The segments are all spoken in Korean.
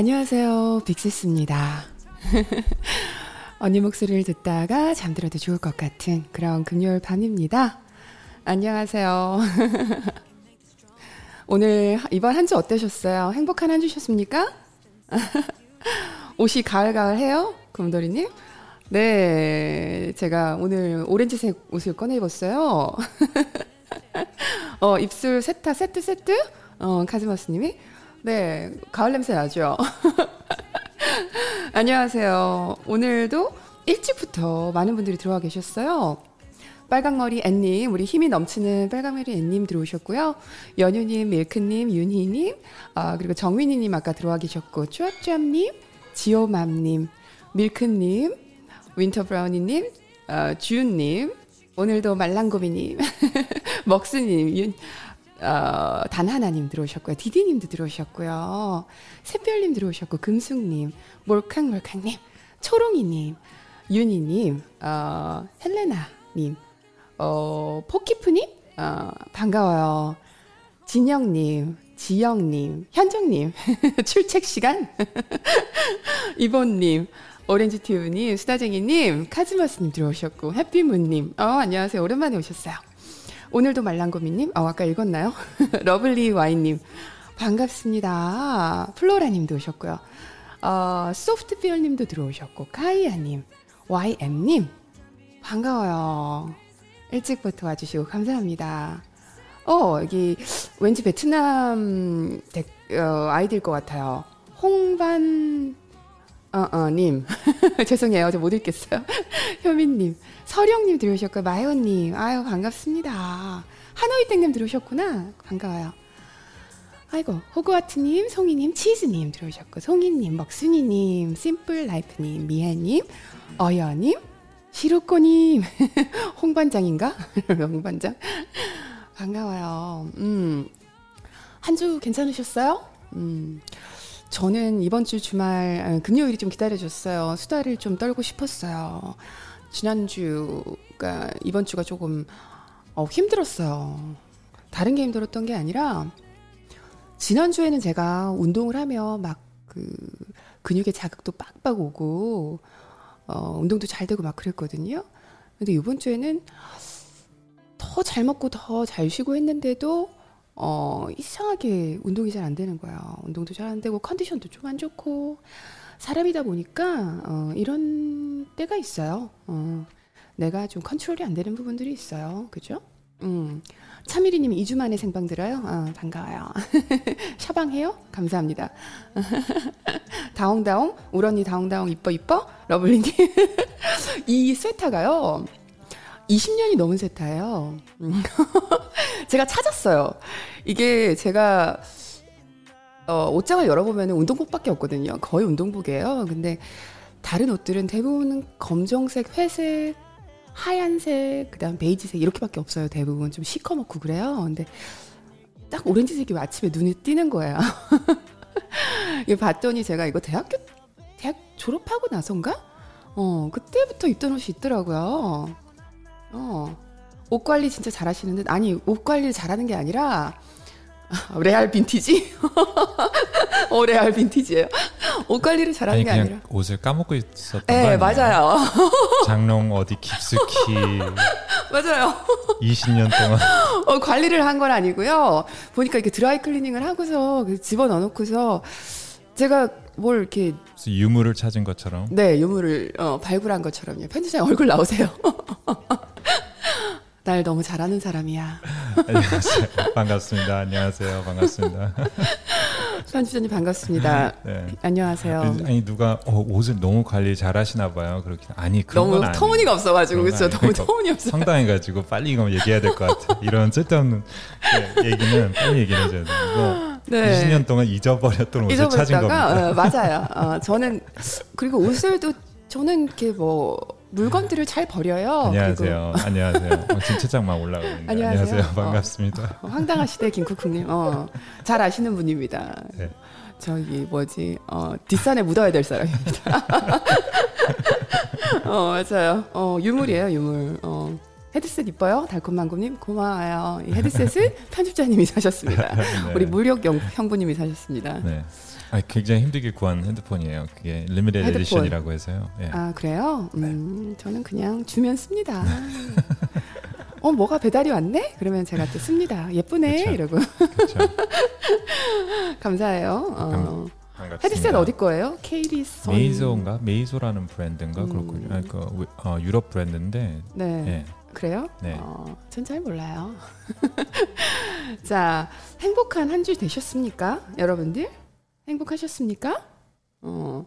안녕하세요. 빅시스입니다. 언니 목소리를 듣다가 잠들어도 좋을 것 같은 그런 금요일 밤입니다. 안녕하세요. 오늘 이번 한 주 어떠셨어요? 행복한 한 주셨습니까? 옷이 가을가을해요? 금돌이님? 네, 제가 오늘 오렌지색 옷을 꺼내 입었어요. 어, 입술 세타 세트 세트? 어, 카즈마스님이? 네, 가을 냄새 나죠? 안녕하세요. 오늘도 일찍부터 많은 분들이 들어와 계셨어요. 빨강머리 앤님, 우리 힘이 넘치는 빨강머리 앤님 들어오셨고요. 연유님, 밀크님, 윤희님, 아, 그리고 정민희님 아까 들어와 계셨고, 쭈압쭈압님, 지오맘님, 밀크님, 윈터브라우니님, 어, 주윤님, 오늘도 말랑고비님, 먹스님, 윤, 어, 단 하나님 들어오셨고요. 디디님도 들어오셨고요. 샛별님 들어오셨고, 금숙님, 몰캉몰캉님, 초롱이님, 윤희님, 어, 헬레나님, 어, 포키프님, 어, 반가워요. 진영님, 지영님, 현정님, 출첵 시간, 이본님, 오렌지튜브님, 수다쟁이님, 카즈마스님 들어오셨고, 해피문님, 어, 안녕하세요. 오랜만에 오셨어요. 오늘도 말랑고미님, 어, 아까 읽었나요? 러블리 와인님, 반갑습니다. 플로라님도 오셨고요. 어, 소프트피얼님도 들어오셨고, 카이아님, YM님, 반가워요. 일찍부터 와주시고 감사합니다. 어, 여기 왠지 베트남 덱, 어, 아이디일 것 같아요. 홍반, 어, 어, 님. 죄송해요. 저 못 읽겠어요. 효민님. 서령님 들어오셨고, 마요님. 아유, 반갑습니다. 하노이땡님 들어오셨구나. 반가워요. 아이고, 호그와트님, 송이님, 치즈님 들어오셨고, 송이님, 먹순이님, 심플라이프님, 미애님, 어여님, 시로코님, 홍반장인가? 홍반장? 반가워요. 음, 한 주 괜찮으셨어요? 음, 저는 이번 주 주말, 아, 금요일이 좀 기다려줬어요. 수다를 좀 떨고 싶었어요. 지난주가, 이번 주가 조금, 어, 힘들었어요. 다른 게 힘들었던 게 아니라, 지난주에는 제가 운동을 하며 막 그 근육의 자극도 빡빡 오고, 어, 운동도 잘 되고 막 그랬거든요. 근데 이번 주에는 더 잘 먹고 더 잘 쉬고 했는데도 어, 이상하게 운동이 잘 안 되는 거예요. 운동도 잘 안 되고 컨디션도 좀 안 좋고 사람이다 보니까 어, 이런 때가 있어요. 어, 내가 좀 컨트롤이 안 되는 부분들이 있어요. 그죠? 음. 차미리님이 2주 만에 생방 들어요? 어, 반가워요. 샤방해요? 감사합니다. 다홍다홍, 우런니 다홍다홍, 이뻐, 이뻐? 러블리님. 이 세타가요, 20년이 넘은 세타예요. 음. 제가 찾았어요. 이게 제가, 어, 옷장을 열어보면 운동복밖에 없거든요. 거의 운동복이에요. 근데 다른 옷들은 대부분 검정색, 회색, 하얀색, 그다음 베이지색 이렇게밖에 없어요. 대부분 좀 시커멓고 그래요. 근데 딱 오렌지색이 아침에 눈에 띄는 거예요. 이거 봤더니 제가 이거 대학교 대학 졸업하고 나선가? 어 그때부터 입던 옷이 있더라고요. 어. 옷 관리 진짜 잘하시는데 아니 옷 관리를 잘하는 게 아니라 레알 빈티지? 어, 레알 빈티지예요. 옷 관리를 잘하는 아니, 게 아니라. 옷을 까먹고 있었던 거 네? 맞아요. 장롱 어디 깊숙이 맞아요. 20년 동안 어, 관리를 한 건 아니고요. 보니까 이렇게 드라이 클리닝을 하고서 그 집어 넣어놓고서 제가 뭘 이렇게 유물을 찾은 것처럼 네 유물을 어, 발굴한 것처럼요. 편집장에 얼굴 나오세요. 날 너무 잘하는 사람이야. 안녕하세요 반갑습니다 안녕하세요 반갑습니다 편집장님 반갑습니다. 네. 안녕하세요. 아니 누가 어, 옷을 너무 관리 잘하시나 봐요 그렇게 아니 그런 너무 터무니가 없어가지고 그렇죠. 너무 그러니까 터무니 없어. 황당해가지고 빨리 이거 얘기해야 될 것 같아 이런 쓸데없는 네, 얘기는 빨리 얘기해줘야 되고 네. 20년 동안 잊어버렸던 옷을 찾은 겁니다 잊어버렸다가 어, 맞아요. 어, 저는 그리고 옷을도 저는 이렇게 뭐 물건들을 잘 버려요. 안녕하세요 안녕하세요 어, 진채장 막 올라가고 있는데 안녕하세요. 안녕하세요 어. 반갑습니다 그리고 황당하시대 김쿠쿠님. 어, 잘 아시는 분입니다. 네. 저기 뭐지 어, 뒷산에 묻어야 될 사람입니다. 어 맞아요. 어 유물이에요 유물. 어 헤드셋 이뻐요 달콤망고님 고마워요. 이 헤드셋을 편집자님이 사셨습니다. 네. 우리 형- 형부님이 사셨습니다. 네. 아, 굉장히 힘들게 구한 핸드폰이에요. 그게 limited 헤드폰. edition이라고 해서요. 예. 아 그래요? 음, 저는 그냥 주면 씁니다. 어 뭐가 배달이 왔네? 그러면 제가 또 씁니다. 예쁘네 그쵸. 이러고. 감사해요. 어. 반갑습니다. 헤드셋 어디 거예요? 케이리선. 메이소인가 메이소라는 브랜드인가 음. 그렇군요. 아, 그 위- 어, 유럽 브랜드인데 네. 예. 그래요? 네. 어, 전잘 몰라요. 자, 행복한 한 주 되셨습니까? 여러분들? 행복하셨습니까? 어,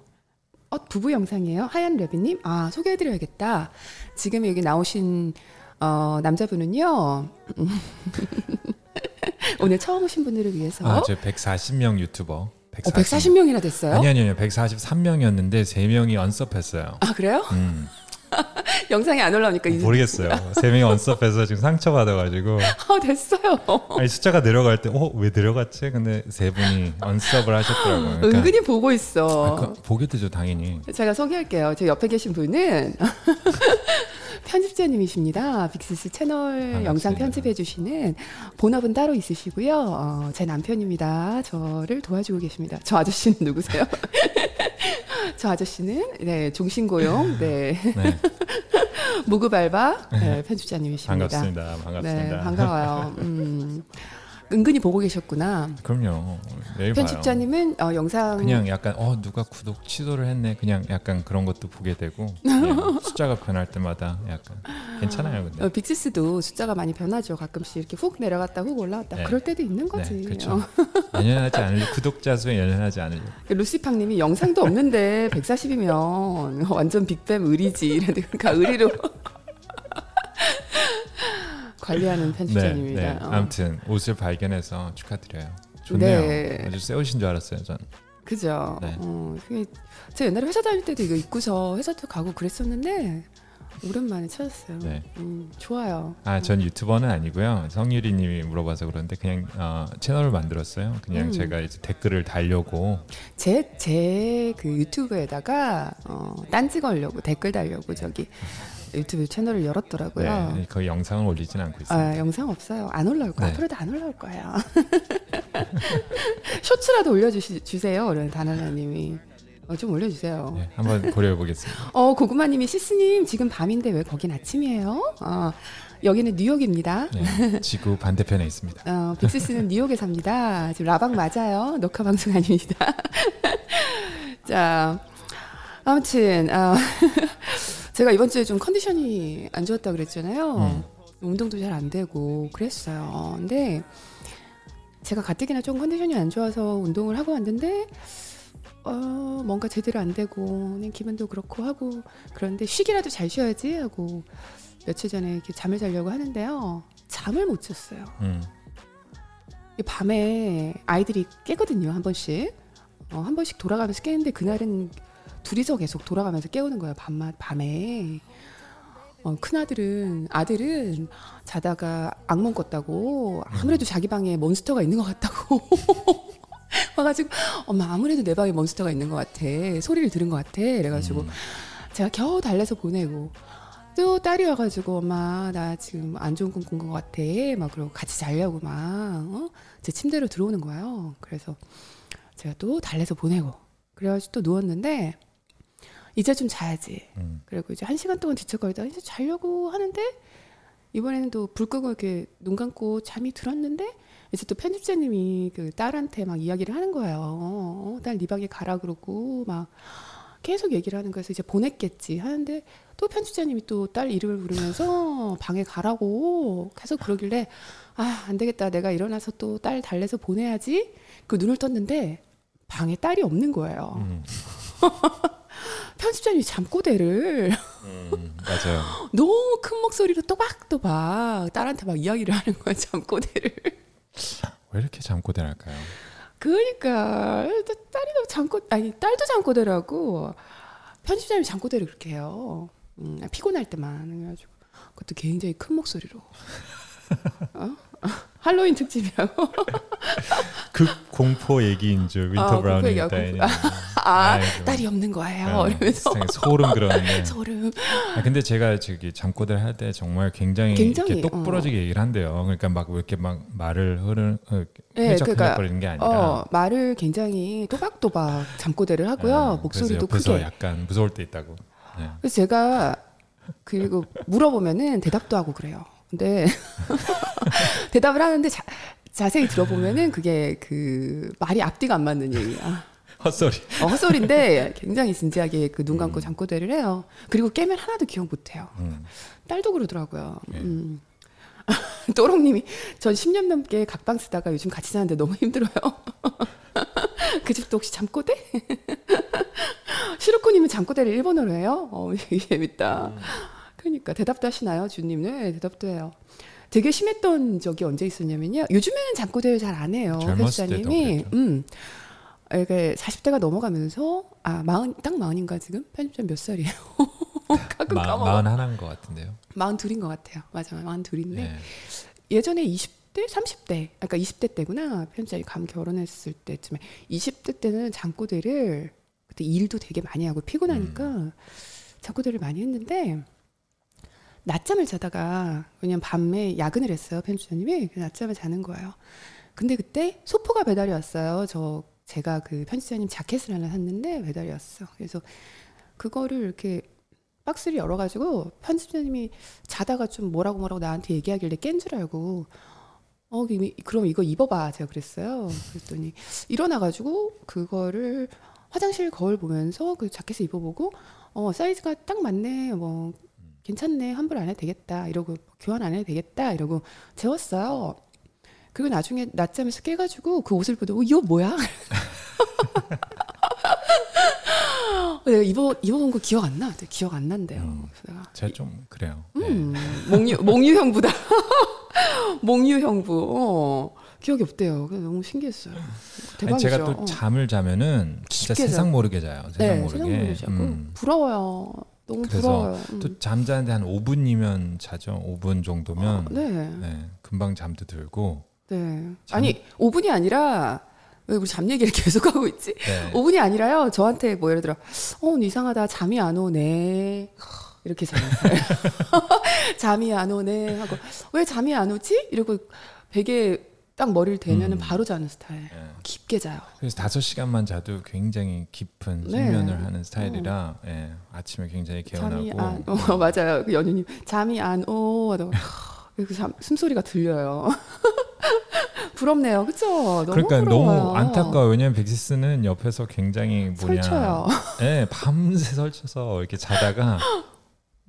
어 부부 영상이에요. 하얀 레비님. 아, 소개해드려야겠다. 지금 여기 나오신 어, 남자분은요. 오늘 처음 오신 분들을 위해서 아, 저 140명 유튜버. 어, 140. 140명이나 됐어요? 아니 아니요. 143명이었는데 3명이 언섭했어요. 아, 그래요? 음, 영상이 안 올라오니까 모르겠어요. 3명이 언섭해서 지금 상처 받아 가지고 아, 됐어요. 아니 숫자가 내려갈 때 어, 왜 내려갔지? 근데 세 분이 언섭을 하셨더라고요. 그러니까 은근히 보고 있어. 아, 그, 보게 되죠, 당연히. 제가 소개할게요. 제 옆에 계신 분은 편집자님이십니다. 빅시스 채널 반갑습니다. 영상 편집해 주시는 본업은 따로 있으시고요. 어, 제 남편입니다. 저를 도와주고 계십니다. 저 아저씨는 누구세요? 저 아저씨는 네 종신고용 네 네, 무급 알바 네, 편집자님이십니다. 반갑습니다. 반갑습니다. 네, 반가워요. 음, 은근히 보고 계셨구나. 그럼요. 편집자님은 어, 영상 그냥 약간 어 누가 구독 취소를 했네. 그냥 약간 그런 것도 보게 되고 네, 숫자가 변할 때마다 약간 괜찮아요. 근데 어, 빅시스도 숫자가 많이 변하죠. 가끔씩 이렇게 훅 내려갔다 훅 올라왔다. 네. 그럴 때도 있는 거지. 네, 그렇죠. 어. 연연하지 않으려 구독자 수에 연연하지 않으려. 루시팡님이 영상도 없는데 140이면 완전 빅뱀 의리지. 이런데 그러니까 의리로 관리하는 네, 편집자님입니다. 네. 어. 아무튼 옷을 발견해서 축하드려요. 좋네요. 네. 아주 새 옷인 줄 알았어요, 전. 그죠. 네. 어, 제가 옛날에 회사 다닐 때도 이거 입고서 회사도 가고 그랬었는데 오랜만에 찾았어요. 네. 음, 좋아요. 아, 전 유튜버는 아니고요. 성유리 님이 물어봐서 그런데 그냥 어, 채널을 만들었어요. 그냥 음. 제가 이제 댓글을 달려고. 제 제 그 유튜브에다가 어, 딴지 걸려고 댓글 달려고 저기 유튜브 채널을 열었더라고요. 네, 거의 영상을 올리진 않고 있습니다. 아, 영상 없어요. 안 올라올 거야. 네. 앞으로도 안 올라올 거예요. 쇼츠라도 올려주세요. 그런 다나나님이 어, 좀 올려주세요. 네, 한번 고려해 보겠습니다. 어 고구마님이 시스님 지금 밤인데 왜 거긴 아침이에요? 어, 여기는 뉴욕입니다. 네, 지구 반대편에 있습니다. 어, 빅시스는 뉴욕에 삽니다. 지금 라방 맞아요. 녹화 방송 아닙니다. 자, 아무튼 어, 제가 이번 주에 좀 컨디션이 안 좋았다 그랬잖아요. 음. 운동도 잘 안 되고 그랬어요. 근데 제가 가뜩이나 좀 컨디션이 안 좋아서 운동을 하고 왔는데 어, 뭔가 제대로 안 되고 그냥 기분도 그렇고 하고 그런데 쉬기라도 잘 쉬어야지 하고 며칠 전에 이렇게 잠을 자려고 하는데요. 잠을 못 잤어요. 음, 이 밤에 아이들이 깨거든요 한 번씩 어, 한 번씩 돌아가면서 깨는데 그날은 둘이서 계속 돌아가면서 깨우는 거예요 밤마, 밤에. 어, 큰 아들은 아들은 자다가 악몽 꿨다고 아무래도 자기 방에 몬스터가 있는 것 같다고 와가지고 엄마 아무래도 내 방에 몬스터가 있는 것 같아. 소리를 들은 것 같아. 그래가지고 음. 제가 겨우 달래서 보내고 또 딸이 와가지고 엄마 나 지금 안 좋은 꿈 꾼 것 같아. 막 그러고 같이 자려고 막제 침대로 들어오는 거예요. 그래서 제가 또 달래서 보내고 그래가지고 또 누웠는데 이제 좀 자야지 음. 그리고 이제 한 시간 동안 뒤척거리다가 이제 자려고 하는데 이번에는 또 불 끄고 이렇게 눈 감고 잠이 들었는데 이제 또 편집자님이 그 딸한테 막 이야기를 하는 거예요. 어, 딸네 방에 가라 그러고 막 계속 얘기를 하는 거여서 이제 보냈겠지 하는데 또 편집자님이 또 딸 이름을 부르면서 방에 가라고 계속 그러길래 아 안 되겠다 내가 일어나서 또 딸 달래서 보내야지 그 눈을 떴는데 방에 딸이 없는 거예요. 음, 편집자님이 잠꼬대를 음, 맞아요. 너무 큰 목소리로 또박또박 딸한테 막 이야기를 하는 거야 잠꼬대를. 왜 이렇게 잠꼬대 할까요? 그러니까 딸이 도 잠꼬 아니 딸도 잠꼬대라고 편집자님이 잠꼬대를 그렇게 해요. 음, 피곤할 때만 그래가지고 그것도 굉장히 큰 목소리로. 어? 할로윈 특집이라고. 극 공포 얘기인 줄 윈터 아, 공포 브라운이 있다. 공포. 아, 아이고. 딸이 없는 거예요. 어, 이러면서 소름 그러는데. 소름. 아, 근데 제가 저기 잠꼬대를 할 때 정말 굉장히, 굉장히, 이렇게 똑부러지게 얘기를 한대요. 그러니까 막왜 이렇게 막 말을 흐르 어, 네, 그러니까, 흐적흐적거리는 게 아니라. 어, 말을 굉장히 또박또박 잠꼬대를 하고요. 예, 목소리도 크게. 약간 무서울 때 있다고. 네. 그래서 제가 그리고 물어보면은 대답도 하고 그래요. 근데 대답을 하는데 자, 자세히 들어보면은 그게 그 말이 앞뒤가 안 맞는 얘기야. 헛소리. 어, 헛소리인데 굉장히 진지하게 그 눈 감고 음. 잠꼬대를 해요. 그리고 깨면 하나도 기억 못 해요. 음. 딸도 그러더라고요. 네. 음. 또롱님이 전 10년 넘게 각방 쓰다가 요즘 같이 사는데 너무 힘들어요. 그 집도 혹시 잠꼬대? 시루코님은 잠꼬대를 일본어로 해요? 어, 되게 재밌다. 그러니까 대답도 하시나요, 주님? 네, 대답도 해요. 되게 심했던 적이 언제 있었냐면요. 요즘에는 잠꼬대를 잘 안 해요. 그랬죠. 음. 이게 40대가 넘어가면서 아 마흔 딱 마흔인가 지금 편집자 몇 살이에요? 가끔 마, 까먹어. 마흔 하나인 것 같은데요. 마흔 둘인 것 같아요. 맞아, 마흔 둘인데 네. 예전에 20대, 30대, 아까 20대 때구나. 편집자님 감 결혼했을 때쯤에 20대 때는 잠꼬대를 그때 일도 되게 많이 하고 피곤하니까 음. 잠꼬대를 많이 했는데 낮잠을 자다가 왜냐면 밤에 야근을 했어요 편집자님이 낮잠을 자는 거예요. 근데 그때 소포가 배달이 왔어요. 저 제가 그 편집자님 자켓을 하나 샀는데 배달이 왔어. 그래서 그거를 이렇게 박스를 열어가지고 편집자님이 자다가 좀 뭐라고 뭐라고 나한테 얘기하길래 깬 줄 알고 어 그럼 이거 입어봐 제가 그랬어요. 그랬더니 일어나가지고 그거를 화장실 거울 보면서 그 자켓을 입어보고 어 사이즈가 딱 맞네 뭐 괜찮네 환불 안 해도 되겠다 이러고 교환 안 해도 되겠다 이러고 재웠어요. 그리고 나중에 낮잠에서 깨가지고 그 옷을 보더니 어, 이거 뭐야? 내가 입어 입어본 거 기억 안 나. 기억 안 난대요. 음. 내가 제가 좀 그래요. 네. 음, 몽유 몽유 형부다. 몽유 형부. 어, 기억이 없대요. 너무 신기했어요. 아니, 대박이죠. 제가 또 어. 잠을 자면 진짜 세상 자요. 모르게 자요. 세상 네, 모르게. 세상 모르게 자고 음. 부러워요. 너무 그래서 부러워요. 음. 또 잠자는데 한 5분이면 자죠. 5분 정도면 네, 네, 금방 잠도 들고. 네. 잠- 아니 5분이 아니라 왜 우리 잠 얘기를 계속 하고 있지? 네. 5분이 아니라요. 저한테 뭐 예를 들어, 어, 이상하다. 잠이 안 오네. 이렇게 자요. 잠이 안 오네. 하고, 왜 잠이 안 오지? 이러고 베개에 딱 머리를 대면 은 음. 바로 자는 스타일. 네. 깊게 자요. 그래서 다섯 시간만 자도 굉장히 깊은 네. 숙면을 하는 스타일이라 예, 아침에 굉장히 잠이 개운하고 안, 어, 맞아요. 그 연유님, 잠이 안 오. 그 잠, 숨소리가 들려요. 부럽네요. 그쵸? 너무 그러니까 부러워요. 너무 안타까워. 왜냐면 백시스는 옆에서 굉장히 뭐냐, 설쳐요. 예, 밤새 설쳐서 이렇게 자다가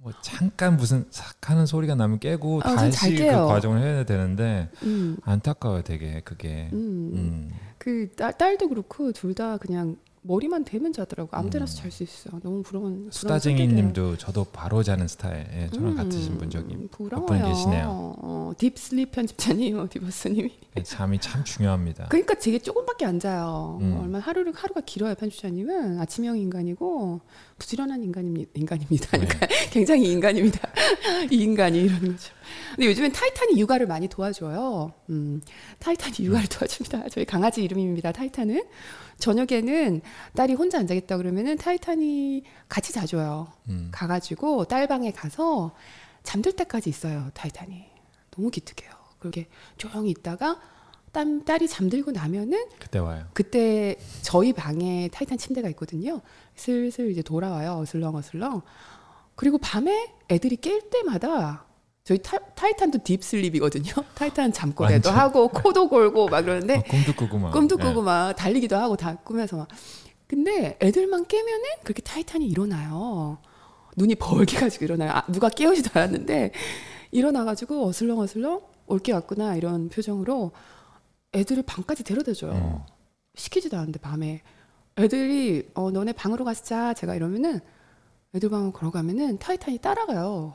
뭐 잠깐 무슨 삭 하는 소리가 나면 깨고 아, 전잘 다시 그. 과정을 해야 되는데 음, 안타까워요, 되게 그게. 음. 음. 그 딸, 딸도 그렇고 둘 다 그냥 머리만 대면 자더라고. 아무 데나서 음. 잘수 있어. 너무 부러운. 수다쟁이님도 저도 바로 자는 스타일. 예, 저랑 음, 같으신 분 저기 부러워요. 분 계시네요. 어, 딥슬립 편집자님, 어, 디버스님이. 예, 잠이 참 중요합니다. 그러니까 되게 조금밖에 안 자요. 음. 얼마 하루를 하루가 길어요 편집자님은 아침형 인간이고 부지런한 인간입니다. 인간입니다. 네. 그러니까 굉장히 인간입니다. 이 인간이 이러는 거죠. 근데 요즘엔 타이탄이 육아를 많이 도와줘요. 음, 타이탄이 육아를 도와줍니다. 저희 강아지 이름입니다. 타이탄은 저녁에는 딸이 혼자 안 자겠다 그러면은 타이탄이 같이 자줘요. 음. 가가지고 딸 방에 가서 잠들 때까지 있어요 타이탄이 너무 기특해요 그렇게 조용히 있다가 딸, 딸이 잠들고 나면은 그때 와요. 그때 저희 방에 타이탄 침대가 있거든요 슬슬 이제 돌아와요 어슬렁 어슬렁 그리고 밤에 애들이 깰 때마다 저희 타, 타이탄도 딥슬립이거든요 타이탄 잠꼬대도 완전. 하고 코도 골고 막 그러는데 어, 꿈도 꾸고 막. 꿈도 예. 꾸고 막 달리기도 하고 다 꾸면서 막. 근데 애들만 깨면은 그렇게 타이탄이 일어나요. 눈이 벌게 가지고 일어나요. 아, 누가 깨우지도 않았는데 일어나가지고 어슬렁어슬렁 올게 왔구나 이런 표정으로 애들을 방까지 데려다 줘요. 음. 시키지도 않는데 밤에 애들이 어 너네 방으로 가서 자 제가 이러면은 애들 방으로 걸어가면은 타이탄이 따라가요.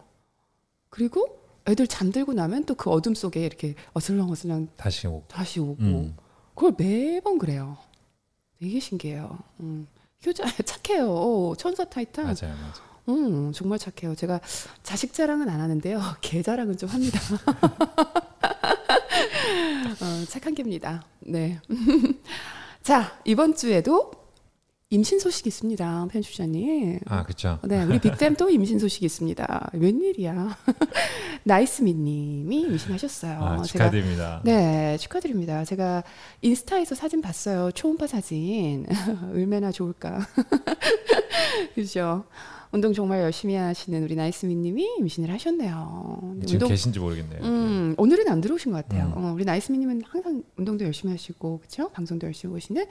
그리고 애들 잠들고 나면 또 그 어둠 속에 이렇게 어슬렁어슬렁 다시 오고. 다시 오고 음. 그걸 매번 그래요. 되게 신기해요. 음. 효자 착해요. 어, 천사 타이탄. 맞아요, 맞아요. 음, 정말 착해요. 제가 자식 자랑은 안 하는데요. 개 자랑은 좀 합니다. 어, 착한 개입니다. 네. 자, 이번 주에도 임신 소식이 있습니다, 편집자님. 아, 그렇죠. 네, 우리 빅쌤 또 임신 소식이 있습니다. 웬일이야. 나이스미님이 임신하셨어요. 아, 축하드립니다. 제가, 네, 축하드립니다. 제가 인스타에서 사진 봤어요. 초음파 사진. 얼마나 좋을까. 그죠. 운동 정말 열심히 하시는 우리 나이스미님이 임신을 하셨네요. 지금 운동, 계신지 모르겠네요. 음, 오늘은 안 들어오신 것 같아요. 음. 어, 우리 나이스미님은 항상 운동도 열심히 하시고, 그렇죠? 방송도 열심히 보시는.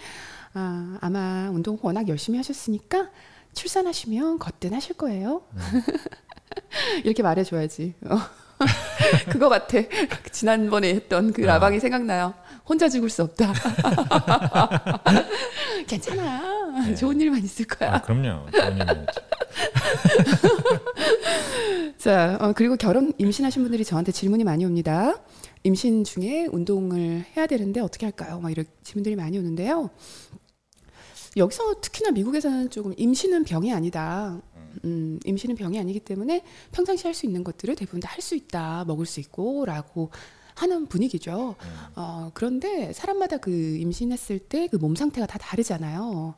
아, 아마 운동 워낙 열심히 하셨으니까 출산하시면 거뜬하실 거예요. 음. 이렇게 말해줘야지. 어. 그거 같아. 지난번에 했던 그 아. 라방이 생각나요. 혼자 죽을 수 없다. 괜찮아. 네. 좋은 일만 있을 거야. 아, 그럼요. 좋은 일만 자, 어, 그리고 결혼 임신하신 분들이 저한테 질문이 많이 옵니다. 임신 중에 운동을 해야 되는데 어떻게 할까요? 막 이런 질문들이 많이 오는데요. 여기서 특히나 미국에서는 조금 임신은 병이 아니다. 음, 임신은 병이 아니기 때문에 평상시 할 수 있는 것들을 대부분 다 할 수 있다, 먹을 수 있고 라고 하는 분위기죠. 음. 어, 그런데 사람마다 그 임신했을 때 그 몸 상태가 다 다르잖아요.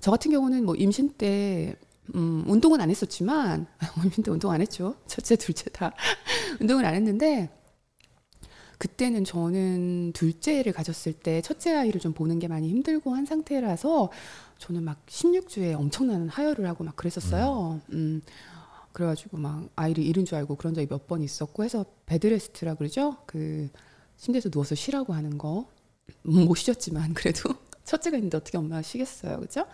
저 같은 경우는 뭐 임신 때 음, 운동은 안 했었지만 임신 때 운동 안 했죠. 첫째, 둘째 다 운동을 안 했는데 그때는 저는 둘째를 가졌을 때 첫째 아이를 좀 보는 게 많이 힘들고 한 상태라서 저는 막 16주에 엄청난 하혈을 하고 막 그랬었어요. 음. 음. 그래가지고 막 아이를 잃은 줄 알고 그런 적이 몇 번 있었고 해서 베드레스트라 그러죠. 그 침대에서 누워서 쉬라고 하는 거. 못 쉬었지만 그래도 첫째가 있는데 어떻게 엄마가 쉬겠어요, 그죠?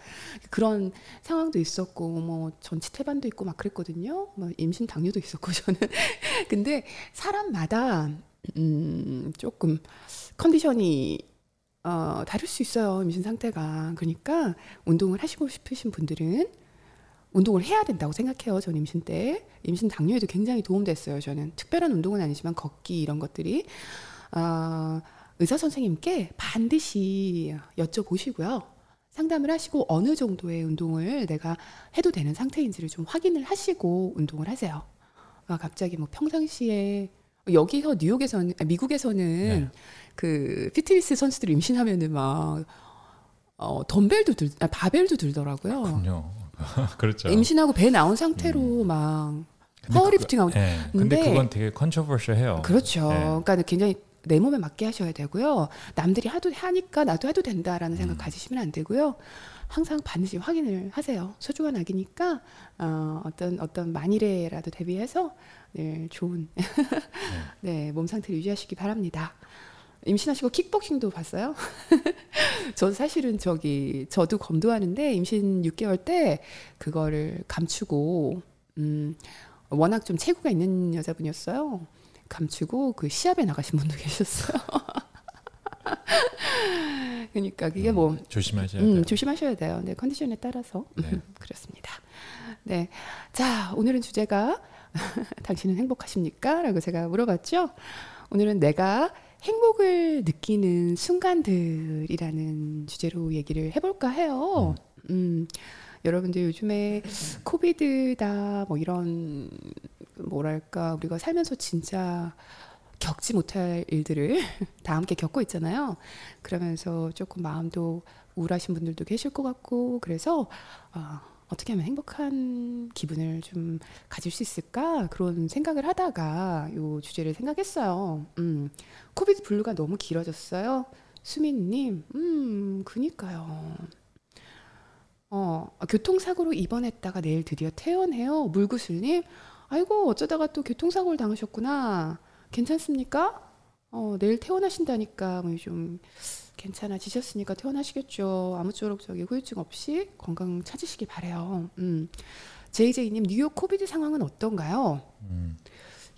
그런 상황도 있었고 뭐 전치 태반도 있고 막 그랬거든요. 뭐 임신 당뇨도 있었고 저는 근데 사람마다 음 조금 컨디션이 어 다를 수 있어요 임신 상태가 그러니까 운동을 하시고 싶으신 분들은 운동을 해야 된다고 생각해요. 전 임신 때 임신 당뇨에도 굉장히 도움됐어요. 저는 특별한 운동은 아니지만 걷기 이런 것들이 어, 의사 선생님께 반드시 여쭤보시고요. 상담을 하시고 어느 정도의 운동을 내가 해도 되는 상태인지를 좀 확인을 하시고 운동을 하세요. 아, 갑자기 뭐 평상시에 여기서 뉴욕에서는 아, 미국에서는 네. 그 피트니스 선수들 임신하면은 막 어, 덤벨도 들, 아, 바벨도 들더라고요. 그렇군요. 그렇죠. 임신하고 배 나온 상태로 음. 막 파워리프팅하고. 네. 근데, 근데 그건 되게 컨트로버시해요. 그렇죠. 네. 그러니까 굉장히 내 몸에 맞게 하셔야 되고요. 남들이 하도 하니까 나도 해도 된다라는 생각 음. 가지시면 안 되고요. 항상 반드시 확인을 하세요. 소중한 아기니까 어, 어떤 어떤 만일에라도 대비해서 네, 좋은 네, 몸 상태를 유지하시기 바랍니다. 임신하시고 킥복싱도 봤어요? 저도 사실은 저기 저도 검도하는데 임신 6개월 때 그거를 감추고 음 워낙 좀 체구가 있는 여자분이었어요. 감추고 그 시합에 나가신 분도 계셨어요. 그러니까 그게 뭐 음, 조심하셔야 음, 돼요. 조심하셔야 돼요. 네, 컨디션에 따라서 네. 그렇습니다. 네, 자 오늘은 주제가 당신은 행복하십니까?라고 제가 물어봤죠. 오늘은 내가 행복을 느끼는 순간들이라는 주제로 얘기를 해볼까 해요. 음, 음 여러분들 요즘에 코비드다 뭐 이런 뭐랄까 우리가 살면서 진짜 겪지 못할 일들을 다 함께 겪고 있잖아요. 그러면서 조금 마음도 우울하신 분들도 계실 것 같고 그래서 어, 어떻게 하면 행복한 기분을 좀 가질 수 있을까 그런 생각을 하다가 요 주제를 생각했어요. 음, COVID blue가 너무 길어졌어요. 수민님, 음, 그니까요. 어, 교통사고로 입원했다가 내일 드디어 퇴원해요. 물구슬님, 아이고 어쩌다가 또 교통사고를 당하셨구나. 괜찮습니까? 어, 내일 퇴원하신다니까 뭐 좀 괜찮아지셨으니까 퇴원하시겠죠. 아무쪼록 저기 후유증 없이 건강 찾으시기 바래요. 음. JJ님 뉴욕 COVID 상황은 어떤가요? 음.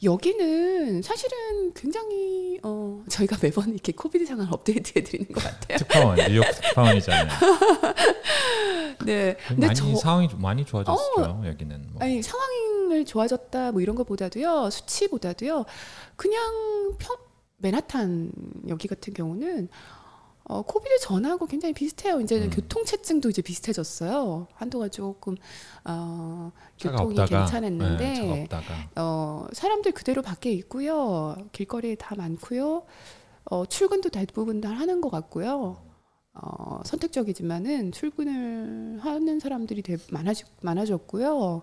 여기는 사실은 굉장히 어 저희가 매번 이렇게 COVID 상황 업데이트 해 드리는 것 같아요. 특파원 뉴욕 특파원이잖아요. 네, 근데 많이 저, 상황이 많이 좋아졌죠. 어, 여기는 뭐. 아니 상황을 좋아졌다 뭐 이런 것보다도요 수치보다도요 그냥 평 맨하탄 여기 같은 경우는 어, 코비드 전하고 굉장히 비슷해요. 이제는 음. 교통체증도 이제 비슷해졌어요. 한동안 조금 어, 교통이 없다가, 괜찮았는데 네, 어, 사람들 그대로 밖에 있고요. 길거리에 다 많고요. 어, 출근도 대부분 다 하는 것 같고요. 어, 선택적이지만은 출근을 하는 사람들이 되, 많아지, 많아졌고요.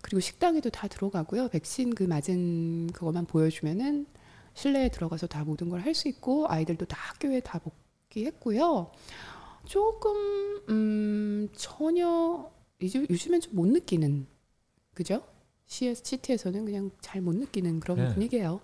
그리고 식당에도 다 들어가고요. 백신 그 맞은 그것만 보여주면은 실내에 들어가서 다 모든 걸 할 수 있고 아이들도 다 학교에 다 복귀했고요. 조금 음 전혀 이제 요즘엔 좀 못 느끼는 그죠? CS 시티에서는 그냥 잘 못 느끼는 그런 네. 분위기예요.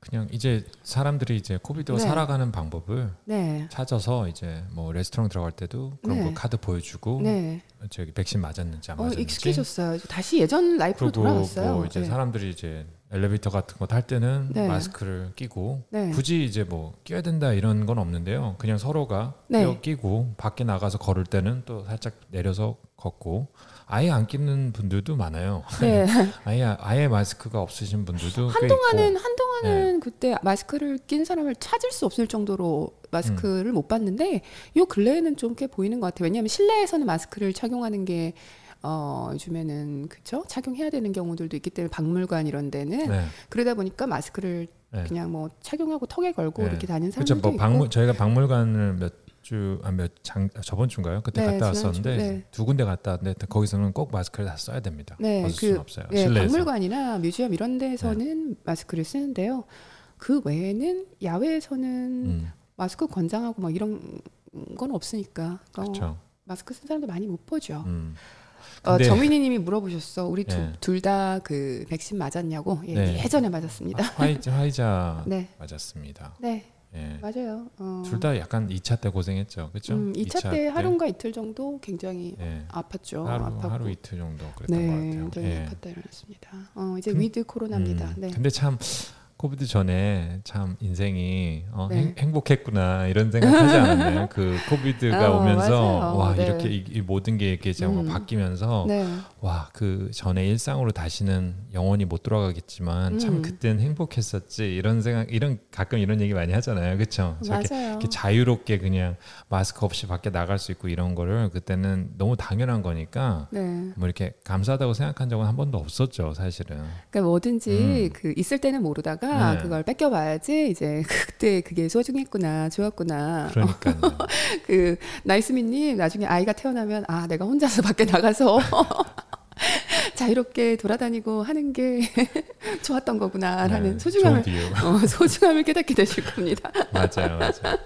그냥 이제 사람들이 이제 코비드와 네. 살아가는 방법을 네. 찾아서 이제 뭐 레스토랑 들어갈 때도 그런 네. 거 카드 보여주고 네. 저기 백신 맞았는지 안 어, 맞았는지 익숙해졌어요. 다시 예전 라이프로 그리고 돌아왔어요. 뭐 이제 네. 사람들이 이제 엘리베이터 같은 거 탈 때는 네. 마스크를 끼고 네. 굳이 이제 뭐 끼워야 된다 이런 건 없는데요. 그냥 서로가 네. 끼워 끼고 밖에 나가서 걸을 때는 또 살짝 내려서 걷고 아예 안 끼는 분들도 많아요. 네. 아예 아예 마스크가 없으신 분들도 꽤 한동안은. 한동안은 네. 그때 마스크를 낀 사람을 찾을 수 없을 정도로 음. 마스크를 못 봤는데 요 근래에는 좀 꽤 보이는 것 같아요. 왜냐하면 실내에서는 마스크를 착용하는 게 어, 요즘에는 그쵸 착용해야 되는 경우들도 있기 때문에 박물관 이런 데는 네. 그러다 보니까 마스크를 네. 그냥 뭐 착용하고 턱에 걸고 네. 이렇게 다니는. 사람들도 뭐 있고 박물 저희가 박물관을 몇주몇장 저번 주인가요? 그때 네, 갔다 왔었는데 네. 두 군데 갔다 왔는데 거기서는 꼭 마스크를 다 써야 됩니다. 네, 벗을 그- 수는 없어요. 예, 실내에서. 박물관이나 뮤지엄 이런 데서는 마스크를 쓰는데요. 그 외에는 야외에서는 음, 마스크 권장하고 막 이런 건 없으니까 어, 그렇죠. 마스크 쓴 사람도 많이 못 보죠. 음. 어, 근데- 정민희님이 물어보셨어. 우리 예. 둘다 그 백신 맞았냐고? 예, 네. 예전에 맞았습니다. 아, 화이자 화이자 네, 맞았습니다. 네, 예. 맞아요. 어, 둘다 약간 2차 때 고생했죠. 그렇죠? 음, 2차, 때 하루인가 이틀 정도 굉장히 예. 아팠죠. 하루 아팠고. 하루 이틀 정도 그랬던 것 네, 같아요. 좀 예. 아팠다 일어났습니다. 어, 이제 근- 위드 코로나입니다. 음, 네. 근데 참 COVID 전에 참 인생이 어, 네. 행, 복했구나 이런 생각하지 않았나요? 그 COVID가 어, 오면서 맞아요. 와 네. 이렇게 이, 이 모든 게 이렇게 막 음. 바뀌면서 네. 와그 전에 일상으로 다시는 영원히 못 돌아가겠지만 참 음. 그땐 행복했었지 이런 생각 이런 가끔 이런 얘기 많이 하잖아요, 그렇죠? 맞아요. 이렇게 자유롭게 그냥 마스크 없이 밖에 나갈 수 있고 이런 거를 그때는 너무 당연한 거니까 네. 뭐 이렇게 감사하다고 생각한 적은 한 번도 없었죠, 사실은. 그러니까 뭐든지 음. 그 있을 때는 모르다가 네. 그걸 뺏겨봐야지 이제 그때 그게 소중했구나, 좋았구나. 그러니까요. 그 나이스미님 나중에 아이가 태어나면 아 내가 혼자서 밖에 나가서 자유롭게 돌아다니고 하는 게 좋았던 거구나라는 네, 소중함을. 어, 소중함을 깨닫게 되실 겁니다. 맞아요, 맞아요.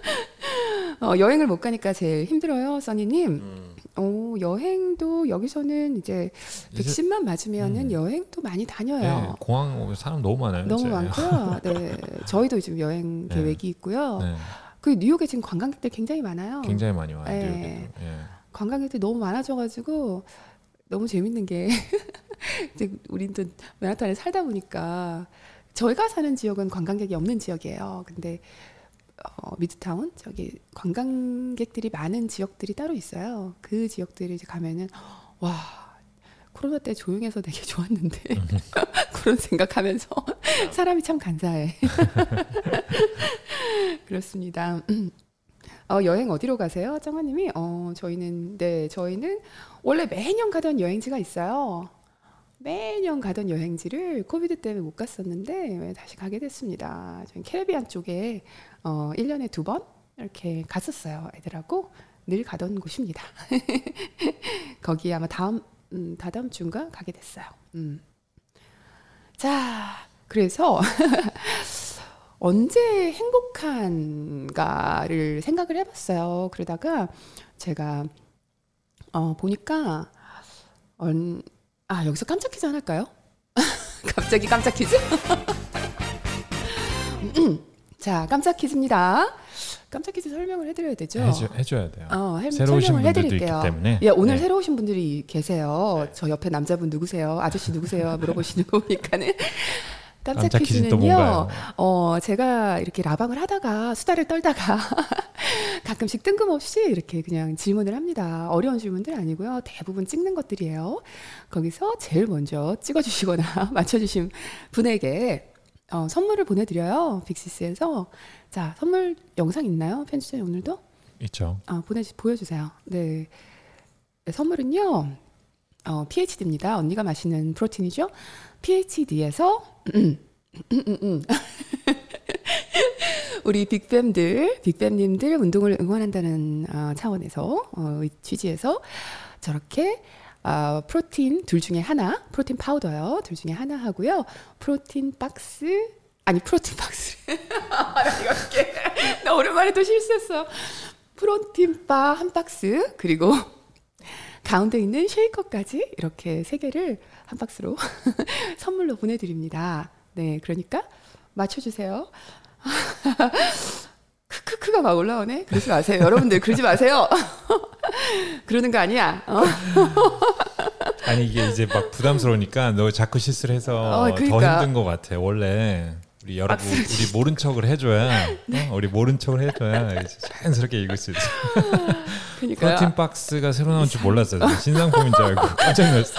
어, 여행을 못 가니까 제일 힘들어요, 써니님. 음, 오, 여행도 여기서는 이제 백신만 맞으면은 음. 여행도 많이 네, 다녀요. 공항 오면 사람 너무 많아요. 너무 이제. 많고요. 네, 저희도 지금 여행 네. 계획이 있고요. 네, 그 뉴욕에 지금 관광객들 굉장히 많아요. 굉장히 많이 와요. 네. 예. 관광객들이 너무 많아져가지고 너무 재밌는 게 이제 우린 또 맨하탄에 살다 보니까 저희가 사는 지역은 관광객이 없는 지역이에요. 근데 어, 미드타운 저기 관광객들이 많은 지역들이 따로 있어요. 그 지역들이 이제 가면은 와 코로나 때 조용해서 되게 좋았는데 그런 생각하면서 사람이 참 간사해. 그렇습니다. 어, 여행 어디로 가세요? 정아님이 어, 저희는 네 저희는 원래 매년 가던 여행지가 있어요. 매년 가던 여행지를 코비드 때문에 못 갔었는데 다시 가게 됐습니다. 저희 캐리비안 쪽에 어, 1년에 두 번 이렇게 갔었어요. 애들하고 늘 가던 곳입니다. 거기 아마 다음 음, 다다음 주인가 가게 됐어요. 음. 자, 그래서 언제 행복한가를 생각을 해봤어요. 그러다가 제가 어, 보니까 언, 아 여기서 깜짝 퀴즈 하나 할까요? 갑자기 깜짝 퀴즈? 자, 깜짝 퀴즈입니다. 깜짝 퀴즈 설명을 해드려야 되죠. 해줘, 해줘 야 돼요. 어, 해, 새로 오신 분들도 있기. 때문에. 예, 오늘 네. 새로 오신 분들이 계세요. 저 옆에 남자분 누구세요? 아저씨 누구세요? 물어보시는 거 보니까는 깜짝, 깜짝 퀴즈는 퀴즈는요. 어, 제가 이렇게 라방을 하다가 수다를 떨다가 가끔씩 뜬금없이 이렇게 그냥 질문을 합니다. 어려운 질문들 아니고요. 대부분 찍는 것들이에요. 거기서 제일 먼저 찍어주시거나 맞춰주신 분에게 어, 선물을 보내드려요. 빅시스에서. 자, 선물 영상 있나요? 편집자님 오늘도? 있죠. 아, 보내 보여주세요. 네. 네, 선물은요. 어, PHD입니다. 언니가 마시는 프로틴이죠. PHD에서 우리 빅뱀들, 빅뱀님들 운동을 응원한다는 어, 차원에서 어, 취지에서 저렇게 어, 프로틴 둘 중에 하나, 프로틴 파우더요. 둘 중에 하나 하고요. 프로틴 박스 아니 프로틴 박스. 나 이렇게 나 오랜만에 또 실수했어. 프로틴 바 한 박스 그리고 가운데 있는 쉐이커까지 이렇게 세 개를 한 박스로 선물로 보내드립니다. 네, 그러니까 맞춰주세요. 크크크가 막 올라오네. 그러지 마세요. 여러분들 그러지 마세요. 그러는 거 아니야. 어? 아니 이게 이제 막 부담스러우니까 너 자꾸 실수를 해서 어, 그러니까. 더 힘든 것 같아. 원래 우리 여러분 우리 모른 척을 해줘야 네. 어? 우리 모른 척을 해줘야 자연스럽게 읽을 수 있어. 그러니까 프로틴 박스가 새로 나온 줄 몰랐어요. 신상품인 줄 알고 깜짝 놀랐어.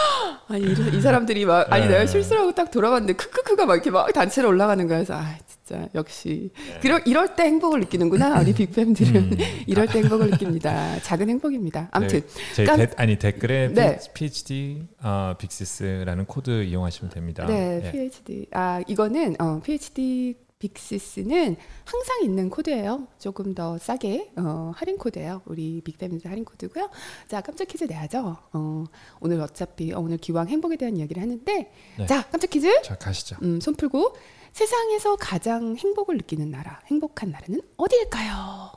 아니 이, 이 사람들이 막 아니 네. 내가 실수하고 딱 돌아봤는데 크크크가 막 이렇게 막 단체로 올라가는 거여서 아 진짜 역시 그럴 이럴 때 행복을 느끼는구나 우리 빅팸들은 음. 이럴 때 행복을 느낍니다 작은 행복입니다 아무튼 네, 제 깜- 데, 아니 댓글에 네. PhD 어, 빅시스라는 코드 이용하시면 됩니다. 네 예. PhD 아 이거는 어, PhD 빅시스는 항상 있는 코드예요 조금 더 싸게 어, 할인 코드예요 우리 빅팸들 할인 코드고요 자 깜짝 퀴즈 내야죠 어, 오늘 어차피 어, 오늘 기왕 행복에 대한 이야기를 하는데 네. 자 깜짝 퀴즈 자 가시죠. 음, 손 풀고 세상에서 가장 행복을 느끼는 나라, 행복한 나라는 어디일까요?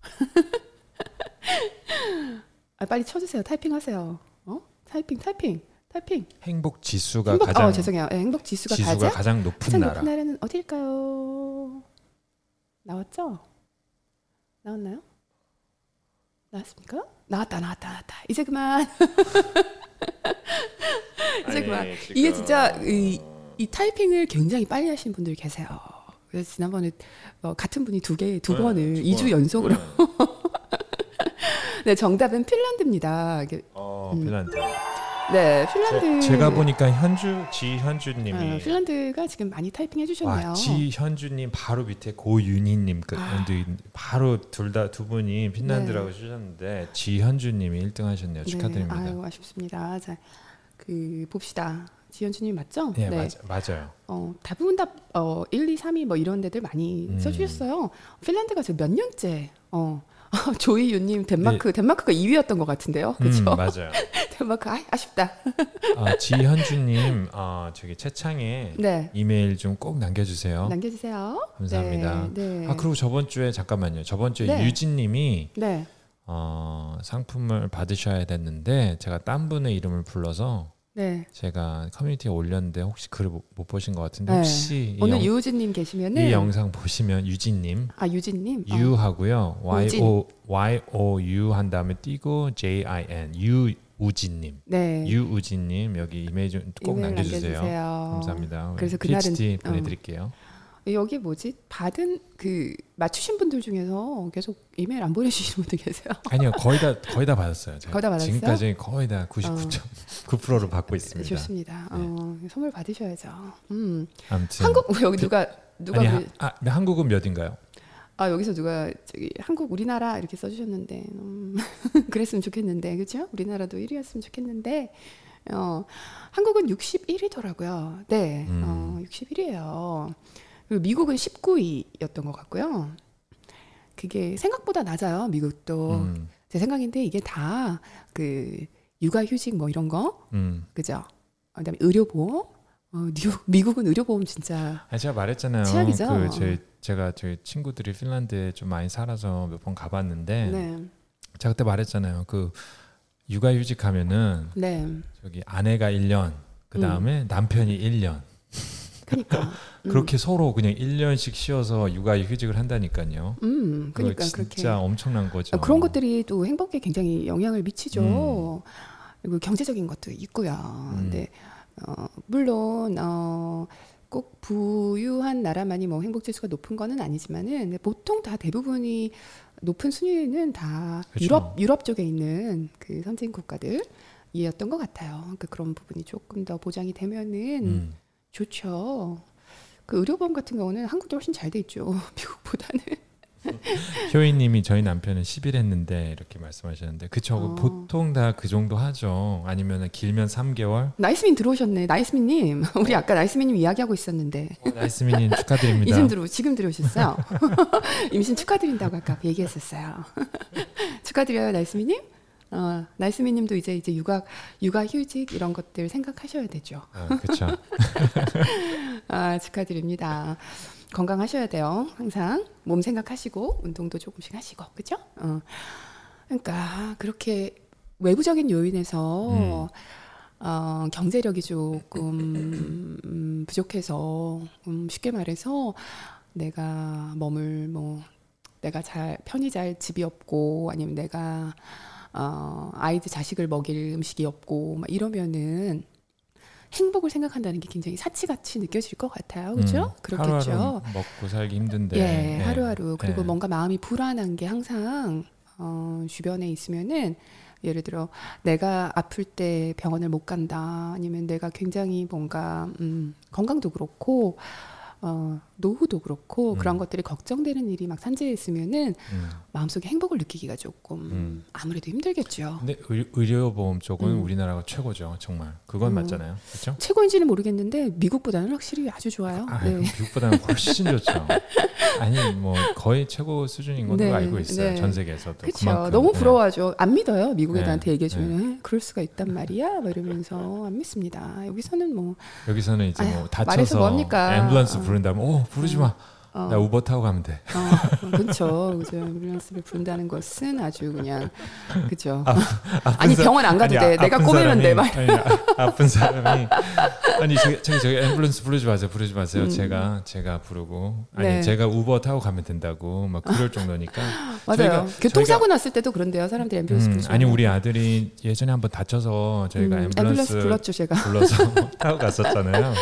아, 빨리 쳐주세요. 타이핑하세요. 어? 타이핑, 타이핑, 타이핑. 행복 지수가 행복, 가장 어, 죄송해요. 예, 행복 지수가, 지수가 가장, 가장 높은 가장 나라. 높은 나라는 어디일까요? 나왔죠? 나왔나요? 나왔습니까? 나왔다, 나왔다, 나왔다. 이제 그만. 이제 그만. 이게 진짜 이, 이 타이핑을 굉장히 빨리 하신 분들 계세요. 그래서 지난번에 어, 같은 분이 두 개, 두 번을 두이주 번. 연속으로. 네, 정답은 핀란드입니다. 어, 음. 핀란드. 네, 핀란드. 제, 가 보니까 현주 지현주님이 어, 핀란드가 지금 많이 타이핑 해 주셨네요. 와 지현주님 바로 밑에 고윤희님 그 아. 바로 둘 다 두 분이 핀란드라고 주셨는데 지현주님이 1등 하셨네요. 축하드립니다. 네, 아유, 아쉽습니다. 자, 그 봅시다. 지현주님 맞죠? 네, 맞아, 맞아요. 어, 대부분 다 어, 1, 2, 3위 뭐 이런 데들 많이 음. 써주셨어요. 핀란드가 지금 몇 년째 어, 조이유님 덴마크 덴마크가 2위였던 것 같은데요, 그렇죠? 음, 맞아요. 덴마크 아, 아쉽다. 아, 지현주님 아, 저기 채창에 네, 이메일 좀 꼭 남겨주세요. 남겨주세요. 감사합니다. 네, 네. 아 그리고 저번 주에 잠깐만요. 저번 주에 네. 유진님이 네. 어, 상품을 받으셔야 됐는데 제가 딴 분의 이름을 불러서 네. 제가 커뮤니티에 올렸는데 혹시 글을 못, 못 보신 것 같은데 네. 혹시 이, 오늘 영, 유우진님 계시면은 이 영상 보시면 유진님 아 유진님 어. 유하고요 Y 우진. O Y O U 한 다음에 띄고 J I N 유우진님 네. 유우진님 여기 이메일 좀꼭 이메일 남겨주세요. 남겨주세요. 감사합니다. 그래서 그날은, PhD 어. 보내드릴게요. 여기 뭐지 받은 그 맞추신 분들 중에서 계속 이메일 안 보내주시는 분들 계세요. 아니요 거의 다 거의 다 받았어요. 거의 다 받았어요? 지금까지 거의 다 99.9%를 받고 있습니다. 좋습니다. 어, 선물 받으셔야죠. 음. 아무튼 한국 뭐 여기 누가 누가 아니 그- 하, 아, 한국은 몇인가요? 아 여기서 누가 저기 한국 우리나라 이렇게 써주셨는데 음, 그랬으면 좋겠는데 그렇죠? 우리나라도 1위였으면 좋겠는데 어, 한국은 61위더라고요. 네, 음. 어, 61위예요. 그리고 미국은 19위였던 것 같고요. 그게 생각보다 낮아요. 미국도 음, 제 생각인데 이게 다 그 육아휴직 뭐 이런 거 음. 그죠? 어, 그다음에 의료보험. 어, 미국, 미국은 의료보험 진짜 아 제가 말했잖아요. 최악이죠. 그 제, 제가 저희 친구들이 핀란드에 좀 많이 살아서 몇 번 가봤는데 네, 제가 그때 말했잖아요. 그 육아휴직 하면은 네, 저기 아내가 1년, 그 다음에 남편이 1년. 그러니까 음. 그렇게 서로 그냥 1년씩 쉬어서 육아 휴직을 한다니까요. 음, 그러니까 그렇게 진짜 엄청난 거죠. 아, 그런 것들이 또 행복에 굉장히 영향을 미치죠. 그리고 경제적인 것도 있고요. 음. 근데 어, 물론 어, 꼭 부유한 나라만이 뭐 행복 지수가 높은 거는 아니지만은 보통 다 대부분이 높은 순위는 다 그렇죠. 유럽 유럽 쪽에 있는 그 선진 국가들 이었던 것 같아요. 그러니까 그런 부분이 조금 더 보장이 되면은 음. 좋죠. 그 의료보험 같은 경우는 한국이 훨씬 잘 돼 있죠. 미국보다는. 효인님이 저희 남편은 10일 했는데 이렇게 말씀하셨는데 그쵸 어. 보통 다 그 정도 하죠. 아니면 길면 3개월. 나이스민 들어오셨네. 나이스민님. 우리 아까 나이스민님 이야기하고 있었는데. 어, 나이스민님 축하드립니다. 이즘 들어 지금 들어오셨어요. 임신 축하드린다고 아까 얘기했었어요. 축하드려요, 나이스민님. 어, 나이스민님도 이제 이제 육아 육아 휴직 이런 것들 생각하셔야 되죠. 어, 그렇죠. 아, 축하드립니다. 건강하셔야 돼요. 항상 몸 생각하시고 운동도 조금씩 하시고 그죠? 어. 그러니까 그렇게 외부적인 요인에서 어, 경제력이 조금 음, 부족해서 음, 쉽게 말해서 내가 머물 뭐 내가 잘 편히 잘 집이 없고 아니면 내가 어, 아이들 자식을 먹일 음식이 없고 막 이러면은 행복을 생각한다는 게 굉장히 사치같이 느껴질 것 같아요. 그렇죠? 음, 그렇겠죠. 먹고 살기 힘든데. 예, 네. 하루하루 그리고 네. 뭔가 마음이 불안한 게 항상 어, 주변에 있으면은 예를 들어 내가 아플 때 병원을 못 간다 아니면 내가 굉장히 뭔가 음, 건강도 그렇고 어, 노후도 그렇고 음. 그런 것들이 걱정되는 일이 막 산재해 있으면은 음. 마음속에 행복을 느끼기가 조금 음. 아무래도 힘들겠죠. 근데 의, 의료보험 쪽은 음. 우리나라가 최고죠, 정말. 그건 음. 맞잖아요, 그렇죠? 최고인지는 모르겠는데 미국보다는 확실히 아주 좋아요. 아, 네. 미국보다는 훨씬 좋죠. 아니 뭐 거의 최고 수준인 걸로 네, 알고 있어요, 네. 전 세계에서도. 그렇죠. 너무 네. 부러워하죠. 안 믿어요. 미국 네, 애들한테 얘기해 주면 에, 그럴 수가 있단 말이야. 막 이러면서 안 믿습니다. 여기서는 뭐 여기서는 이제 아휴, 뭐 다쳐서 뭡니까? 앰뷸런스 어. 부른다면 오 부르지 마. 어, 나 우버 타고 가면 돼. 어, 그렇죠. 그죠. 앰뷸런스를 부른다는 것은 아주 그냥 그죠. 아니 사- 병원 안 가도 아니, 돼. 내가 아픈 꼬매면 돼. 막. 사람이- 아니, 아, 아픈 사람이 아니 저기 저기 저기 앰뷸런스 부르지 마세요. 부르지 마세요. 음. 제가 제가 부르고 아니 네. 제가 우버 타고 가면 된다고 막 그럴 정도니까. 맞아요. 저희가- 교통사고 났을 때도 그런데요. 사람들이 앰뷸런스 음, 부르죠. 아니 우리 아들이 예전에 한번 다쳐서 저희가 음, 앰뷸런스 앰뷸런스 불렀죠 제가. 불러서 타고 갔었잖아요.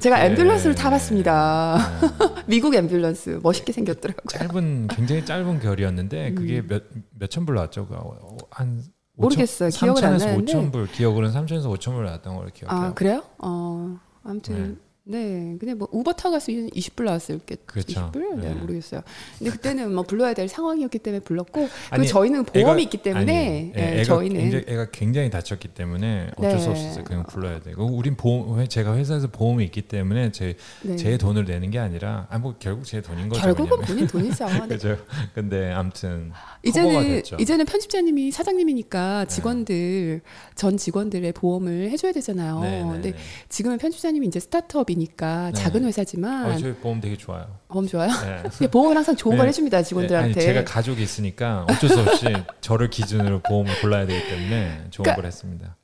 제가 앰뷸런스를 타봤습니다. 네. 미국 앰뷸런스 멋있게 생겼더라고요. 짧은 굉장히 짧은 결이었는데 그게 음. 몇 몇천 불 나왔죠. 그, 어, 한 모르겠어요. 기억은 안 3천에서 나는데. 5천 불 기억으로는 3천에서 5천 불 나왔던 걸로 기억해요. 아 그래요? 어 아무튼 네. 근데 뭐 우버 타고 갔을 때 20불 나왔을겠 그렇죠. 20불? 네, 네. 모르겠어요. 근데 그때는 뭐 불러야 될 상황이었기 때문에 불렀고 그리고 아니, 저희는 보험이 애가- 있기 때문에 아니, 예, 애가 저희는 굉장히, 애가 굉장히 다쳤기 때문에 어쩔 수 네. 없었어요. 그냥 불러야 되고 우린 보험 회- 제가 회사에서 보험이 있기 때문에 제, 네. 제 돈을 내는 게 아니라 아 뭐 결국 제 돈인 거죠. 결국은. 본인 돈이죠. 네. 그죠. 근데 아무튼 이제는. 네. 이제는 편집자님이 사장님이니까 직원들 전 직원들의 보험을 해줘야 되잖아요. 네, 네, 근데 네. 지금은 편집자님이 이제 스타트업 이니까 네. 작은 회사지만 어, 저희 보험 되게 좋아요. 보험 좋아요. 네. 근데 보험은 항상 좋은 걸 네. 해줍니다 직원들한테. 아니, 제가 가족이 있으니까 어쩔 수 없이 저를 기준으로 보험을 골라야 되기 때문에 좋은 그러니까 걸 했습니다.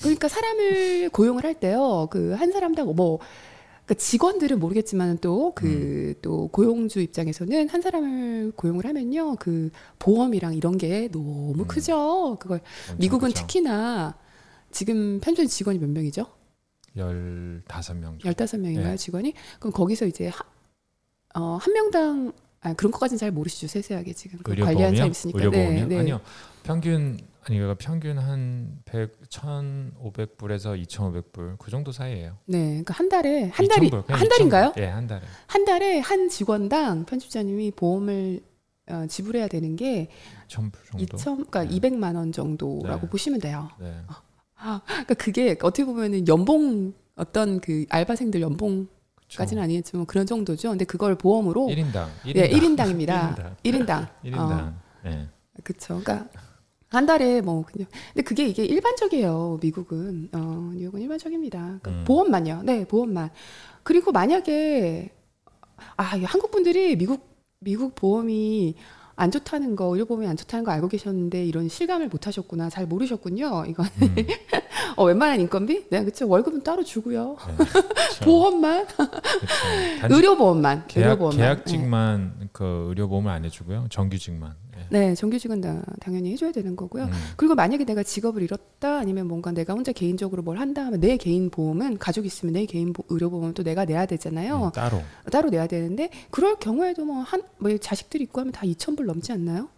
그러니까 사람을 고용을 할 때요, 그 한 사람당 뭐 그러니까 직원들은 모르겠지만 또 그또 음. 고용주 입장에서는 한 사람을 고용을 하면요, 그 보험이랑 이런 게 너무 음. 크죠. 그걸 미국은 크죠. 특히나 지금 편집 직원이 몇 명이죠? 15명. 15명인가요, 네. 직원이? 그럼 거기서 이제 하, 어, 한 명당 아, 그런 것까지는 잘 모르시죠, 세세하게 지금 그 관리하는? 사람 있으니까. 의료보험이요? 네, 네. 아니요. 평균 아니 그러니까 평균 한 100, 1,500불에서 2,500불 그 정도 사이예요. 네, 그러니까 한 달에 한 달이 2,000불, 그냥 한 달인가요? 2,000불. 예, 한 달에. 한 달에 한 직원당 편집자님이 보험을 어, 지불해야 되는 게 1,000불 정도. 2천, 그러니까 네. 200만 원 정도라고 네. 보시면 돼요. 네. 그러니까 그게 어떻게 보면은 연봉 어떤 그 알바생들 연봉 까지는 그쵸. 아니겠지만 그런 정도죠. 근데 그걸 보험으로 1인당. 1인당. 예, 1인당입니다. 1인당. 1인당. 1인당. 예. 그렇죠. 그러니까 한 달에 뭐 그냥 근데 그게 이게 일반적이에요. 미국은 어, 뉴욕은 일반적입니다. 그러니까 음. 보험만요. 네, 보험만. 그리고 만약에 아, 이 한국 분들이 미국 미국 보험이 안 좋다는 거, 의료보험이 안 좋다는 거 알고 계셨는데 이런 실감을 못 하셨구나. 잘 모르셨군요. 이건 음. 어, 웬만한 인건비? 네, 그렇죠. 월급은 따로 주고요. 네. 그쵸. 보험만, 그쵸. 의료보험만, 계약, 의료보험만. 네. 계약직만 그 의료보험을 안 해주고요. 정규직만. 예. 네, 정규직은 다 당연히 해줘야 되는 거고요. 음. 그리고 만약에 내가 직업을 잃었다 아니면 뭔가 내가 혼자 개인적으로 뭘 한다 하면 내 개인 보험은 가족 있으면 내 개인 보- 의료 보험은 또 내가 내야 되잖아요. 음, 따로. 따로 내야 되는데 그럴 경우에도 뭐한뭐 자식들 있고 하면 다 2,000불 넘지 않나요?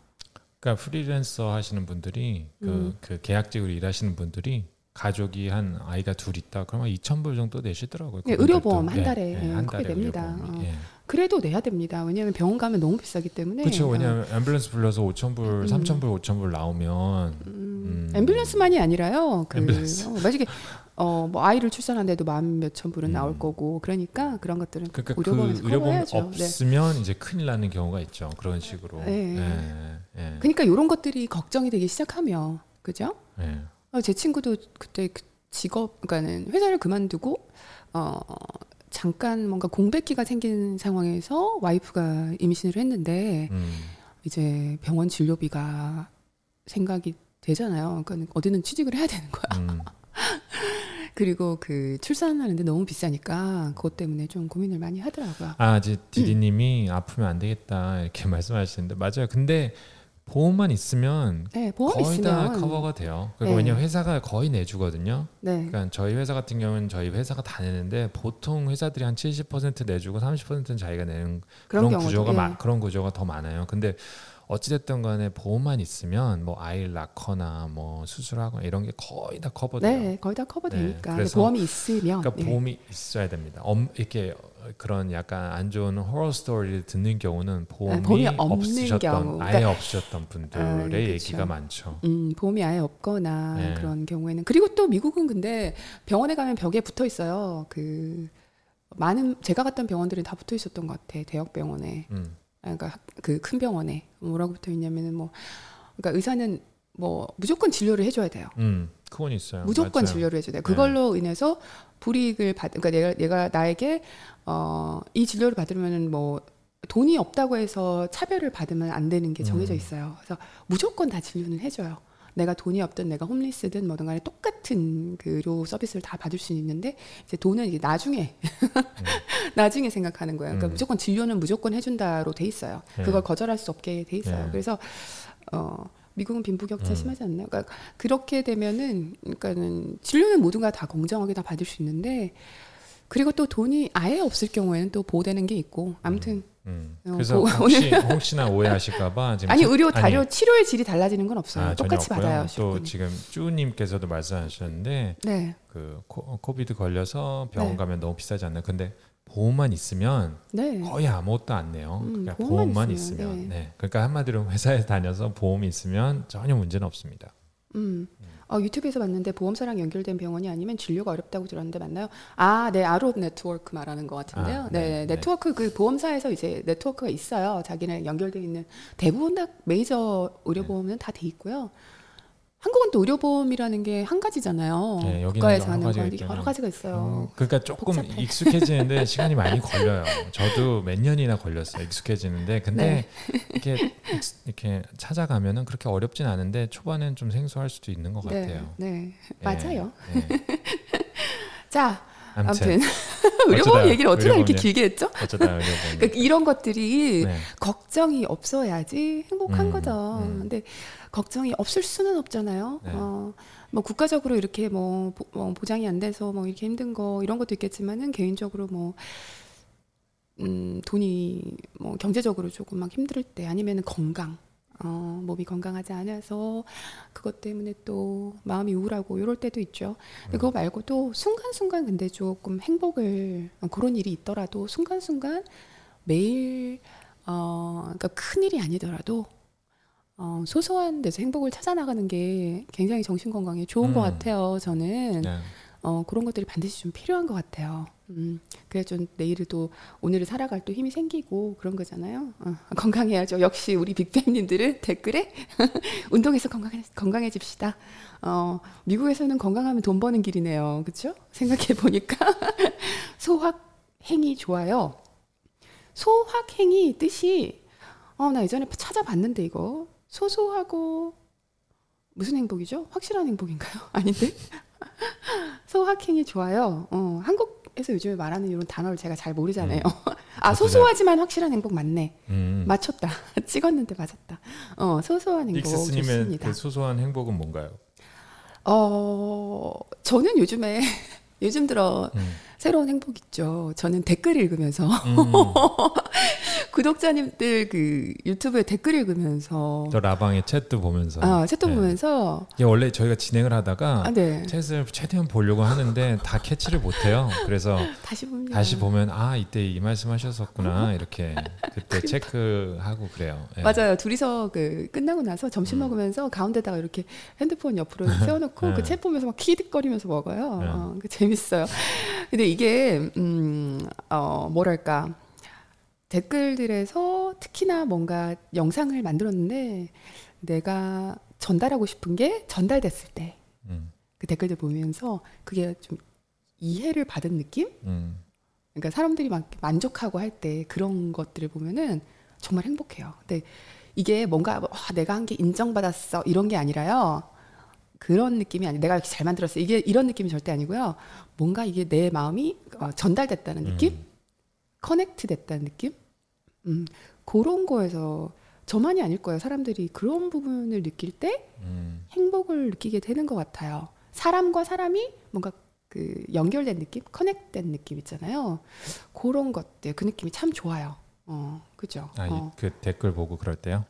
그러니까 프리랜서 하시는 분들이 그, 음. 그 계약직으로 일하시는 분들이 가족이 한 아이가 둘 있다 그러면 2천 불 정도 내시더라고요. 네, 그분들도. 의료보험 한 예, 달에, 예, 예, 한 그렇게 달에. 의료보험이. 어. 예. 그래도 내야 됩니다. 왜냐하면 병원 가면 너무 비싸기 때문에. 그렇죠. 어, 왜냐하면 앰뷸런스 불러서 5천 불, 음. 3천 불, 5천 불 나오면 음, 음. 앰뷸런스만이 아니라요. 그 앰뷸런스. 어, 만약에 어, 뭐 아이를 출산한데도 만 몇천 불은 음. 나올 거고 그러니까 그런 것들은 그러니까 의료보험에서 그 의료보험. 네. 없으면 이제 큰일 나는 경우가 있죠. 그런 식으로. 네. 예, 예, 그러니까 이런 것들이 걱정이 되기 시작하며 그죠? 예. 어, 제 친구도 그때 그 직업, 그러니까는 회사를 그만두고 어 잠깐 뭔가 공백기가 생긴 상황에서 와이프가 임신을 했는데 음, 이제 병원 진료비가 생각이 되잖아요. 그러니까 어디는 취직을 해야 되는 거야. 음. 그리고 그 출산하는데 너무 비싸니까 그것 때문에 좀 고민을 많이 하더라고요. 아, 이제 디디님이 아프면 안 되겠다 이렇게 말씀하시는데 맞아요. 근데 보험만 있으면 네, 보험 거의 다 있으면 커버가 돼요. 그리고 네. 왜냐면 회사가 거의 내주거든요. 네. 그러니까 저희 회사 같은 경우는 저희 회사가 다 내는데 보통 회사들이 한 70% 내주고 30%는 자기가 내는 그런 그런, 구조가 예. 마- 그런 구조가 더 많아요. 근데 어찌됐든 간에 보험만 있으면 뭐 아이를 낳거나 뭐 수술하거나 이런 게 거의 다 커버돼요. 네, 거의 다 커버되니까 네, 그래서- 보험이 있으면 그러니까 네. 보험이 있어야 됩니다. 엄, 이렇게 그런 약간 안 좋은 호러 스토리를 듣는 경우는 보험이, 없는 없으셨던 경우. 아예 그러니까- 없으셨던 분들의 아, 그쵸. 얘기가 많죠. 음, 보험이 아예 없거나 네. 그런 경우에는 그리고 또 미국은 근데 병원에 가면 벽에 붙어 있어요. 그 많은 제가 갔던 병원들은 다 붙어 있었던 것 같아. 대형 병원에. 음, 아, 그러니까 그 큰 병원에 뭐라고 붙어 있냐면은 뭐 그러니까 의사는 뭐 무조건 진료를 해줘야 돼요. 음, 그건 있어요. 무조건 맞아요. 진료를 해줘야 돼요. 그걸로 인해서 불이익을 받, 그러니까 내가 내가 나에게 어, 이 진료를 받으면은 뭐 돈이 없다고 해서 차별을 받으면 안 되는 게 정해져 음. 있어요. 그래서 무조건 다 진료는 해줘요. 내가 돈이 없든 내가 홈리스든 뭐든 간에 똑같은 그 의료 서비스를 다 받을 수 있는데 이제 돈은 이제 나중에 나중에 생각하는 거예요. 그러니까 음. 무조건 진료는 무조건 해준다로 돼 있어요. 네. 그걸 거절할 수 없게 돼 있어요. 네. 그래서 어 미국은 빈부격차 음. 심하지 않나요? 그러니까 그렇게 되면은 그러니까는 진료는 모두가 다 공정하게 다 받을 수 있는데 그리고 또 돈이 아예 없을 경우에는 또 보호되는 게 있고 아무튼 음. 어, 그래서 보- 혹시 혹시나 오해하실까봐 지금 아니 첫- 의료 아니, 다료 치료의 질이 달라지는 건 없어요. 아, 똑같이. 받아요. 또 실제로. 지금 쭈님께서도 말씀하셨는데 네, 그 코, 코비드 걸려서 병원 네. 가면 너무 비싸지 않나요? 근데 보험만 있으면 네. 거의 아무것도 안 내요. 음, 그러니까 보험만 보험만 있으면, 있으면. 네. 네. 그러니까 한마디로 회사에 다녀서 보험이 있으면 전혀 문제는 없습니다. 음. 어, 유튜브에서 봤는데 보험사랑 연결된 병원이 아니면 진료가 어렵다고 들었는데 맞나요? 아, 네, 아롯 네트워크 말하는 것 같은데요. 아, 네, 네, 네. 네트워크 그 보험사에서 이제 네트워크가 있어요. 자기네 연결돼 있는 대부분 다 메이저 의료보험은 다 돼 있고요. 한국은 또 의료보험이라는 게 한 가지잖아요. 네, 여기는 국가에서 여러 하는. 여러 가지가 음, 있어요. 그러니까 조금 복잡해. 익숙해지는데 시간이 많이 걸려요. 저도 몇 년이나 걸렸어요. 익숙해지는데 근데 네. 이렇게 익- 이렇게 찾아가면은 그렇게 어렵진 않은데 초반엔 좀 생소할 수도 있는 것 네, 같아요. 네, 예, 맞아요. 예. 자, 아무튼 의료보험 얘기를 어쩌다 이렇게. 길게 했죠? 어쩌다. 그러니까 이런 것들이 네. 걱정이 없어야지 행복한 음, 거죠. 음. 근데 걱정이 없을 수는 없잖아요. 네. 어, 뭐 국가적으로 이렇게 뭐, 보, 뭐 보장이 안 돼서 뭐 이렇게 힘든 거 이런 것도 있겠지만은 개인적으로 뭐 음, 돈이 뭐 경제적으로 조금 막 힘들 때 아니면은 건강 어, 몸이 건강하지 않아서 그것 때문에 또 마음이 우울하고 이럴 때도 있죠. 근데 그거 말고도 순간순간 근데 조금 행복을 어, 그런 일이 있더라도 순간순간 매일 어, 그러니까 큰 일이 아니더라도 어, 소소한 데서 행복을 찾아 나가는 게 굉장히 정신 건강에 좋은 것 음. 같아요. 저는 네. 어, 그런 것들이 반드시 좀 필요한 것 같아요. 음, 그래야 좀 내일을 또 오늘을 살아갈 또 힘이 생기고 그런 거잖아요. 어, 건강해야죠. 역시 우리 빅뱀님들은 댓글에 운동해서 건강해, 건강해집시다. 어, 미국에서는 건강하면 돈 버는 길이네요. 그렇죠? 생각해 보니까 소확 행이 좋아요. 소확 행이 뜻이 어, 나 예전에 찾아봤는데 이거 소소하고 무슨 행복이죠? 확실한 행복인가요? 아닌데? 소확행이 좋아요. 어, 한국에서 요즘에 말하는 이런 단어를 제가 잘 모르잖아요. 아, 저도 소소하지만 확실한 행복 맞네. 음. 맞췄다. 찍었는데 맞았다. 어, 소소한 행복 익스스님의. 그 소소한 행복은 뭔가요? 어, 저는 요즘에 요즘 들어 음. 새로운 행복 있죠. 저는 댓글 읽으면서 음. 구독자님들 그 유튜브에 댓글 읽으면서 또 라방의 챗도 보면서. 아, 챗도 네. 보면서 이게 원래 저희가 진행을 하다가 아, 네. 챗을 최대한 보려고 하는데 다 캐치를 못해요. 그래서 다시 봅니다. 다시 보면 아 이때 이 말씀하셨었구나 이렇게 그때 체크하고 그래요. 예. 맞아요. 둘이서 그 끝나고 나서 점심 음. 먹으면서 가운데다가 이렇게 핸드폰 옆으로 세워놓고 네. 그책 보면서 막 키득거리면서 먹어요. 네. 어, 그 재밌어요. 근데 이게 음, 어, 뭐랄까 댓글들에서 특히나 뭔가 영상을 만들었는데 내가 전달하고 싶은 게 전달됐을 때그 음, 댓글들 보면서 그게 좀 이해를 받은 느낌? 음, 그러니까 사람들이 막 만족하고 할 때 그런 것들을 보면은 정말 행복해요. 근데 이게 뭔가 와, 내가 한 게 인정받았어 이런 게 아니라요. 그런 느낌이 아니 내가 이렇게 잘 만들었어 이게 이런 느낌이 절대 아니고요. 뭔가 이게 내 마음이 어, 전달됐다는 느낌, 음. 커넥트 됐다는 느낌, 음, 그런 거에서 저만이 아닐 거예요. 사람들이 그런 부분을 느낄 때 음, 행복을 느끼게 되는 것 같아요. 사람과 사람이 뭔가 그 연결된 느낌, 커넥된 느낌 있잖아요. 그런 것들, 그 느낌이 참 좋아요. 어, 그죠? 아, 이- 어. 그 댓글 보고 그럴 때요.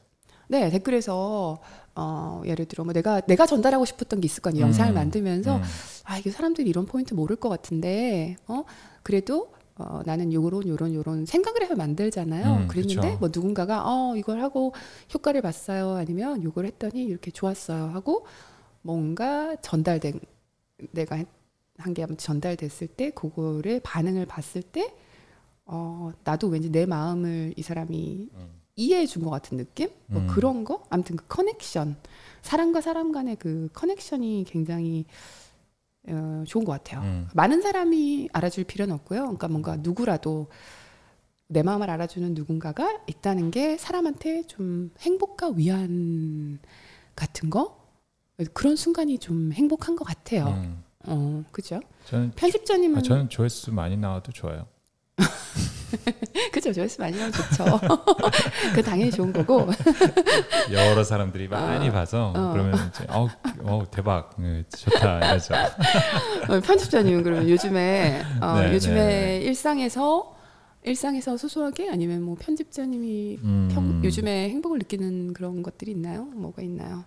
네, 댓글에서 어, 예를 들어 뭐 내가 내가 전달하고 싶었던 게 있을 거 아니에요. 영상을 음, 만들면서 음, 아 이게 사람들이 이런 포인트 모를 것 같은데, 어 그래도 어, 나는 요런 요런 요런 생각을 해서 만들잖아요. 음, 그랬는데 그쵸. 뭐 누군가가 어 이걸 하고 효과를 봤어요. 아니면 요걸 했더니 이렇게 좋았어요. 하고 뭔가 전달된 내가 한 게 전달됐을 때 그거를 반응을 봤을 때 어, 나도 왠지 내 마음을 이 사람이 음. 이해해 준 것 같은 느낌? 뭐 음. 그런 거? 아무튼 그 커넥션. 사람과 사람 간의 그 커넥션이 굉장히 어, 좋은 것 같아요. 음. 많은 사람이 알아줄 필요는 없고요. 그러니까 뭔가 누구라도 내 마음을 알아주는 누군가가 있다는 게 사람한테 좀 행복과 위안 같은 거? 그런 순간이 좀 행복한 것 같아요. 음. 어, 그죠? 저는 편집자님은 아, 저는 조회수 많이 나와도 좋아요. 그죠? 조회수 많이 나면 좋죠. 그 당연히 좋은 거고. 여러 사람들이 많이 봐서 어. 그러면 이제 어, 어 대박 네, 좋다 이러죠. 어, 편집자님은 그러면 요즘에 어, 네, 요즘에 네. 일상에서 일상에서 소소하게 아니면 뭐 편집자님이 음. 평, 요즘에 행복을 느끼는 그런 것들이 있나요? 뭐가 있나요?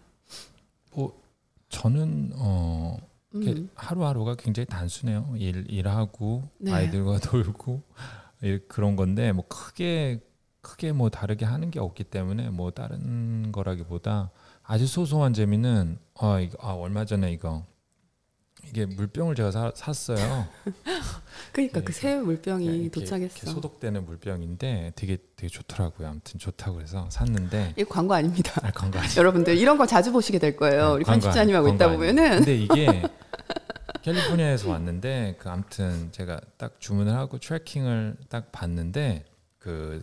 뭐 저는 어 음. 하루하루가 굉장히 단순해요. 일 일하고 네. 아이들과 놀고 일- 그런 건데 뭐 크게 크게 뭐 다르게 하는 게 없기 때문에 뭐 다른 거라기보다 아주 소소한 재미는 아 이거 아 얼마 전에 이거 이게 물병을 제가 사, 샀어요. 그러니까 네, 그새 물병이 이렇게- 도착했어. 이렇게 소독되는 물병인데 되게 되게 좋더라고요. 아무튼 좋다고 해서 샀는데 이거 광고 아닙니다. 아, 광고 아니 여러분들 이런 거 자주 보시게 될 거예요. 우리 네, 광고 편집자님하고 있다 보면은 근데 이게 캘리포니아에서 왔는데 그 아무튼 제가 딱 주문을 하고 tracking을 딱 봤는데 그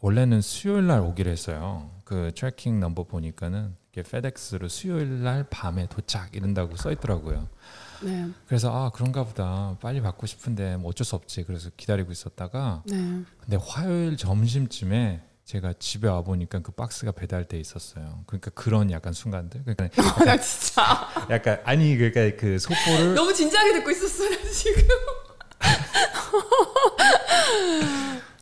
원래는 수요일 날 오기로 했어요. 그 tracking number 보니까는 이게 FedEx로 수요일 날 밤에 도착 이런다고 써 있더라고요. 네, 그래서 아 그런가 보다 빨리 받고 싶은데 뭐 어쩔 수 없지 그래서 기다리고 있었다가 네. 근데 화요일 점심쯤에 제가 집에 와 보니까 그 박스가 배달돼 있었어요. 그러니까 그런 약간 순간들. 그러니까 나 진짜 약간 아니 그러니까 그 소포를 너무 진지하게 듣고 있었어 나 지금.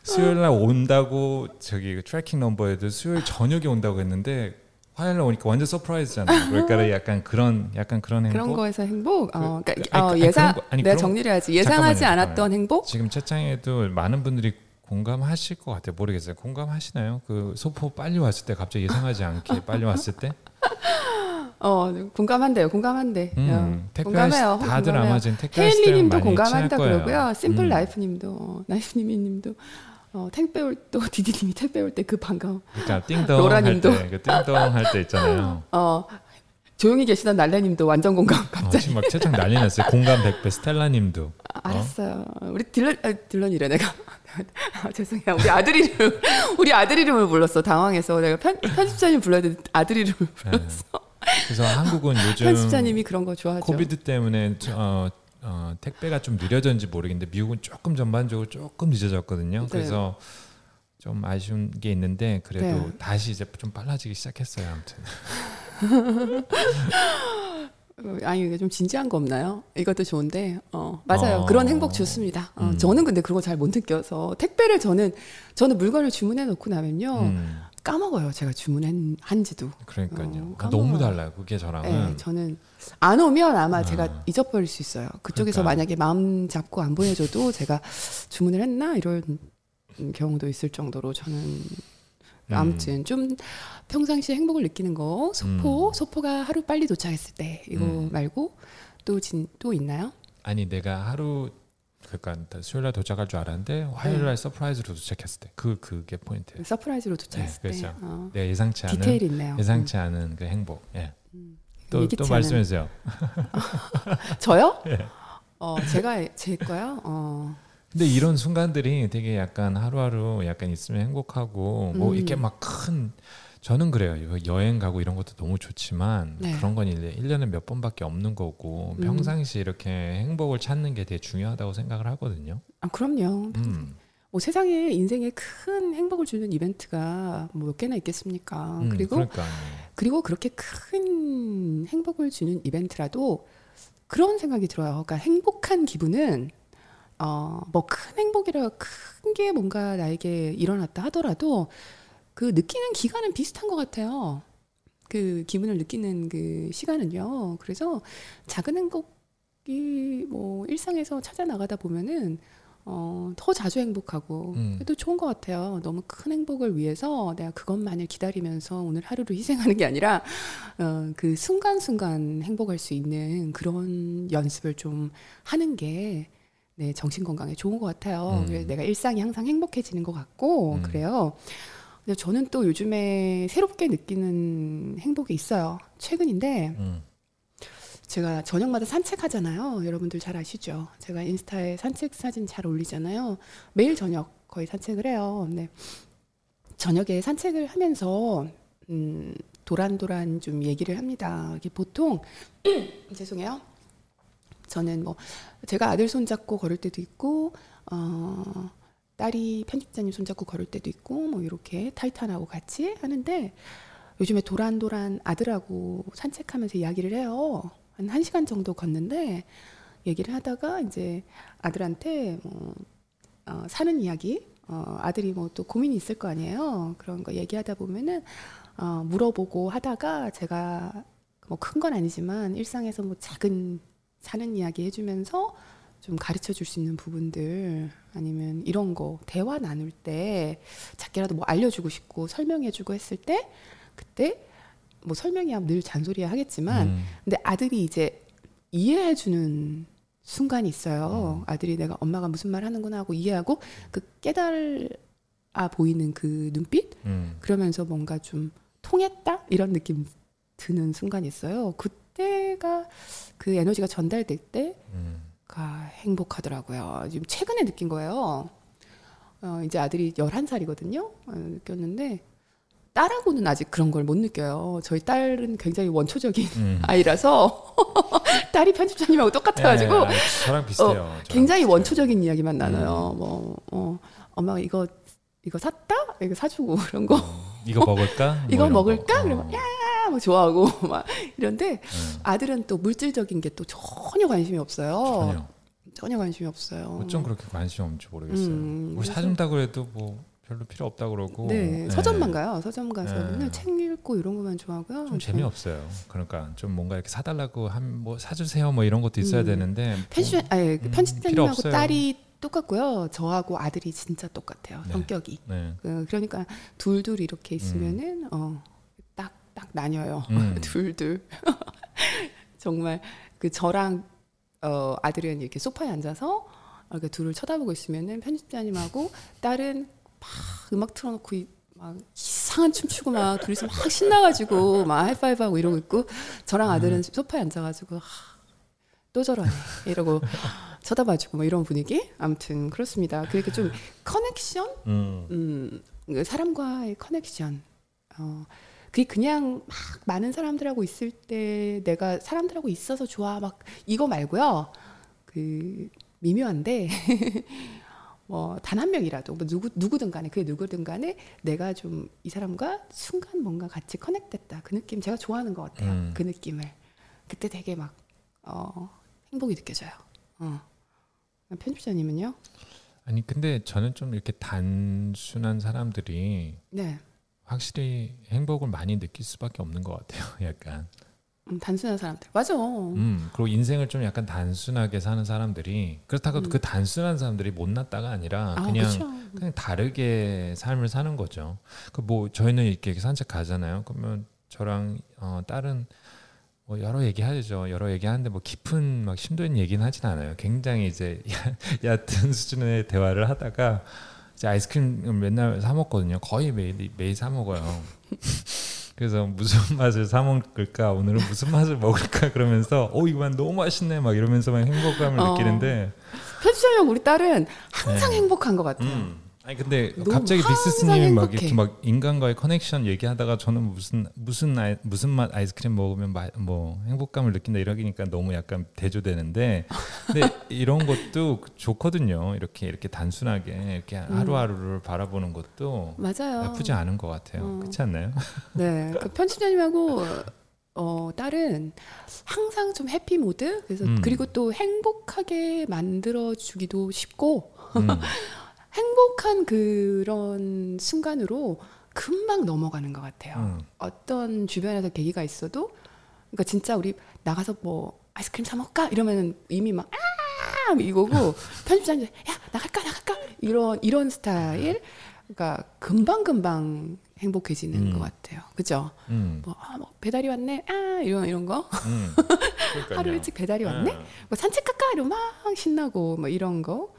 수요일 날 온다고 저기 그 tracking number에도 수요일 저녁에 온다고 했는데 화요일 날 오니까 완전 surprise잖아요. 그러니까 약간 그런 약간 그런 행복. 그런 거에서 행복. 어, 그러니까 그- 어, 아니, 그- 예상 아니, 그런 거- 아니, 내가 정리를 해야지. 예상하지 않았던 행복. 지금 채창에도 많은 분들이 공감하실 것 같아요. 모르겠어요. 공감하시나요? 그 소포 빨리 왔을 때 갑자기 예상하지 않게 빨리 왔을 때. 어, 공감한대요. 공감한대. 음, 어, 공감해요. 다들 공감해요. 아마 지금 때 헤일리님도 공감한다. 그러고요. 심플 음. 라이프님도 어, 나이프님이님도 어, 택배 올또 디디님이 택배 올 때 그 반가움. 그러니까 띵동 로라님도. 할 때 그 띵동 할 때 있잖아요. 어, 조용히 계시던 날래님도 완전 공감. 어, 갑자기 지금 막 채창 난리 났어요. 공감 100배 스텔라님도. 아, 알았어요. 우리 딜런 아, 딜런이래 내가. 아, 죄송해요. 우리 아들 이름 우리 아들 이름을 불렀어. 당황해서 내가 편, 편집자님 불러야 돼. 아들 이름을 불렀어. 그래서 한국은 요즘 편집자님이 그런 거 좋아하죠. 코비드 때문에 저- 어, 어, 택배가 좀 느려졌는지 모르겠는데 미국은 조금 전반적으로 조금 늦어졌거든요. 네. 그래서 좀 아쉬운 게 있는데 그래도 네. 다시 이제 좀 빨라지기 시작했어요. 아무튼 어, 아니 이게 좀 진지한 거 없나요? 이것도 좋은데 어 맞아요 어. 그런 행복 좋습니다. 어, 음. 저는 근데 그런 거 잘 못 느껴서 택배를 저는 저는 물건을 주문해 놓고 나면요 음, 까먹어요 제가 주문한 한지도. 그러니까요. 어, 아, 너무. 달라요. 그게 저랑은. 네, 저는 안 오면 아마 아. 제가 잊어버릴 수 있어요. 그쪽에서 그러니까. 만약에 마음 잡고 안 보내줘도 제가 주문을 했나 이런 경우도 있을 정도로 저는 음. 아무튼 좀 평상시에 행복을 느끼는 거 소포 음. 소포가 하루 빨리 도착했을 때 이거 음. 말고 또진또 있나요? 아니 내가 하루 그러니까 수요일 날 도착할 줄 알았는데 화요일 날 surprise로 도착했을 때 그 그게 포인트예요. surprise로 도착했을 네, 때 그렇죠. 어, 내가 예상치 않은 디테일이 있네요. 예상치 않은 그 행복. 예. 음. 또 또. 말씀해 주세요. 저요? 예. 어 제가 제 거요. 어 근데 이런 순간들이 되게 약간 하루하루 약간 있으면 행복하고 뭐 음. 이렇게 막 큰 저는 그래요. 여행 가고 이런 것도 너무 좋지만 네. 그런 건 이제 1년에 몇 번밖에 없는 거고 음. 평상시 이렇게 행복을 찾는 게 되게 중요하다고 생각을 하거든요. 아, 그럼요. 음. 뭐 세상에 인생에 큰 행복을 주는 이벤트가 뭐 몇 개나 있겠습니까? 음, 그리고 그러니까 그리고 그렇게 큰 행복을 주는 이벤트라도 그런 생각이 들어요. 그러니까 행복한 기분은 어, 뭐 큰 행복이라 큰 게 뭔가 나에게 일어났다 하더라도 그 느끼는 기간은 비슷한 것 같아요. 그 기분을 느끼는 그 시간은요. 그래서 작은 행복이 뭐 일상에서 찾아 나가다 보면은 어, 더 자주 행복하고 음. 또 좋은 것 같아요. 너무 큰 행복을 위해서 내가 그것만을 기다리면서 오늘 하루를 희생하는 게 아니라 어, 그 순간순간 행복할 수 있는 그런 연습을 좀 하는 게 네, 정신 건강에 좋은 것 같아요. 음. 그래서 내가 일상이 항상 행복해지는 것 같고 음. 그래요. 근데 저는 또 요즘에 새롭게 느끼는 행복이 있어요. 최근인데 음. 제가 저녁마다 산책하잖아요. 여러분들 잘 아시죠? 제가 인스타에 산책 사진 잘 올리잖아요. 매일 저녁 거의 산책을 해요. 근데 저녁에 산책을 하면서 음, 도란도란 좀 얘기를 합니다. 이게 보통 죄송해요. 저는 뭐 제가 아들 손잡고 걸을 때도 있고 어, 딸이 편집자님 손잡고 걸을 때도 있고 뭐 이렇게 타이탄하고 같이 하는데 요즘에 도란도란 아들하고 산책하면서 이야기를 해요. 한 1시간 정도 걷는데 얘기를 하다가 이제 아들한테 뭐 어, 사는 이야기 어, 아들이 뭐 또 고민이 있을 거 아니에요. 그런 거 얘기하다 보면은 어, 물어보고 하다가 제가 뭐 큰 건 아니지만 일상에서 뭐 작은 사는 이야기 해주면서 좀 가르쳐 줄 수 있는 부분들 아니면 이런 거 대화 나눌 때 작게라도 뭐 알려주고 싶고 설명해주고 했을 때 그때 뭐 설명이야 늘 잔소리야 하겠지만 음. 근데 아들이 이제 이해해 주는 순간이 있어요. 아들이 내가 엄마가 무슨 말 하는구나 하고 이해하고 그 깨달아 보이는 그 눈빛 음. 그러면서 뭔가 좀 통했다 이런 느낌 드는 순간이 있어요. 그 때가 그 에너지가 전달될 때가 음. 행복하더라고요. 지금 최근에 느낀 거예요. 어, 이제 아들이 11살이거든요. 어, 느꼈는데 딸하고는 아직 그런 걸 못 느껴요. 저희 딸은 굉장히 원초적인 음. 아이라서 딸이 편집자님하고 똑같아가지고 예, 예, 아, 저랑 비슷해요. 어, 굉장히 비슷해요. 원초적인 이야기만 나눠요. 뭐 어, 엄마가 이거 이거 샀다? 이거 사주고 그런 거. 이거 먹을까? 뭐 이거 이런 먹을까? 거. 그러면 어. 야, 뭐 좋아하고 막 이런데 음. 아들은 또 물질적인 게 또 전혀 관심이 없어요. 전혀. 전혀 관심이 없어요. 어쩜 그렇게 관심 없는지 모르겠어요. 음, 뭐 사준다고 해도 뭐 별로 필요 없다 그러고. 네, 예. 서점만 가요. 서점 가서 네. 맨날 책 읽고 이런 것만 좋아하고요. 좀 재미없어요. 그러니까 좀 뭔가 이렇게 사달라고 한 뭐 사주세요 뭐 이런 것도 있어야 음. 되는데 편집 아니 그 음, 편집자님하고 없어요. 딸이 똑같고요. 저하고 아들이 진짜 똑같아요. 네. 성격이. 네. 그, 그러니까 둘둘 이렇게 있으면은 어, 딱딱 나뉘어요. 음. 둘둘. 정말 그 저랑 어, 아들은 이렇게 소파에 앉아서 이렇게 둘을 쳐다보고 있으면은 편집자님하고 딸은 막 음악 틀어놓고 이- 막 이상한 춤 추고 막 둘이서 막 신나가지고 막 하이파이브하고 이러고 있고 저랑 아들은 소파에 앉아가지고 하, 또 저러네 이러고 쳐다봐주고 뭐 이런 분위기 아무튼 그렇습니다. 그렇게 좀 커넥션 음. 음, 그 사람과의 커넥션. 어, 그게 그냥 막 많은 사람들하고 있을 때 내가 사람들하고 있어서 좋아 막 이거 말고요. 그 미묘한데 뭐 단 한 명이라도 뭐 누구 누구든 간에 그게 누구든 간에 내가 좀 이 사람과 순간 뭔가 같이 커넥됐다 그 느낌 제가 좋아하는 것 같아요. 음. 그 느낌을 그때 되게 막 어, 행복이 느껴져요. 어. 편집자님은요? 아니 근데 저는 좀 이렇게 단순한 사람들이 네. 확실히 행복을 많이 느낄 수밖에 없는 것 같아요. 약간. 음, 단순한 사람들. 맞아. 음 그리고 인생을 좀 약간 단순하게 사는 사람들이 그렇다고 음. 그 단순한 사람들이 못났다가 아니라 아, 그냥 그쵸. 그냥 다르게 삶을 사는 거죠. 그 뭐 저희는 이렇게 산책 가잖아요. 그러면 저랑 어, 다른 뭐 여러 얘기 하죠. 여러 얘기 하는데 뭐 깊은 막 심도 있는 얘기는 하진 않아요. 굉장히 이제 야- 얕은 수준의 대화를 하다가 이 제 아이스크림을 맨날 사 먹거든요. 거의 매일 매일 사 먹어요. 그래서 무슨 맛을 사 먹을까 오늘은 무슨 맛을 먹을까 그러면서 어 이거 너무 맛있네 막 이러면서 막 행복감을 어. 느끼는데 편집자님 우리 딸은 항상 네. 행복한 것 같아요. 음. 아니 근데 갑자기 항상 빅스스님이 막. 이렇게 막 인간과의 커넥션 얘기하다가 저는 무슨 무슨 아이, 무슨 맛 아이스크림 먹으면 마, 뭐 행복감을 느낀다 이러니까 너무 약간 대조되는데 근데 이런 것도 좋거든요. 이렇게 이렇게 단순하게 이렇게 하루하루를 바라보는 것도 맞아요. 나쁘지 않은 것 같아요. 어. 그렇지 않나요? 네, 그 편집자님하고 어, 딸은 항상 좀 해피 모드. 그래서 음. 그리고 또 행복하게 만들어 주기도 쉽고 음, 행복한 그런 순간으로 금방 넘어가는 것 같아요. 음. 어떤 주변에서 계기가 있어도 그러니까 진짜 우리 나가서 뭐 아이스크림 사 먹을까 이러면 이미 막 아! 이거고 편집자님 야 나갈까 나갈까 이런 이런 스타일 그러니까 금방 금방 행복해지는 음. 것 같아요. 그죠? 음, 뭐, 아, 뭐 배달이 왔네. 아, 이런 이런 거. 음. 하루 일찍 배달이 왔네. 아, 뭐 산책 갈까? 이러면 막 신나고 뭐 이런 거.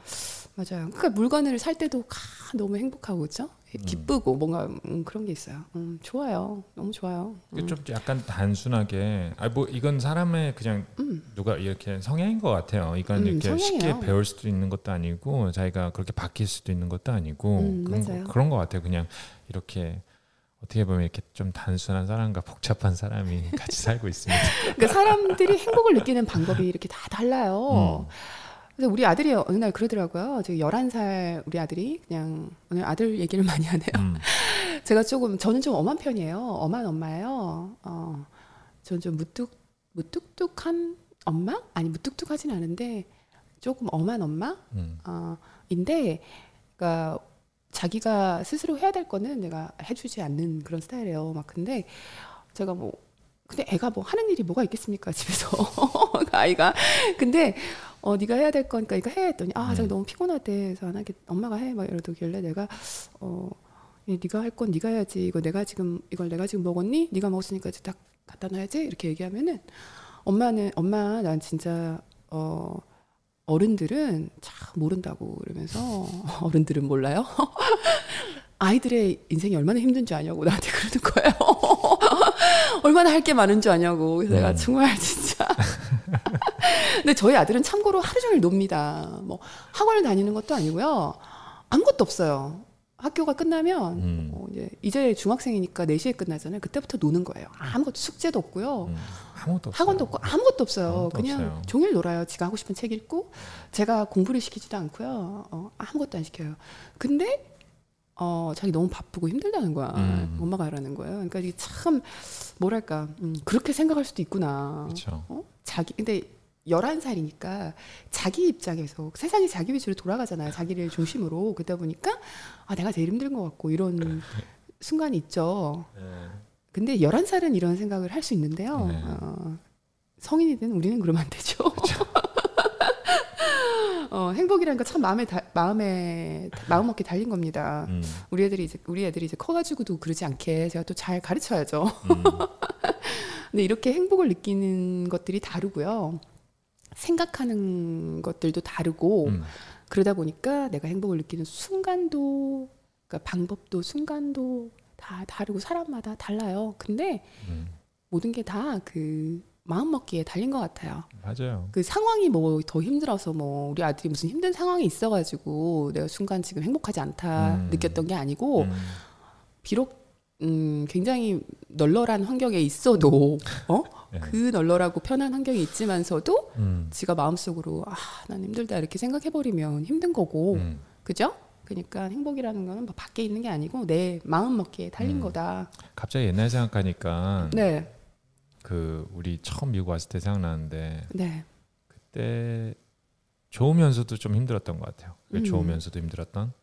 맞아요. 그러니까 물건을 살 때도 아, 너무 행복하고 그죠? 기쁘고 뭔가 음, 그런 게 있어요. 음, 좋아요. 너무 좋아요. 음. 좀 약간 단순하게 아 뭐 이건 사람의 그냥 누가 이렇게 성향인 것 같아요. 이건 음, 이렇게 성향이에요. 쉽게 배울 수도 있는 것도 아니고 자기가 그렇게 바뀔 수도 있는 것도 아니고 음, 그런, 맞아요. 거, 그런 것 같아요. 그냥 이렇게 어떻게 보면 이렇게 좀 단순한 사람과 복잡한 사람이 같이 살고 있습니다. 그러니까 사람들이 행복을 느끼는 방법이 이렇게 다 달라요. 음. 그래서 우리 아들이 어느 날 그러더라고요. 저기 11살 우리 아들이 그냥 오늘 아들 얘기를 많이 하네요. 음, 제가 조금 저는 좀 엄한 편이에요. 엄한 엄마예요. 어, 저는 좀 무뚝 무뚝뚝한 엄마? 아니 무뚝뚝하진 않은데 조금 엄한 엄마? 음, 어, 인데 그러니까 자기가 스스로 해야 될 거는 내가 해 주지 않는 그런 스타일이에요. 막 근데 제가 뭐 근데 애가 뭐 하는 일이 뭐가 있겠습니까 집에서 그 아이가 근데 어 네가 해야 될 거니까 이거 해 했더니 아 제가 음. 너무 피곤하대 그래서 안 하겠 엄마가 해 막 이러더길래 내가 어 예, 네가 할 건 네가 해야지 이거 내가 지금 이걸 내가 지금 먹었니 네가 먹었으니까 이제 딱 갖다 놔야지 이렇게 얘기하면은 엄마는 엄마 난 진짜 어 어른들은 참 모른다고 그러면서 어른들은 몰라요? 아이들의 인생이 얼마나 힘든 줄 아냐고 나한테 그러는 거예요. 얼마나 할 게 많은 줄 아냐고. 그래서 내가 음. 정말 진짜. 근데 저희 아들은 참고로 하루 종일 놉니다. 뭐 학원을 다니는 것도 아니고요. 아무것도 없어요. 학교가 끝나면 음. 어, 이제 이제 중학생이니까 4시에 끝나잖아요. 그때부터 노는 거예요. 아무것도 숙제도 없고요. 음. 아무것도 없어요. 학원도 없고 아무것도 없어요. 아무것도 그냥 없어요. 종일 놀아요. 지가 하고 싶은 책 읽고 제가 공부를 시키지도 않고요. 어, 아무것도 안 시켜요. 근데 어, 자기 너무 바쁘고 힘들다는 거야. 음. 엄마가 하라는 거예요. 그러니까 이게 참 뭐랄까 음, 그렇게 생각할 수도 있구나. 그렇죠. 어? 자기 근데 11살이니까 자기 입장에서 세상이 자기 위주로 돌아가잖아요. 자기를 중심으로. 그러다 보니까 아, 내가 제일 힘든 것 같고 이런 순간이 있죠. 네. 근데 11살은 이런 생각을 할 수 있는데요. 네. 어, 성인이 된 우리는 그러면 안 되죠. 어, 행복이라는 거 참 마음에 다, 마음에 마음 먹게 달린 겁니다. 음, 우리 애들이 이제 우리 애들이 이제 커가지고도 그러지 않게 제가 또 잘 가르쳐야죠. 음, 근데 이렇게 행복을 느끼는 것들이 다르고요. 생각하는 것들도 다르고 음. 그러다 보니까 내가 행복을 느끼는 순간도 그러니까 방법도 순간도 다 다르고 사람마다 달라요. 근데 음. 모든 게 다 그 마음 먹기에 달린 것 같아요. 맞아요. 그 상황이 뭐 더 힘들어서 뭐 우리 아들이 무슨 힘든 상황이 있어가지고 내가 순간 지금 행복하지 않다 음. 느꼈던 게 아니고 음, 비록 음 굉장히 널널한 환경에 있어도 어? 네. 그 널널하고 편한 환경에 있지만서도 음, 지가 마음속으로 아난 힘들다 이렇게 생각해 버리면 힘든 거고 음. 그죠? 그러니까 행복이라는 거는 뭐 밖에 있는 게 아니고 내 마음 먹기에 달린 음. 거다. 갑자기 옛날 생각하니까 네. 그 우리 처음 미국 왔을 때 생각나는데 네. 그때 좋으면서도 좀 힘들었던 것 같아요. 그 음. 좋으면서도 힘들었던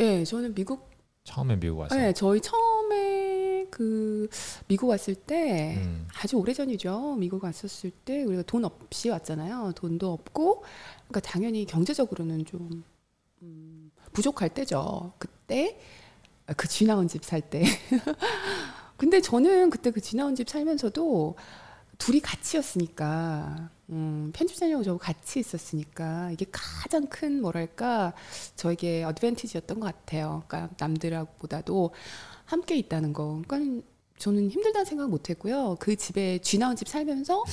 예, 저는 미국 처음에 미국 와서. 네, 저희 처음에 그 미국 왔을 때 음. 아주 오래 전이죠. 미국 왔었을 때 우리가 돈 없이 왔잖아요. 돈도 없고 그러니까 당연히 경제적으로는 좀 음, 부족할 때죠. 그때 아, 그 쥐 나온 집 살 때. 근데 저는 그때 그 쥐나온 집 살면서도 둘이 같이였으니까 음, 편집자님하고 저하고 같이 있었으니까 이게 가장 큰 뭐랄까 저에게 어드밴티지였던 것 같아요. 그러니까 남들보다도 함께 있다는 거. 그러니까 저는 힘들다는 생각 못했고요. 그 집에 쥐 나온 집 살면서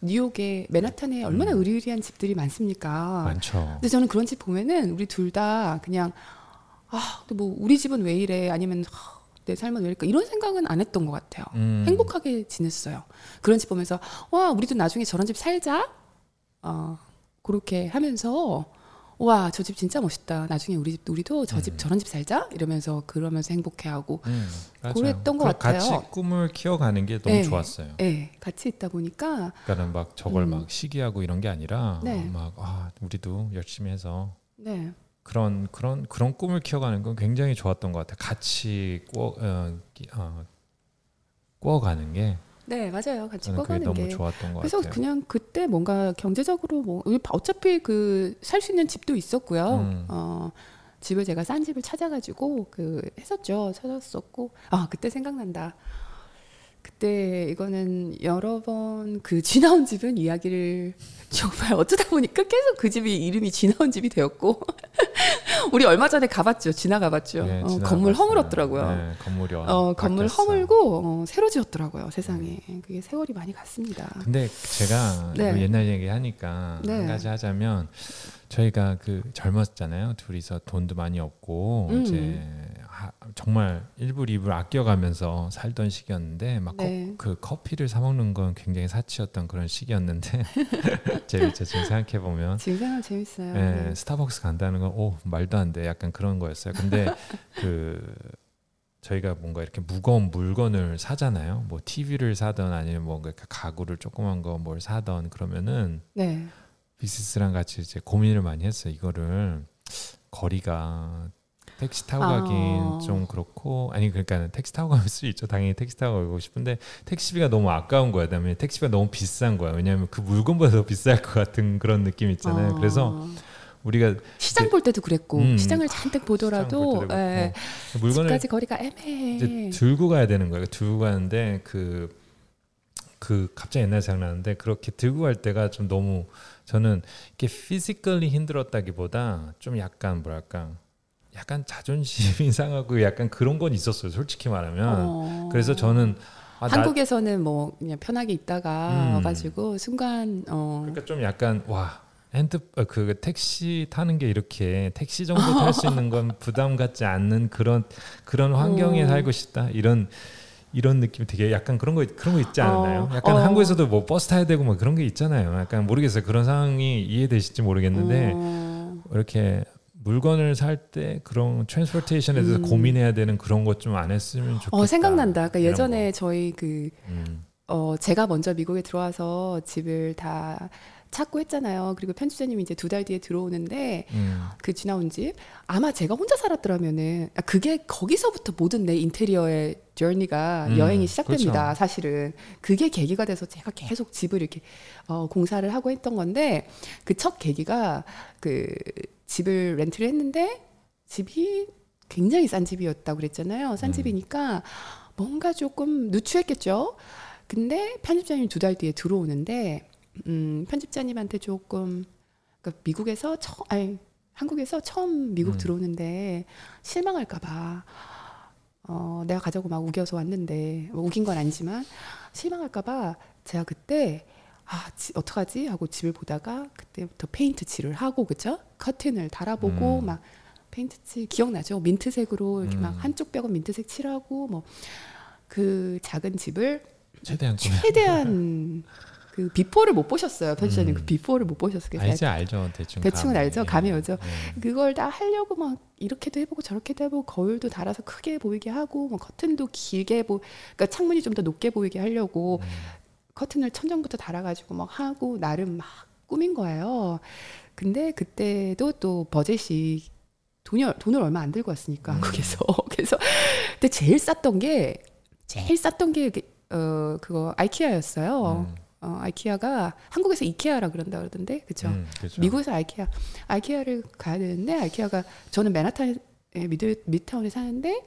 뉴욕에 맨하탄에 얼마나 음. 의리의리한 집들이 많습니까? 많죠. 근데 저는 그런 집 보면은 우리 둘 다 그냥 아, 근데 뭐 우리 집은 왜 이래? 아니면 하, 내 삶은 왜 이럴까? 이런 생각은 안 했던 것 같아요. 음. 행복하게 지냈어요. 그런 집 보면서 와 우리도 나중에 저런 집 살자. 어 그렇게 하면서 와 저 집 진짜 멋있다. 나중에 우리 집 우리도 저집 음. 저런 집 살자 이러면서 그러면서 행복해하고 음. 그랬던 것그 같아요. 같이 꿈을 키워가는 게 너무 네. 좋았어요. 예 같이 있다 보니까 그러니까는 막 저걸 음. 막 시기하고 이런 게 아니라 네. 막 아, 우리도 열심히 해서 네 그런 그런 그런 꿈을 키워가는 건 굉장히 좋았던 것 같아요. 같이 꿔 어, 끼- 어, 꿔가는 게 네, 맞아요 같이 너무 게 좋았던 것 그래서 같아요. 그냥 그때 뭔가 경제적으로 뭐 어차피 그 살 수 있는 집도 있었고요. 음. 어 집을 제가 싼 집을 찾아가지고 그 했었죠. 찾았었고 아 그때 생각난다. 그때 이거는 여러 번 그 쥐나온 집은 이야기를 정말 어쩌다 보니까 계속 그 집이 이름이 쥐나온 집이 되었고 우리 얼마 전에 가봤죠. 지나 가봤죠. 네, 어. 건물 허물었더라고요. 네, 건물이 어, 건물 바뀌었어. 허물고 어, 새로 지었더라고요. 세상에 그게 세월이 많이 갔습니다. 근데 제가 네. 이거 옛날 얘기 하니까 네. 한 가지 하자면 저희가 그 젊었잖아요. 둘이서 돈도 많이 없고 음. 이제 하- 정말 일불 이불 아껴가면서 살던 시기였는데 막 네. 그 커피를 사 먹는 건 굉장히 사치였던 그런 시기였는데 재밌죠. 지금 생각해 보면 지금 생각 재밌어요. 네, 네. 스타벅스 간다는 건 오 말도 안 돼. 약간 그런 거였어요. 근데 그 저희가 뭔가 이렇게 무거운 물건을 사잖아요. 뭐 TV를 사던 아니면 뭔가 이렇게 가구를 조그만 거 뭘 사던 그러면은 네. 비스스랑 같이 이제 고민을 많이 했어요. 이거를 거리가 택시 타고 아. 가긴 좀 그렇고 아니 그러니까 택시 타고 가면 수 있죠. 당연히 택시 타고 가고 싶은데 택시비가 너무 아까운 거야. 그다음에 택시비가 너무 비싼 거야. 왜냐하면 그 물건보다 더 비쌀 것 같은 그런 느낌 있잖아요. 어, 그래서 우리가 시장 이제- 볼 때도 그랬고 음, 시장을 잔뜩 보더라도 시장 예, 물건을 집까지 거리가 애매해. 이제 들고 가야 되는 거예요. 들고 가는데 그, 그 갑자기 옛날 생각나는데 그렇게 들고 갈 때가 좀 너무 저는 이게 physically 힘들었다기보다 좀 약간 뭐랄까 약간 자존심이 상하고 약간 그런 건 있었어요. 솔직히 말하면. 어. 그래서 저는 아, 나- 한국에서는 뭐 그냥 편하게 있다가 음. 와가지고 순간 어 그러니까 좀 약간 와 핸드 어, 그 택시 타는 게 이렇게 택시 정도 탈 수 있는 건 부담 갖지 않는 그런 그런 환경에 어. 살고 싶다 이런 이런 느낌 되게 약간 그런 거 그런 거 있지 않나요? 어, 약간 어. 한국에서도 뭐 버스 타야 되고 뭐 그런 게 있잖아요. 약간 모르겠어요. 그런 상황이 이해되실지 모르겠는데 어, 이렇게 물건을 살 때 그런 transportation에 대해서 음. 고민해야 되는 그런 것 좀 안 했으면 좋겠다. 어, 생각난다. 그러니까 예전에 거. 저희 그 음. 어, 제가 먼저 미국에 들어와서 집을 다 찾고 했잖아요. 그리고 편집자님이 이제 두 달 뒤에 들어오는데 음. 그 지나온 집 아마 제가 혼자 살았더라면은 아, 그게 거기서부터 모든 내 인테리어의 저니가 음, 여행이 시작됩니다. 그렇죠. 사실은 그게 계기가 돼서 제가 계속 집을 이렇게 어, 공사를 하고 했던 건데 그 첫 계기가 그 집을 렌트를 했는데 집이 굉장히 싼 집이었다고 그랬잖아요. 싼 음. 집이니까 뭔가 조금 누추했겠죠. 근데 편집자님 두달 뒤에 들어오는데 음, 편집자님한테 조금 그러니까 미국에서 처 아니 한국에서 처음 미국 음. 들어오는데 실망할까봐 어, 내가 가자고 막 우겨서 왔는데 뭐 우긴 건 아니지만 실망할까봐 제가 그때 아 지, 어떡하지 하고 집을 보다가 그때부터 페인트 칠을 하고 그죠 커튼을 달아보고 음. 막 페인트 칠 기억나죠 민트색으로 이렇게 막 음. 한쪽 벽은 민트색 칠하고 뭐 그 작은 집을 최대한. 최대한 그 before를 못 보셨어요. 편집자님 음. 그 before를 못 보셨어요. 알지 알죠 대충 대충은 감이. 알죠. 감이 오죠. 네. 그걸 다 하려고 막 이렇게도 해보고 저렇게도 해보고 거울도 달아서 크게 보이게 하고 뭐 커튼도 길게 보, 그러니까 창문이 좀 더 높게 보이게 하려고 음. 커튼을 천장부터 달아가지고 막 하고 나름 막 꾸민 거예요. 근데 그때도 또 버젯이 돈이 얼- 돈을 얼마 안 들고 왔으니까 음. 한국에서 그래서 근데 제일 쌌던 게 제일 쌌던 게 어 그거 IKEA였어요. 음. 어 IKEA가 한국에서 이케아라 그런다 그러던데 그죠? 음. 미국에서 IKEA IKEA를 가야 되는데 IKEA가 저는 맨하탄 미드 미드타운에 사는데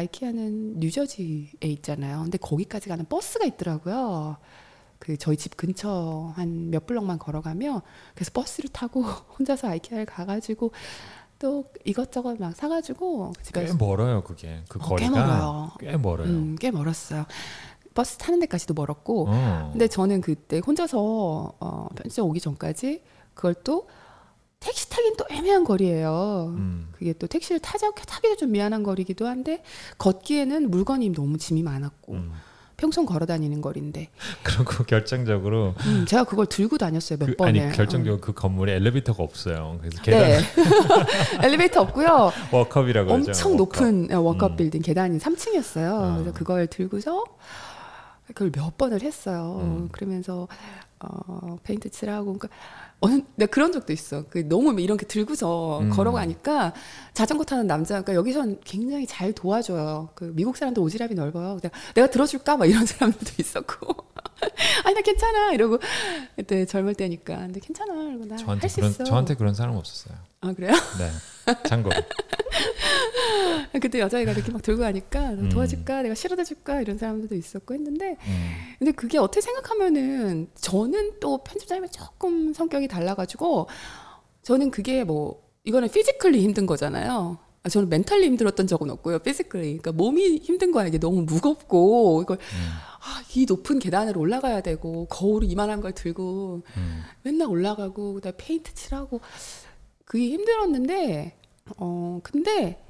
IKEA는 뉴저지에 있잖아요. 근데 거기까지 가는 버스가 있더라고요. 그 저희 집 근처 한 몇 블럭만 걸어가면 그래서 버스를 타고 혼자서 IKEA를 가가지고 또 이것저것 막 사가지고 꽤 집에 멀어요 그게 그 어, 꽤 거리가 멀어요. 꽤 멀어요. 음, 꽤 멀었어요. 버스 타는 데까지도 멀었고 어. 근데 저는 그때 혼자서 어, 편집점 오기 전까지 그걸 또 택시 타긴 또 애매한 거리예요. 음. 그게 또 택시를 타자 타기도 좀 미안한 거리기도 한데 걷기에는 물건이 너무 짐이 많았고 음. 평생 걸어 다니는 거리인데 그리고 결정적으로 음, 제가 그걸 들고 다녔어요 몇 그, 번을. 아니 결정적으로 그 건물에 엘리베이터가 없어요. 그래서 어. 계단 네. 엘리베이터 없고요. walk-up이라고 그러죠. 엄청 walk-up. 높은 어, walk-up 음. 빌딩 계단이 3층이었어요. 어. 그래서 그걸 들고서 그걸 몇 번을 했어요. 음. 그러면서 어, 페인트 칠하고 그러니까 어느 내가 그런 적도 있어. 그 너무 이렇게 들고서 음. 걸어가니까 자전거 타는 남자가 그러니까 여기선 굉장히 잘 도와줘요. 그 미국 사람들 오지랖이 넓어요. 내가, 내가 들어줄까 막 이런 사람들도 있었고. 아니 나 괜찮아 이러고 그때 젊을 때니까 근데 괜찮아 이러고 나 저한테 할 수 그런 있어. 저한테 그런 사람 없었어요. 아 그래요? 네. 참고로. 그때 여자애가 이렇게 막 들고 가니까 음. 도와줄까 내가 실어다 줄까 이런 사람들도 있었고 했는데 음. 근데 그게 어떻게 생각하면은 저는 또 편집자님이 조금 성격이 달라가지고 저는 그게 뭐 이거는 physically 힘든 거잖아요. 아, 저는 mentally 힘들었던 적은 없고요. physically 그러니까 몸이 힘든 거야. 이게 너무 무겁고 이걸 음. 아, 이 높은 계단을 올라가야 되고 거울 이만한 걸 들고 음. 맨날 올라가고 그다음에 페인트 칠하고 그게 힘들었는데 어 근데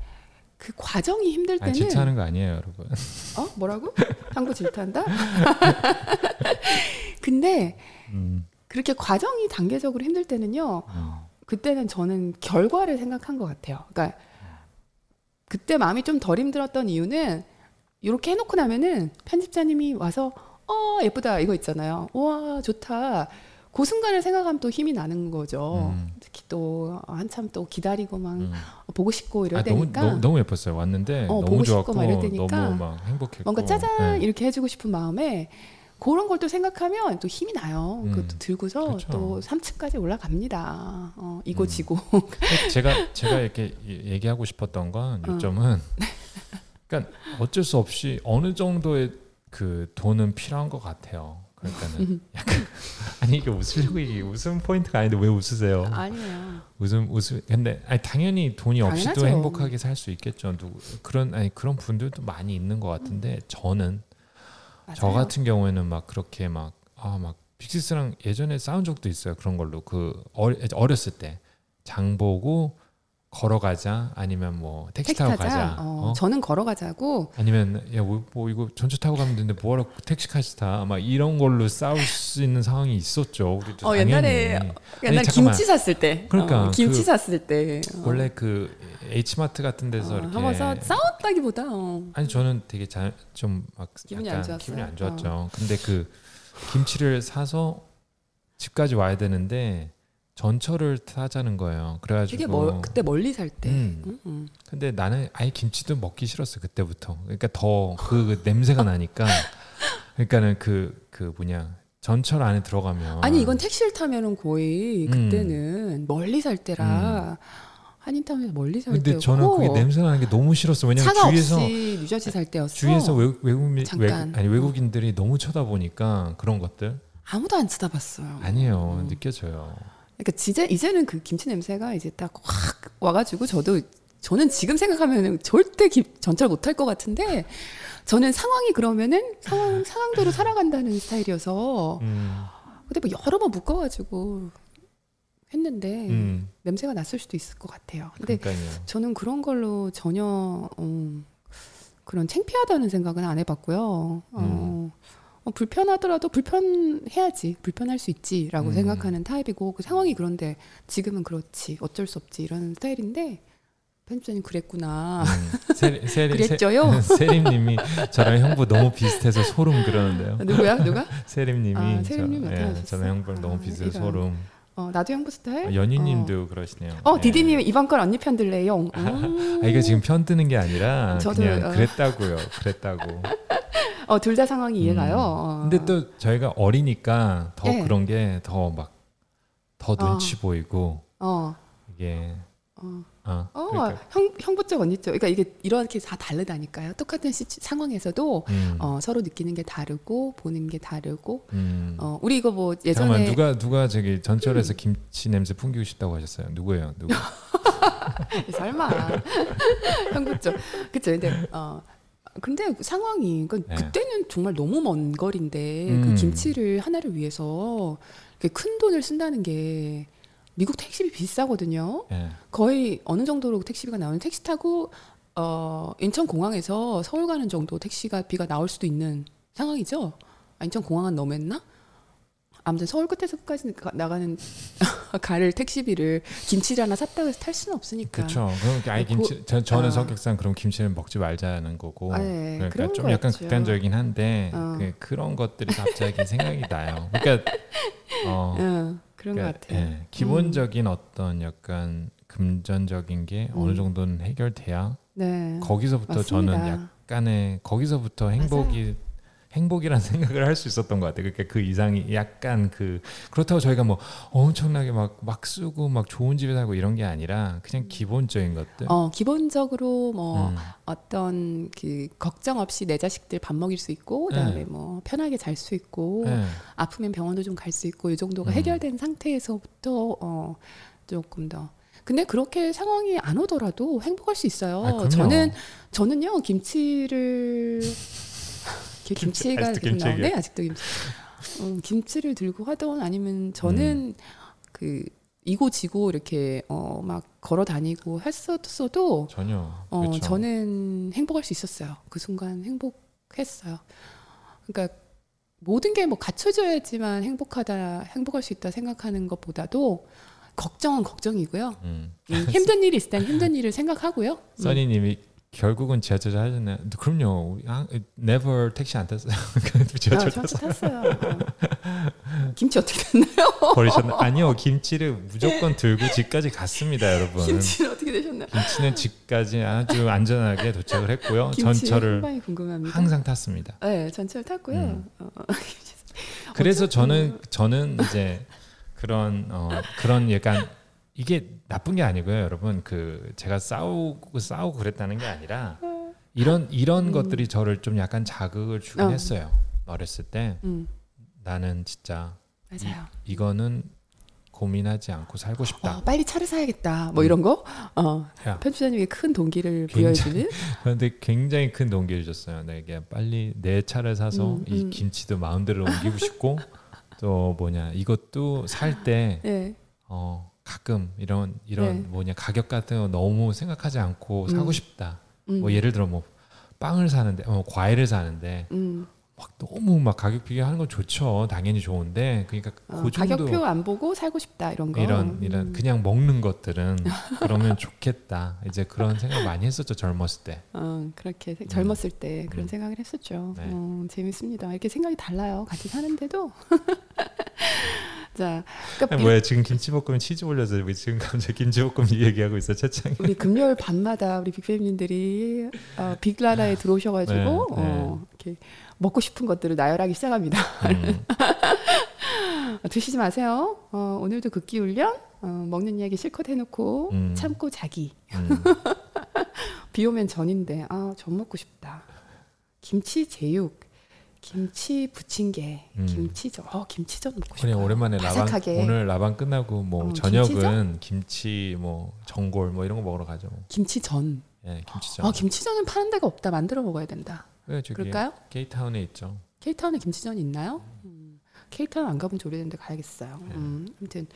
그 과정이 힘들 아, 때는 질투하는 거 아니에요, 여러분. 어 뭐라고 한국 질투한다 근데 음. 그렇게 과정이 단계적으로 힘들 때는요 음. 그때는 저는 결과를 생각한 것 같아요 그러니까 그때 마음이 좀 덜 힘들었던 이유는 이렇게 해놓고 나면은 편집자님이 와서 어 예쁘다 이거 있잖아요 우와 좋다 그 순간을 생각하면 또 힘이 나는 거죠 음. 특히 또 한참 또 기다리고 막 음. 보고 싶고 이럴 아, 때니까 너무 너무 예뻤어요. 왔는데 어, 너무 보고 싶고 좋았고 막 이럴 때니까 너무 막 행복했고 뭔가 짜잔 네. 이렇게 해주고 싶은 마음에 그런 걸 또 생각하면 또 힘이 나요. 음, 그것도 들고서 그렇죠. 또 3층까지 올라갑니다. 어, 이고 음. 지고. 제가 제가 이렇게 이- 얘기하고 싶었던 건 어. 요점은 그러니까 어쩔 수 없이 어느 정도의 그 돈은 필요한 것 같아요. 그러니까는 약간 아니 이게 웃으려고 이게 웃음 포인트가 아닌데 왜 웃으세요? 아니에요. 웃음 웃음 근데 아니 당연히 돈이 없이도 당연하죠. 행복하게 살 수 있겠죠. 누구 그런 아니 그런 분들도 많이 있는 것 같은데 저는 저 맞아요. 같은 경우에는 막 그렇게 막 아 막 빅시스랑 예전에 싸운 적도 있어요. 그런 걸로 그 어렸을 때 장 보고 걸어가자 아니면 뭐 택시, 택시 타고 타자. 가자 어, 어? 저는 걸어가자고. 아니면 야뭐 뭐 이거 전철 타고 가면 되는데 뭐하러 택시까지 타막 이런 걸로 싸울 수 있는 상황이 있었죠. 우리도 어, 당연히 옛날에 옛날. 김치 샀을 때. 그러니까 어, 김치 그 샀을 때. 어, 원래 그 H마트 같은 데서 어, 이렇게 싸, 싸웠다기보다 어. 아니 저는 되게 좀막 기분이 안 좋았어요? 기분이 안 좋았죠. 근데 그 김치를 사서 집까지 와야 되는데 전철을 타자는 거예요. 그래가지고 되게 멀, 그때 멀리 살 때. 음. 음, 음. 근데 나는 아예 김치도 먹기 싫었어 그때부터. 그러니까 더 그 냄새가 나니까. 그러니까는 그그 뭐냐 전철 안에 들어가면 아니 이건 택시를 타면은 거의 음. 그때는 멀리 살 때라 한인타운에서 멀리 살 근데 때였고 저는 그게 냄새 나는 게 너무 싫었어. 왜냐면 차가 주위에서 없이 뉴저지 살 때였어. 주위에서 외국 외국 잠깐. 외국 아니 외국인들이 너무 쳐다보니까 그런 것들 아무도 안 쳐다봤어요. 아니에요 음. 느껴져요. 그러니까 이제 이제는 그 김치 냄새가 이제 딱 확 와가지고 저도 저는 지금 생각하면은 절대 김, 전철 못탈것 같은데 저는 상황이 그러면은 상황 상황대로 살아간다는 스타일이어서 음, 근데 뭐 여러 번 묶어가지고 했는데 음, 냄새가 났을 수도 있을 것 같아요. 근데 그러니까요. 저는 그런 걸로 전혀 음, 그런 창피하다는 생각은 안 해봤고요. 어, 어, 불편하더라도 불편해야지 불편할 수 있지라고 음. 생각하는 타입이고 그 상황이 그런데 지금은 그렇지 어쩔 수 없지 이런 스타일인데 편집자님 그랬구나 음, 세리, 세리, 그랬죠요 세, 세림님이 저랑 형부 너무 비슷해서 소름 그러는데요. 누구야 누가 세림님이 아, 세림님 저, 나타나셨어? 저랑 형부랑 너무 아, 비슷해서 이런. 소름. 어 나도 형부 스타일 아, 연희님도 그러시네요. 어 예. 디디님 이번 건 언니 편 들래요 음. 아, 이게 지금 편 드는 게 아니라 저도, 그냥 어. 그랬다고요. 그랬다고. 어, 둘 다 상황이 이해가요. 음. 어. 근데 또 저희가 어리니까 더 예. 그런 게 더 막더 어. 눈치 보이고 어, 이게 어, 그러니까, 형, 형부 쪽, 언니 쪽. 그러니까 이게 이렇게 다 다르다니까요. 똑같은 시, 상황에서도 음, 어, 서로 느끼는 게 다르고 보는 게 다르고. 음. 어, 우리 이거 뭐 잠깐만 예전에 누가 누가 저기 전철에서 김치 냄새 풍기고 싶다고 하셨어요. 누구예요? 누구? 설마 형부 쪽. 그쵸. 근데 어. 근데 상황이 그 네. 그때는 정말 너무 먼 거리인데 음. 그 김치를 하나를 위해서 큰 돈을 쓴다는 게 미국 택시비 비싸거든요. 예. 거의 어느 정도로 택시비가 나오는 택시 타고 어 인천 공항에서 서울 가는 정도 택시가 비가 나올 수도 있는 상황이죠. 아, 인천 공항은 너무 했나? 아무튼 서울 끝에서 끝까지 가- 나가는 가를 택시비를 김치를 하나 샀다고 해서 탈 수는 없으니까. 그렇죠. 그럼 아예 그- 김치 저, 저는 어. 성격상 그럼 김치를 먹지 말자는 거고. 아, 예, 그러니까 좀 약간 거였죠. 극단적이긴 한데 어. 그, 그런 것들이 갑자기 생각이 나요. 그러니까 어, 응, 그런 그러니까, 것 같아요. 예, 기본적인 어떤 약간 금전적인 게 음. 어느 정도는 해결돼야 네. 거기서부터 저는 맞습니다. 약간의 거기서부터 행복이 행복이라는 생각을 할 수 있었던 것 같아요. 그러니까 그 이상이 약간 그 그렇다고 저희가 뭐 엄청나게 막 막 쓰고 막 좋은 집에 살고 이런 게 아니라 그냥 기본적인 것들. 어, 기본적으로 뭐 음. 어떤 그 걱정 없이 내 자식들 밥 먹일 수 있고 그다음에 네. 뭐 편하게 잘 수 있고 예. 아프면 병원도 좀 갈 수 있고 이 정도가 음. 해결된 상태에서부터 어 조금 더 근데 그렇게 상황이 안 오더라도 행복할 수 있어요. 아. 저는 저는요 김치를 이렇게 김치가 아직도 김치 나오네. 아직도 김치. 음, 김치를 들고 하던 아니면 저는 그 이고 지고 이렇게 어 막 걸어 다니고 했었어도 전혀. 어 그렇죠. 저는 행복할 수 있었어요. 그 순간 행복했어요. 그러니까 모든 게 뭐 갖춰져야지만 행복하다 행복할 수 있다 생각하는 것보다도 걱정은 걱정이고요. 음. 음, 힘든 일이 있을 땐 힘든 일을 생각하고요. 음. 써니님이 결국은 지하철 하셨나요? 그럼요. 우리 아, never 택시 안 탔어요. 아, 지하철 전체 탔어요. 어. 김치 어떻게 됐나요? 버리셨나? 아니요. 김치를 무조건 들고 집까지 갔습니다, 여러분. 김치는 어떻게 되셨나요? 김치는 집까지 아주 안전하게 도착을 했고요. 김치 전철을. 항상 탔습니다. 네, 전철 탔고요. 음. 어, 그래서 어쩌- 저는 저는 이제 그런 어 그런 약간 이게 나쁜 게 아니고요, 여러분. 그 제가 싸우고 싸우고 그랬다는 게 아니라 이런 이런 음. 것들이 저를 좀 약간 자극을 주긴 어. 했어요. 어렸을 때 음, 나는 진짜 맞아요. 이 거는 고민하지 않고 살고 싶다. 어, 빨리 차를 사야겠다. 뭐 이런 거. 어, 야, 편집자님이 큰 동기를 부여해주는. 그런데 굉장히 큰 동기를 줬어요. 내게 빨리 내 차를 사서 음, 이 음. 김치도 마음대로 옮기고 싶고 또 뭐냐 이것도 살때 네. 어, 가끔 이런 이런 네. 뭐냐 가격 같은 거 너무 생각하지 않고 사고 음. 싶다. 음, 뭐 예를 들어 뭐 빵을 사는데 어, 과일을 사는데 음, 막 너무 막 가격 비교하는 건 좋죠. 당연히 좋은데 그러니까 어, 그 정도 가격표 안 보고 살고 싶다 이런 거. 이런 이런 음. 그냥 먹는 것들은 그러면 좋겠다. 이제 그런 생각 많이 했었죠 젊었을 때. 어, 그렇게 세- 젊었을 때 그런 음. 생각을 했었죠. 네. 어, 재밌습니다. 이렇게 생각이 달라요. 같이 사는데도. 자, 그러니까 뭐야 지금 김치볶음 치즈 올려서 왜 지금 갑자기 김치볶음 얘기하고 있어 채창이. 우리 금요일 밤마다 우리 빅팬님들이 어, 빅라라에 들어오셔가지고 네, 어, 이렇게 먹고 싶은 것들을 나열하기 시작합니다. 음, 어, 드시지 마세요. 어, 오늘도 극기 훈련 어, 먹는 이야기 실컷 해놓고 음. 참고 자기. 음. 비 오면 전인데 아전 먹고 싶다. 김치 제육, 김치 부침개, 음. 김치전. 어 김치전 먹고. 그냥 오랜만에 라방 바삭하게. 오늘 라방 끝나고 뭐 어, 저녁은 김치 뭐 전골 뭐 이런 거 먹으러 가죠. 뭐. 김치전. 예, 김치전. 아 김치전은 파는 데가 없다. 만들어 먹어야 된다. 그 저기 그럴까요? 게이타운에 있죠. 케이타운에 김치전이 있나요? 음, 케이타운 안 가본 지 오래됐는데 가야겠어요. 네. 음, 아무튼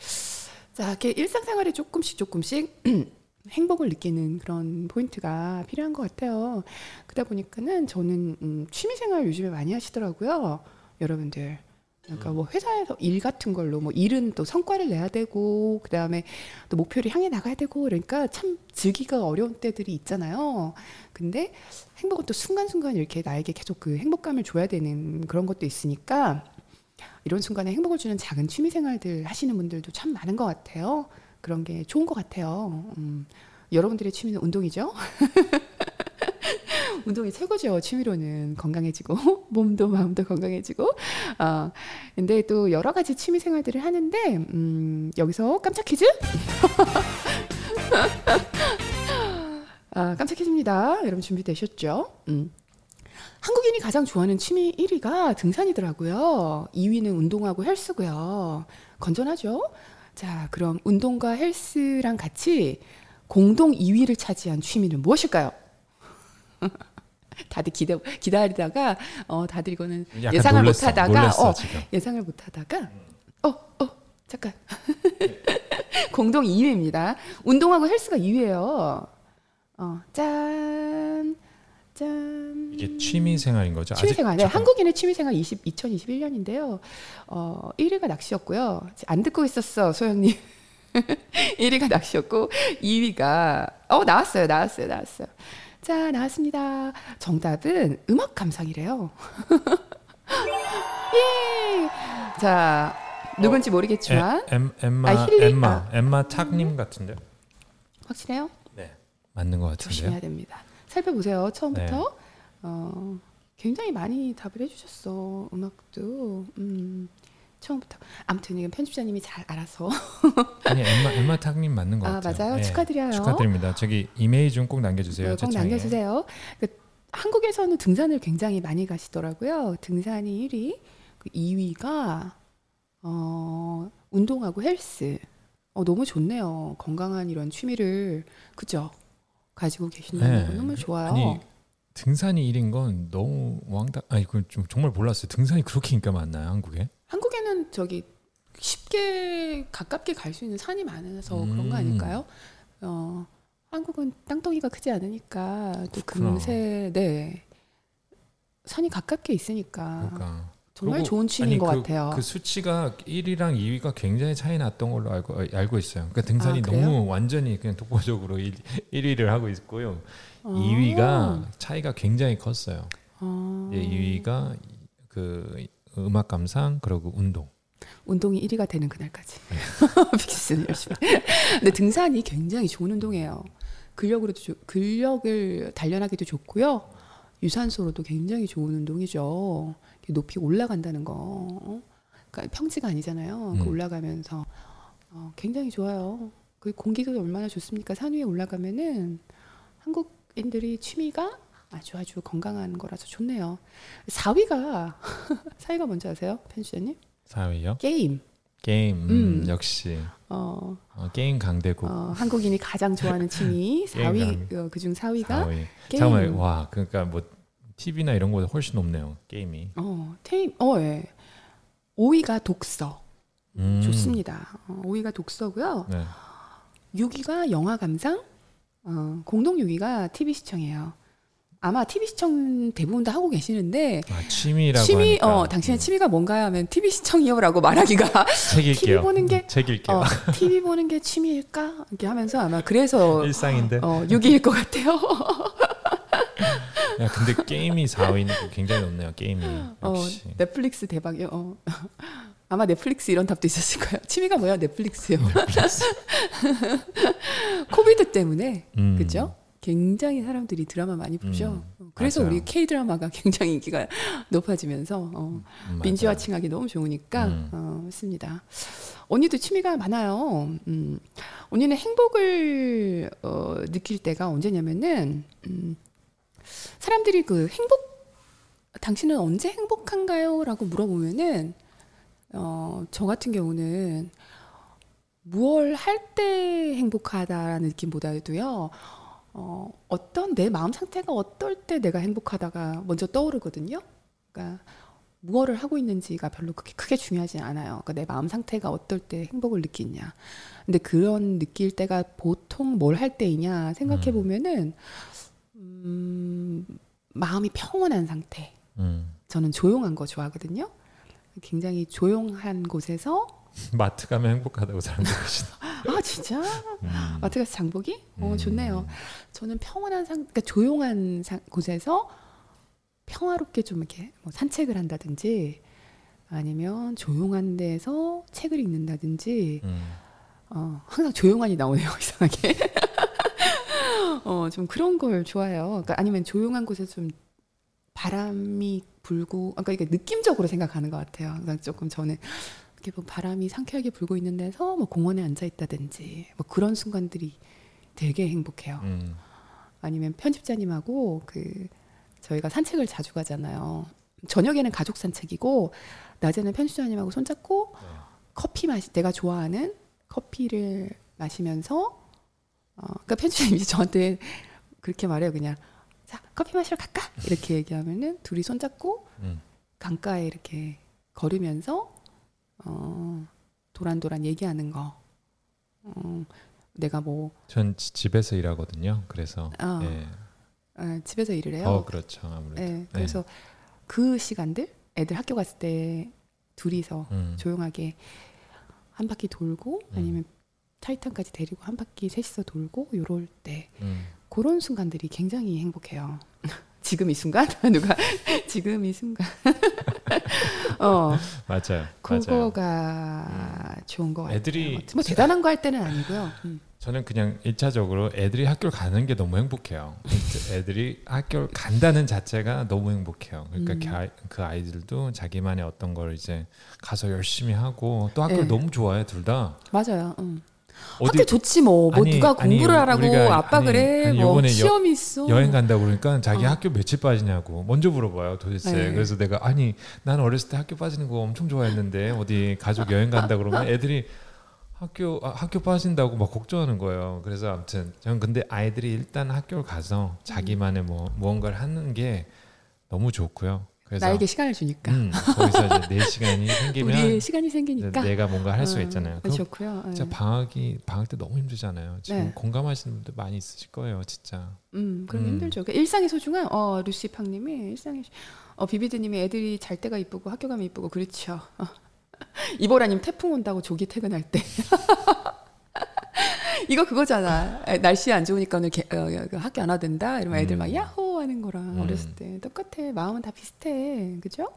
자 이렇게 일상생활에 조금씩 조금씩 행복을 느끼는 그런 포인트가 필요한 것 같아요. 그러다 보니까는 저는 음, 취미생활 요즘에 많이 하시더라고요. 여러분들. 그러니까 뭐 회사에서 일 같은 걸로 뭐 일은 또 성과를 내야 되고 그다음에 또 목표를 향해 나가야 되고 그러니까 참 즐기가 어려운 때들이 있잖아요. 근데 행복은 또 순간순간 이렇게 나에게 계속 그 행복감을 줘야 되는 그런 것도 있으니까 이런 순간에 행복을 주는 작은 취미 생활들 하시는 분들도 참 많은 것 같아요. 그런 게 좋은 것 같아요. 음, 여러분들의 취미는 운동이죠. 운동이 최고죠. 취미로는 건강해지고 몸도 마음도 건강해지고. 아 근데 또 여러 가지 취미 생활들을 하는데 음, 여기서 깜짝 퀴즈. 아, 깜짝 퀴즈입니다. 여러분 준비되셨죠? 음. 한국인이 가장 좋아하는 취미 1위가 등산이더라고요. 2위는 운동하고 헬스고요. 건전하죠? 자, 그럼 운동과 헬스랑 같이 공동 2위를 차지한 취미는 무엇일까요? 다들 기대 기다리다가 어 다들 이거는 예상을 못 하다가 어 예상을 못 하다가 어어 잠깐 공동 2위입니다. 운동하고 헬스가 2위예요. 어 짠. 짠. 이게 취미 생활인 거죠? 취미 생활. 네, 한국인의 취미 생활 20, 2021년인데요. 어, 1위가 낚시였고요. 안 듣고 있었어, 소영님. 1위가 낚시였고 2위가 어 나왔어요, 나왔어요, 나왔어요. 자, 나왔습니다. 정답은 음악 감상이래요. 예. 자, 누군지 모르겠지만 에, 엠, 엠마 아, 엠마 아. 엠마 탁님 같은데요? 확실해요? 네, 맞는 것 같은데요. 조심해야 됩니다. 살펴보세요. 처음부터 네. 어, 굉장히 많이 답을 해주셨어. 음악도. 음. 처음부터 아무튼 이건 편집자님이 잘 알아서 아니 엠마 엠마 탁님 맞는 것 아, 같아요. 맞아요. 네. 축하드려요. 축하드립니다. 저기 이메일 좀 꼭 남겨주세요. 네, 꼭 남겨주세요. 그, 한국에서는 등산을 굉장히 많이 가시더라고요. 등산이 1위, 그 2위가 어, 운동하고 헬스. 어, 너무 좋네요. 건강한 이런 취미를 그죠? 가지고 계신다는 네. 너무 좋아요. 아니, 등산이 1인 건 너무 왕다. 아니 그건 좀 정말 몰랐어요. 등산이 그렇게 인기가 많나요, 한국에? 한국에는 저기 쉽게 가깝게 갈 수 있는 산이 많아서 음. 그런 거 음. 아닐까요? 어, 한국은 땅덩이가 크지 않으니까 또 그렇구나. 금세 네 산이 가깝게 있으니까 그러니까. 정말 좋은 취미인 것 그, 같아요. 그 수치가 1위랑 2위가 굉장히 차이 났던 걸로 알고 알고 있어요. 그러니까 등산이 아, 너무 완전히 그냥 독보적으로 1, 1위를 하고 있고요. 아. 2위가 차이가 굉장히 컸어요. 아. 예, 2위가 그 음악 감상 그리고 운동. 운동이 1위가 되는 그날까지. 빅스는 열심히. 근데 등산이 굉장히 좋은 운동이에요. 근력으로도 조, 근력을 단련하기도 좋고요. 유산소로도 굉장히 좋은 운동이죠. 높이 올라간다는 거. 그러니까 평지가 아니잖아요. 그 음. 그 올라가면서 어, 굉장히 좋아요. 그 공기가 얼마나 좋습니까? 산 위에 올라가면은 한국인들이 취미가 아주 아주 건강한 거라서 좋네요. 4위가 4위가 뭔지 아세요, 편집자님? 4위요? 게임. 게임 음, 음. 역시 어, 어, 게임 강대국. 어, 한국인이 가장 좋아하는 취미 4위 어, 그중 4위가 4위. 게임. 잠깐만 와 그러니까 뭐 TV나 이런 거보다 훨씬 높네요 게임이. 어 게임 어 예. 5위가 독서. 음. 좋습니다. 어, 5위가 독서고요. 네. 6위가 영화 감상. 어, 공동 6위가 TV 시청이에요. 아마 TV 시청 대부분 다 하고 계시는데 아, 취미라고 취미 하니까. 어 당신의 음. 취미가 뭔가요 하면 TV 시청이요라고 말하기가 책 읽게요. TV 보는 게책 읽게요. 어, TV 보는 게 취미일까 이렇게 하면서 아마 그래서 일상인데 어 6위일 것 같아요. 야 근데 게임이 4위는 굉장히 높네요. 게임이 어, 역시. 어, 넷플릭스 대박이요. 어. 아마 넷플릭스 이런 답도 있었을 거예요. 취미가 뭐야? 넷플릭스요. 넷플릭스. 코비드 때문에 음. 그죠? 굉장히 사람들이 드라마 많이 보죠. 음, 그래서 맞아요. 우리 K 드라마가 굉장히 인기가 높아지면서 어, 음, 빈지와칭하기 너무 좋으니까 음. 어, 했습니다. 언니도 취미가 많아요. 음, 언니는 행복을 어, 느낄 때가 언제냐면은 음, 사람들이 그 행복 당신은 언제 행복한가요?라고 물어보면은 어, 저 같은 경우는 무얼 할 때 행복하다라는 느낌보다도요. 어, 어떤 내 마음 상태가 어떨 때 내가 행복하다가 먼저 떠오르거든요. 그러니까 무엇을 하고 있는지가 별로 그렇게 크게 중요하지 않아요. 그러니까 내 마음 상태가 어떨 때 행복을 느끼냐. 근데 그런 느낄 때가 보통 뭘 할 때이냐 생각해 음. 보면은 음, 마음이 평온한 상태. 음. 저는 조용한 거 좋아하거든요. 굉장히 조용한 곳에서 마트 가면 행복하다고 사람들이 그러시나. 아 진짜 음. 마트 가서 장보기? 어 음. 좋네요. 저는 평온한 상, 그러니까 조용한 상, 곳에서 평화롭게 좀 이렇게 뭐 산책을 한다든지 아니면 조용한 데서 책을 읽는다든지 음. 어, 항상 조용한이 나오네요 이상하게. 어, 좀 그런 걸 좋아해요. 그러니까 아니면 조용한 곳에 좀 바람이 불고, 그러니까 느낌적으로 생각하는 것 같아요. 그러니까 조금 저는 이렇게 뭐 바람이 상쾌하게 불고 있는 데서 뭐 공원에 앉아 있다든지 뭐 그런 순간들이 되게 행복해요. 음. 아니면 편집자님하고 그 저희가 산책을 자주 가잖아요. 저녁에는 가족 산책이고 낮에는 편집자님하고 손잡고 네. 커피 마시 내가 좋아하는 커피를 마시면서 어 그러니까 편집자님이 저한테 그렇게 말해요 그냥 자 커피 마시러 갈까 이렇게 얘기하면은 둘이 손잡고 음. 강가에 이렇게 걸으면서 어 도란도란 얘기하는 거 어, 내가 뭐전 지- 집에서 일하거든요. 그래서 아, 예. 아, 집에서 일을 해요. 어 그렇죠 아무래도. 네, 그래서 그 시간들 애들 학교 갔을 때 둘이서 음. 조용하게 한 바퀴 돌고 음. 아니면 타이탄까지 데리고 한 바퀴 셋이서 돌고 요럴 때 음. 그런 순간들이 굉장히 행복해요. 지금 이 순간 누가 지금 이 순간 어 맞아요. 맞아요. 그거가 좋은 것 같아요. 애들이 뭐 대단한 거 할 때는 아니고요. 음. 저는 그냥 일차적으로 애들이 학교를 가는 게 너무 행복해요. 애들이 학교를 간다는 자체가 너무 행복해요. 그러니까 음. 그, 아이, 그 아이들도 자기만의 어떤 걸 이제 가서 열심히 하고 또 학교를 네. 너무 좋아해 둘 다. 맞아요. 음. 어디 학교 좋지 뭐. 뭐 아니, 누가 아니, 공부를 하라고 우리가- 아빠 아니. 아니, 뭐 시험 있어. 여행 간다고 그러니까 자기 어. 학교 며칠 빠지냐고 먼저 물어봐요 도대체 네. 그래서 내가 아니 난 어렸을 때 학교 빠지는 거 엄청 좋아했는데 어디 가족 여행 간다 그러면 애들이 학교 아, 학교 빠진다고 막 걱정하는 거예요 그래서 아무튼 저는 근데 아이들이 일단 학교를 가서 자기만의 뭐 무언가를 하는 게 너무 좋고요 그래서 나에게 시간을 주니까. 음, 거기서 이제 내 시간이 생기면 우리의 시간이 생기니까. 내가 뭔가 할수 어, 있잖아요 네, 그럼 좋고요. 네. 진짜 방학이 방학 때 너무 힘들잖아요 지금 네. 공감하시는 분들 많이 있으실 거예요 진짜 음, 그럼 음. 힘들죠. 그러니까 일상이 소중한 어 루시 팡님이 일상이 소- 어 비비드님이 애들이 잘 때가 이쁘고 학교 가면 이쁘고 그렇죠. 어. 이보라님 태풍 온다고 조기 퇴근할 때. 이거 그거잖아. 에, 날씨 안 좋으니까 오늘 개- 어, 그 학교 안 와된다. 이러면 애들 막 음. 야호 하는 거랑 음. 어렸을 때 똑같아. 마음은 다 비슷해. 그죠?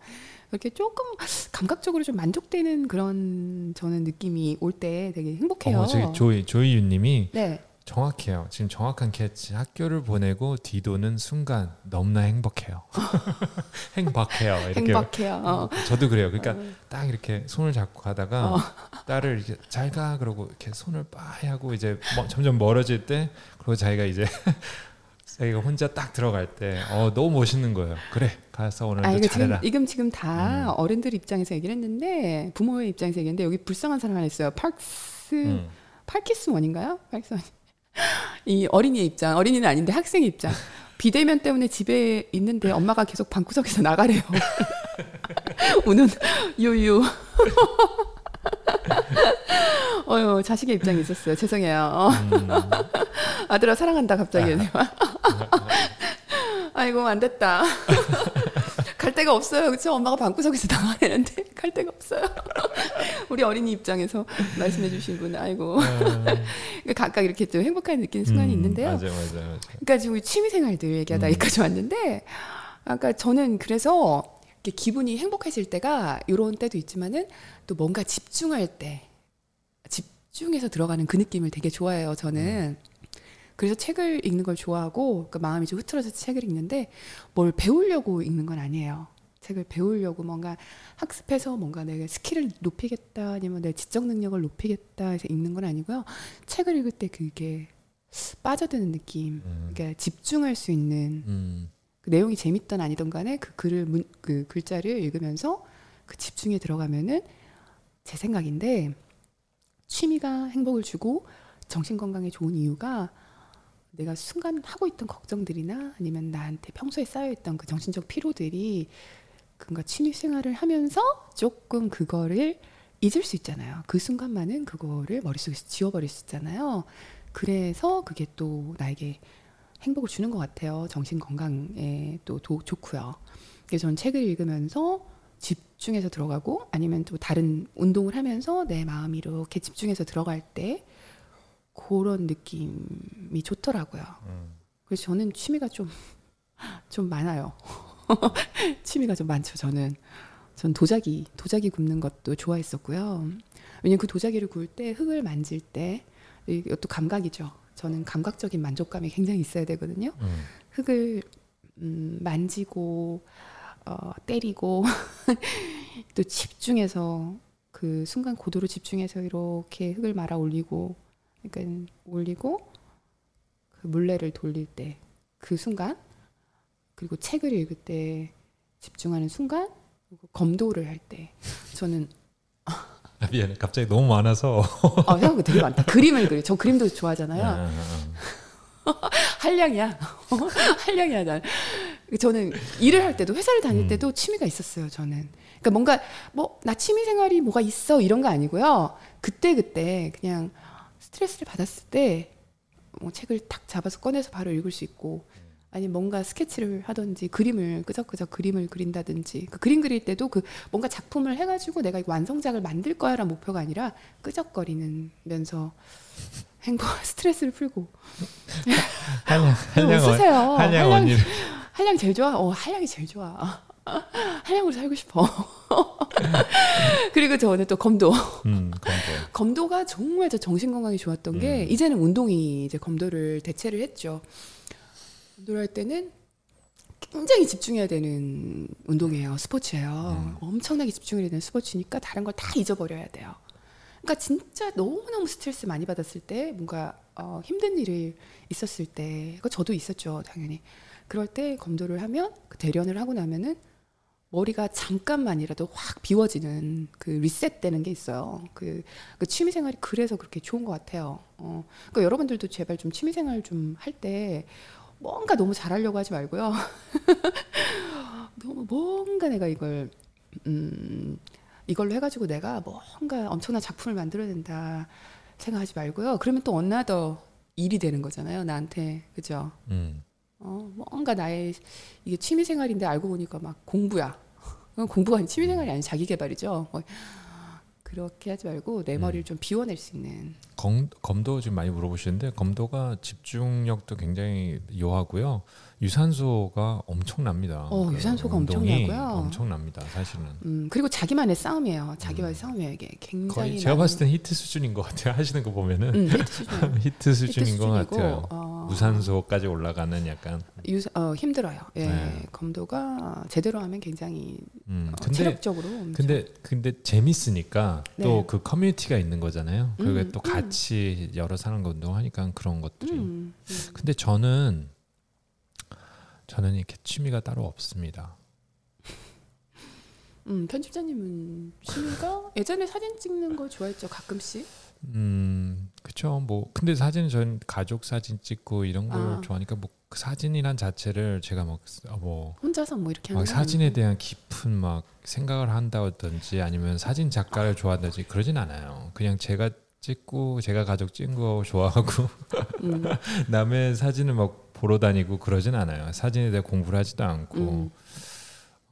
이렇게 조금 감각적으로 좀 만족되는 그런 저는 느낌이 올 때 되게 행복해요. 어, 저기 조이 조이유님이 네. 정확해요. 지금 정확한 캐치. 학교를 보내고 뒤도는 순간 너무나 행복해요. 행복해요. 이렇게. 행복해요. 어. 저도 그래요. 그러니까 딱 이렇게 손을 잡고 가다가 어. 딸을 이렇게 잘가 그러고 이렇게 손을 bye 하고 이제 뭐- 점점 멀어질 때 그리고 자기가 이제 자기가 혼자 딱 들어갈 때 어, 너무 멋있는 거예요. 그래 가서 오늘도 아 이거 지금 잘해라. 이금 지금 다 음. 어른들 입장에서 얘기를 했는데 부모의 입장에서 얘기했는데 여기 불쌍한 사람 하나 있어요. parks 음. 파키스 원인가요? 파키스 원. 이 어린이의 입장, 어린이는 아닌데 학생의 입장. 비대면 때문에 집에 있는데 엄마가 계속 방구석에서 나가래요. 우는 유유. 어유 자식의 입장이 있었어요. 죄송해요. 어, 음. 아들아 사랑한다 갑자기. 아이고 안 됐다. 갈 데가 없어요. 그렇죠? 엄마가 방구석에서 나가려는데 갈 데가 없어요. 우리 어린이 입장에서 말씀해 주신 분 아이고. 그러니까 각각 이렇게 좀 행복하게 느끼는 순간이 음, 있는데요. 맞아요, 맞아요, 맞아요. 그러니까 지금 취미 생활들 얘기하다 음. 여기까지 왔는데 아까 저는 그래서 이렇게 기분이 행복해질 때가 이런 때도 있지만은 또 뭔가 집중할 때 집중해서 들어가는 그 느낌을 되게 좋아해요. 저는 그래서 책을 읽는 걸 좋아하고 그 마음이 좀 흐트러져서 책을 읽는데 뭘 배우려고 읽는 건 아니에요. 책을 배우려고 뭔가 학습해서 뭔가 내가 skill을 높이겠다 아니면 내 지적 능력을 높이겠다 해서 읽는 건 아니고요. 책을 읽을 때 그게 빠져드는 느낌. 음. 그러니까 집중할 수 있는 음. 그 내용이 재밌던 아니던 간에 그 글을 문, 그 글자를 읽으면서 그 집중에 들어가면은 제 생각인데 취미가 행복을 주고 정신 건강에 좋은 이유가 내가 순간 하고 있던 걱정들이나 아니면 나한테 평소에 쌓여 있던 그 정신적 피로들이 그니까 취미 생활을 하면서 조금 그거를 잊을 수 있잖아요. 그 순간만은 그거를 머릿속에서 지워버릴 수 있잖아요. 그래서 그게 또 나에게 행복을 주는 것 같아요. 정신 건강에 또 도, 좋고요. 그래서 저는 책을 읽으면서 집중해서 들어가고 아니면 또 다른 운동을 하면서 내 마음이 이렇게 집중해서 들어갈 때 그런 느낌이 좋더라고요. 음. 그래서 저는 취미가 좀, 좀 많아요. 취미가 좀 많죠, 저는. 전 도자기, 도자기 굽는 것도 좋아했었고요. 왜냐면 그 도자기를 구울 때 흙을 만질 때 이것도 감각이죠. 저는 감각적인 만족감이 굉장히 있어야 되거든요. 음. 흙을 음, 만지고 어, 때리고 또 집중해서 그 순간 고도로 집중해서 이렇게 흙을 말아 올리고 그러니까 올리고 그 물레를 돌릴 때 그 순간 그리고 책을 읽을 때 집중하는 순간 그리고 검도를 할 때 저는 아, 미안해. 갑자기 너무 많아서. 아 생각보다 되게 많다 그림을 그려 저 그림도 아, 좋아하잖아요 아, 아. 한량이야. 한량이야, 난. 저는 일을 할 때도 회사를 다닐 음. 때도 취미가 있었어요, 저는. 그러니까 뭔가 뭐 나 취미 생활이 뭐가 있어 이런 거 아니고요. 그때 그때 그냥 스트레스를 받았을 때 뭐 책을 탁 잡아서 꺼내서 바로 읽을 수 있고 아니 뭔가 스케치를 하든지 그림을 끄적끄적 그림을 그린다든지 그 그림 그릴 때도 그 뭔가 작품을 해가지고 내가 이 완성작을 만들 거야라는 목표가 아니라 끄적거리면서 행복 스트레스를 풀고 한량 한량 어, 웃으세요. 한량 언니 한량 제일 좋아. 어, 한량이 제일 좋아. 한량으로 살고 싶어. 그리고 저는 또 검도. 음, 검도. 검도가 정말 저 정신 건강에 좋았던 게 음. 이제는 운동이 이제 검도를 대체를 했죠. 검도를 할 때는 굉장히 집중해야 되는 운동이에요. 스포츠예요. 엄청나게 집중해야 되는 스포츠니까 다른 걸 다 잊어버려야 돼요. 그러니까 진짜 너무너무 스트레스 많이 받았을 때 뭔가 어, 힘든 일이 있었을 때그 저도 있었죠 당연히 그럴 때 검도를 하면 그 대련을 하고 나면은 머리가 잠깐만이라도 확 비워지는 그 리셋되는 게 있어요. 그, 그 취미 생활이 그래서 그렇게 좋은 것 같아요. 어, 그러니까 여러분들도 제발 좀 취미 생활 좀 할 때 뭔가 너무 잘하려고 하지 말고요. 너무 뭔가 내가 이걸 음, 이걸로 해가지고 내가 뭔가 엄청난 작품을 만들어낸다 생각하지 말고요. 그러면 또 another 일이 되는 거잖아요. 나한테 그죠? 음. 어, 뭔가 나의 이게 취미 생활인데 알고 보니까 막 공부야. 공부가 아닌 취미 생활이 아닌 자기 개발이죠. 뭐 그렇게 하지 말고 내 머리를 좀 비워낼 수 있는. 검, 검도 지금 많이 물어보시는데 검도가 집중력도 굉장히 요하고요. 유산소가 엄청납니다. 어, 그 유산소가 엄청나고요. 엄청납니다. 사실은. 음, 그리고 자기만의 싸움이에요. 자기와의 싸움이에요. 이게 굉장히 음. 거의 제가 많은- 봤을 땐 HIIT 수준인 것 같아요. 하시는 거 보면은 음, HIIT 수준. HIIT 수준인 것 수준이고, 같아요. 어, 무산소까지 올라가는 약간. 유사, 어, 힘들어요. 예, 네. 검도가 제대로 하면 굉장히 음. 어, 근데 체력적으로 근데 근데 재밌으니까 네. 또그 커뮤니티가 있는 거잖아요. 그리고 음, 또 같이 여러 사람과 운동하니까 그런 것들이. 음, 음. 근데 저는 저는 이렇게 취미가 따로 없습니다. 음, 편집자님은 취미가 예전에 사진 찍는 거 좋아했죠 가끔씩. 음, 그쵸. 뭐 근데 사진은 전 가족 사진 찍고 이런 걸 아. 좋아하니까 뭐 그 사진이란 자체를 제가 막 뭐 혼자서 뭐 이렇게 막 사진에 아니고. 대한 깊은 막 생각을 한다든지 아니면 사진 작가를 좋아한다든지 그러진 않아요. 그냥 제가 찍고 제가 가족 찍은 거 좋아하고 음, 남의 사진을 막 보러 다니고 그러진 않아요. 사진에 대해 공부를 하지도 않고 음.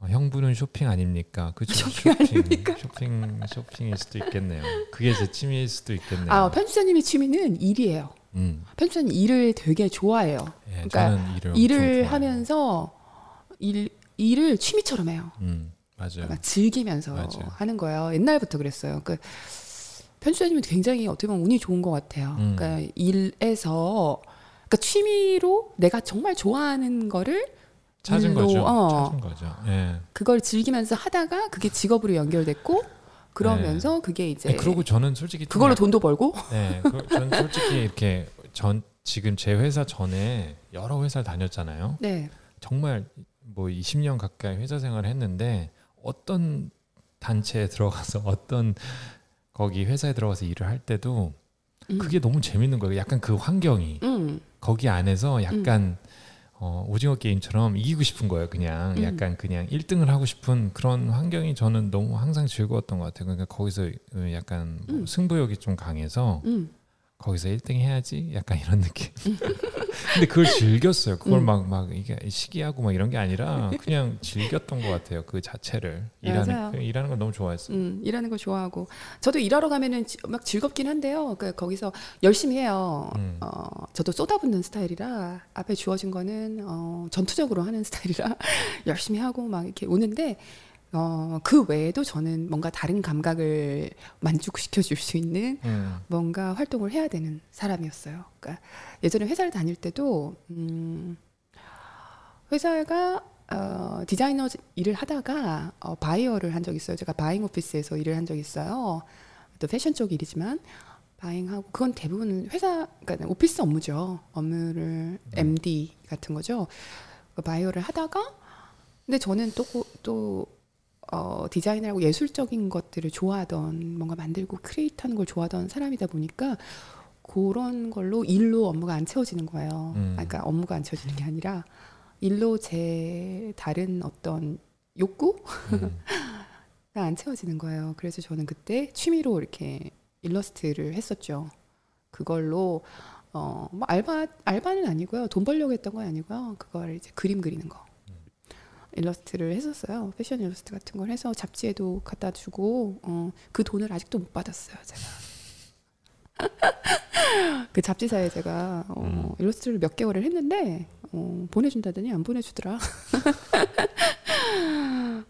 어, 형부는 쇼핑 아닙니까? 그죠? 쇼핑 아닙니까? 쇼핑 쇼핑일 수도 있겠네요. 그게 제 취미일 수도 있겠네요. 아 편집자님의 취미는 일이에요. 음, 편집자님 일을 되게 좋아해요. 예, 그러니까 일을 일을. 하면서 일 일을 취미처럼 해요. 음, 맞아요. 막 즐기면서 맞아요. 하는 거예요. 옛날부터 그랬어요. 그 편집자님은 굉장히 어떻게 보면 운이 좋은 것 같아요. 음. 그러니까 일에서 그러니까 취미로 내가 정말 좋아하는 거를 찾은 일로, 거죠. 어. 찾은 거죠. 예. 그걸 즐기면서 하다가 그게 직업으로 연결됐고 그러면서 그게 이제 네, 그리고 저는 솔직히 좀 그걸로 약- 돈도 벌고 네, 그, 저는 솔직히 이렇게 전 지금 제 회사 전에 여러 회사를 다녔잖아요. 네. 정말 뭐 20년 가까이 회사 생활을 했는데 어떤 단체에 들어가서 어떤 거기 회사에 들어가서 일을 할 때도 음. 그게 너무 재밌는 거예요. 약간 그 환경이 음. 거기 안에서 약간 어, 오징어 게임처럼 이기고 싶은 거예요. 그냥 음. 약간 그냥 1등을 하고 싶은 그런 환경이 저는 너무 항상 즐거웠던 것 같아요. 그러니까 거기서 어, 약간 뭐 음. 승부욕이 좀 강해서 음. 거기서 1등 해야지 약간 이런 느낌. 근데 그걸 즐겼어요. 그걸 음. 막막 이게 시기하고 막 이런 게 아니라 그냥 즐겼던 것 같아요. 그 자체를 일하는. 그 일하는 걸 너무 좋아했어요. 음, 일하는 거 좋아하고 저도 일하러 가면은 지- 막 즐겁긴 한데요. 그 거기서 열심히 해요. 음. 어, 저도 쏟아붓는 스타일이라 앞에 주어진 거는 어, 전투적으로 하는 스타일이라 열심히 하고 막 이렇게 오는데 어, 그 외에도 저는 뭔가 다른 감각을 만족시켜 줄 수 있는 음. 뭔가 활동을 해야 되는 사람이었어요. 그러니까 예전에 회사를 다닐 때도 음, 회사가 어, 디자이너 일을 하다가 어, 바이어를 한적 있어요. 제가 buying office에서 일을 한적 있어요. 또 패션 쪽 일이지만 buying하고 그건 대부분 회사 그러니까 office 업무죠. 업무를 MD 같은 거죠. 그 바이어를 하다가 근데 저는 또또 어, 디자인하고 예술적인 것들을 좋아하던 뭔가 만들고 create하는 걸 좋아하던 사람이다 보니까 그런 걸로 일로 업무가 안 채워지는 거예요. 음. 아, 그러니까 업무가 안 채워지는 게 아니라 일로 제 다른 어떤 욕구가 음. 안 채워지는 거예요. 그래서 저는 그때 취미로 이렇게 일러스트를 했었죠. 그걸로 어, 뭐 알바 알바는 아니고요. 돈 벌려고 했던 건 아니고요. 그걸 이제 그림 그리는 거. 일러스트를 했었어요. 패션 일러스트 같은 걸 해서 잡지에도 갖다 주고 어, 그 돈을 아직도 못 받았어요. 제가 그 잡지사에 제가 어, 음. 일러스트를 몇 개월을 했는데 어, 보내준다더니 안 보내주더라.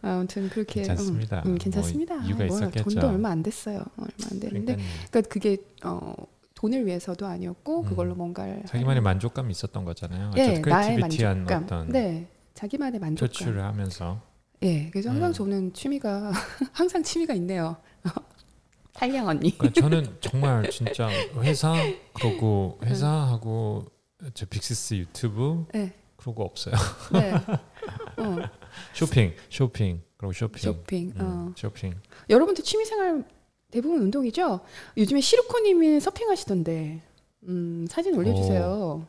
아무튼 그렇게 괜찮습니다. 음, 음, 괜찮습니다. 뭐 이유가 아, 뭐야, 있었겠죠. 돈도 얼마 안 됐어요. 얼마 안 됐는데 그러니까 그러니까 그게 어, 돈을 위해서도 아니었고 음. 그걸로 뭔가를 자기만의 만족감이 있었던 거잖아요. 예, 어쨌든 나의 만족감. 어떤 네, 자기만의 만족감. 표출을 하면서 예, 그래서 항상 음. 저는 취미가 항상 취미가 있네요. 탈량 언니. 그러니까 저는 정말 진짜 회사 그러고 회사하고 저 빅시스 유튜브 네, 그러고 없어요. 네. 어, 쇼핑, 쇼핑 그리고 쇼핑, 쇼핑. 음, 어. 쇼핑. 여러분들 취미생활 대부분 운동이죠? 요즘에 시루코님이 서핑하시던데 음, 사진 올려주세요.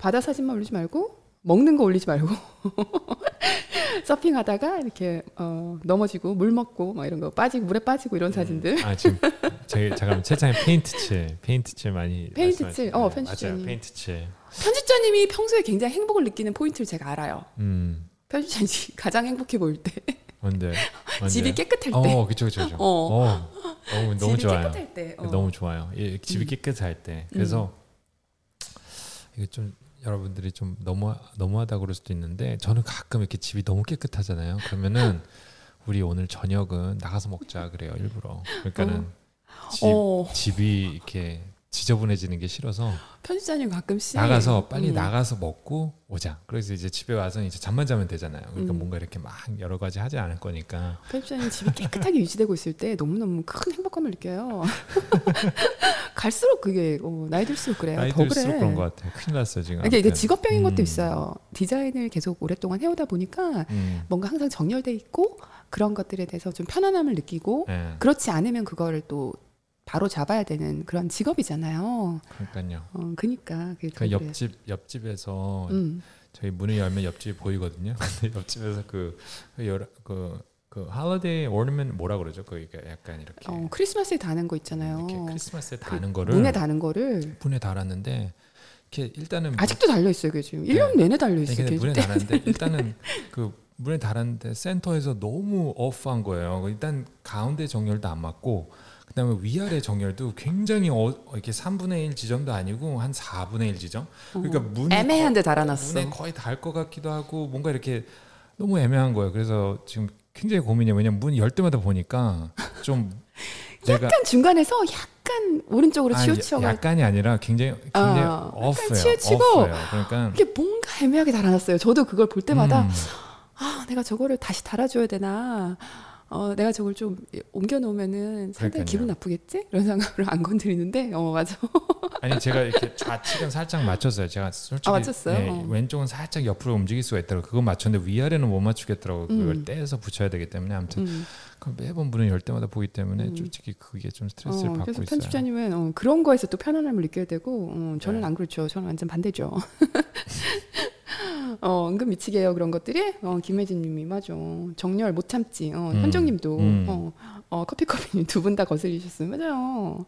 바다 사진만 올리지 말고 먹는 거 올리지 말고 서핑하다가 이렇게 어, 넘어지고 물 먹고 막 이런 거 빠지고 물에 빠지고 이런 사진들. 아 지금 제 잠깐 채창에 페인트 칠, 페인트 칠 많이 페인트. 칠, 어, 편집자님. 맞아요, 페인트 칠. 편집자님이 평소에 굉장히 행복을 느끼는 포인트를 제가 알아요. 음, 편집자님이 가장 행복해 보일 때 뭔데? 집이 깨끗할 때. 어, 그쵸, 그쵸, 그쵸. 어. 어, 너무 너무 좋아요. 때. 어. 너무 좋아요. 예, 집이 음. 깨끗할 때. 그래서 이게 좀 여러분들이 좀 너무 너무하다 그럴 수도 있는데 저는 가끔 이렇게 집이 너무 깨끗하잖아요. 그러면은 우리 오늘 저녁은 나가서 먹자 그래요 일부러. 그러니까는 집, 어, 집이 이렇게 지저분해지는 게 싫어서 편집자님 가끔씩 나가서 빨리 음. 나가서 먹고 오자. 그래서 이제 집에 와서 이제 잠만 자면 되잖아요. 그러니까 음. 뭔가 이렇게 막 여러 가지 하지 않을 거니까. 편집자님 집이 깨끗하게 유지되고 있을 때 너무 너무 큰 행복감을 느껴요. 갈수록 그게 어, 나이 들수록 그래요. 나이 더 들수록 그래. 그런 것 같아요. 큰일 났어요 지금. 이게, 이게 아무튼. 직업병인 것도 음. 있어요. 디자인을 계속 오랫동안 해오다 보니까 음. 뭔가 항상 정렬돼 있고 그런 것들에 대해서 좀 편안함을 느끼고 네, 그렇지 않으면 그거를 또 바로 잡아야 되는 그런 직업이잖아요. 그러니까요. 어, 그니까 그게 그. 옆집 옆집에서 음. 저희 문을 열면 옆집이 보이거든요. 근데 옆집에서 그, 그 여러 그, 그 holiday ornament 뭐라 그러죠? 그 약간 이렇게 어, 크리스마스에 다는 거 있잖아요. 이렇게 크리스마스에 그 다는 거를 문에 다는 거를 문에 달았는데 이렇게 일단은 아직도 달려 있어요, 그게 지금. 1년 내내 달려 있어요. 걔 문에 때. 달았는데 일단은 그 문에 달았는데 센터에서 너무 어프한 거예요. 일단 가운데 정렬도 안 맞고 그다음에 위아래 정렬도 굉장히 어, 이렇게 3분의 1 지점도 아니고 한 4분의 1 지점. 그러니까 문이 애매한데 거- 달아놨어. 문에 거의 닿을 것 같기도 하고 뭔가 이렇게 너무 애매한 거예요. 그래서 지금 굉장히 고민이에요. 왜냐면 문 열 때마다 보니까 좀 약간 중간에서 약간 오른쪽으로 아니, 치우쳐가 약간이 아니라 굉장히 굉장히 아, 어프예요. 치우치고. 그러니까 이게 뭔가 애매하게 달아놨어요. 저도 그걸 볼 때마다 음, 아 내가 저거를 다시 달아줘야 되나. 어, 내가 저걸 좀 옮겨 놓으면은 상당히 그러니까요. 기분 나쁘겠지? 이런 생각으로 안 건드리는데, 어, 맞아. 아니 제가 이렇게 좌측은 살짝 맞췄어요. 제가 솔직히 아, 맞췄어요? 네, 어. 왼쪽은 살짝 옆으로 움직일 수가 있더라고. 그거 맞췄는데 위아래는 못 맞추겠더라고. 그걸 음. 떼서 붙여야 되기 때문에 아무튼 음. 매번 문을 열 때마다 보기 때문에 음. 솔직히 그게 좀 스트레스를 어, 받고 그래서 있어요. 편집자님은 어, 그런 거에서 또 편안함을 느껴야 되고, 어, 저는 네. 안 그렇죠. 저는 완전 반대죠. 어, 은근 미치게 해요, 그런 것들이. 어, 김혜진 님이, 맞아. 정렬 못 참지. 어, 음, 현정 님도, 음. 어, 어, 커피커피님 두 분 다 거슬리셨어요. 맞아요.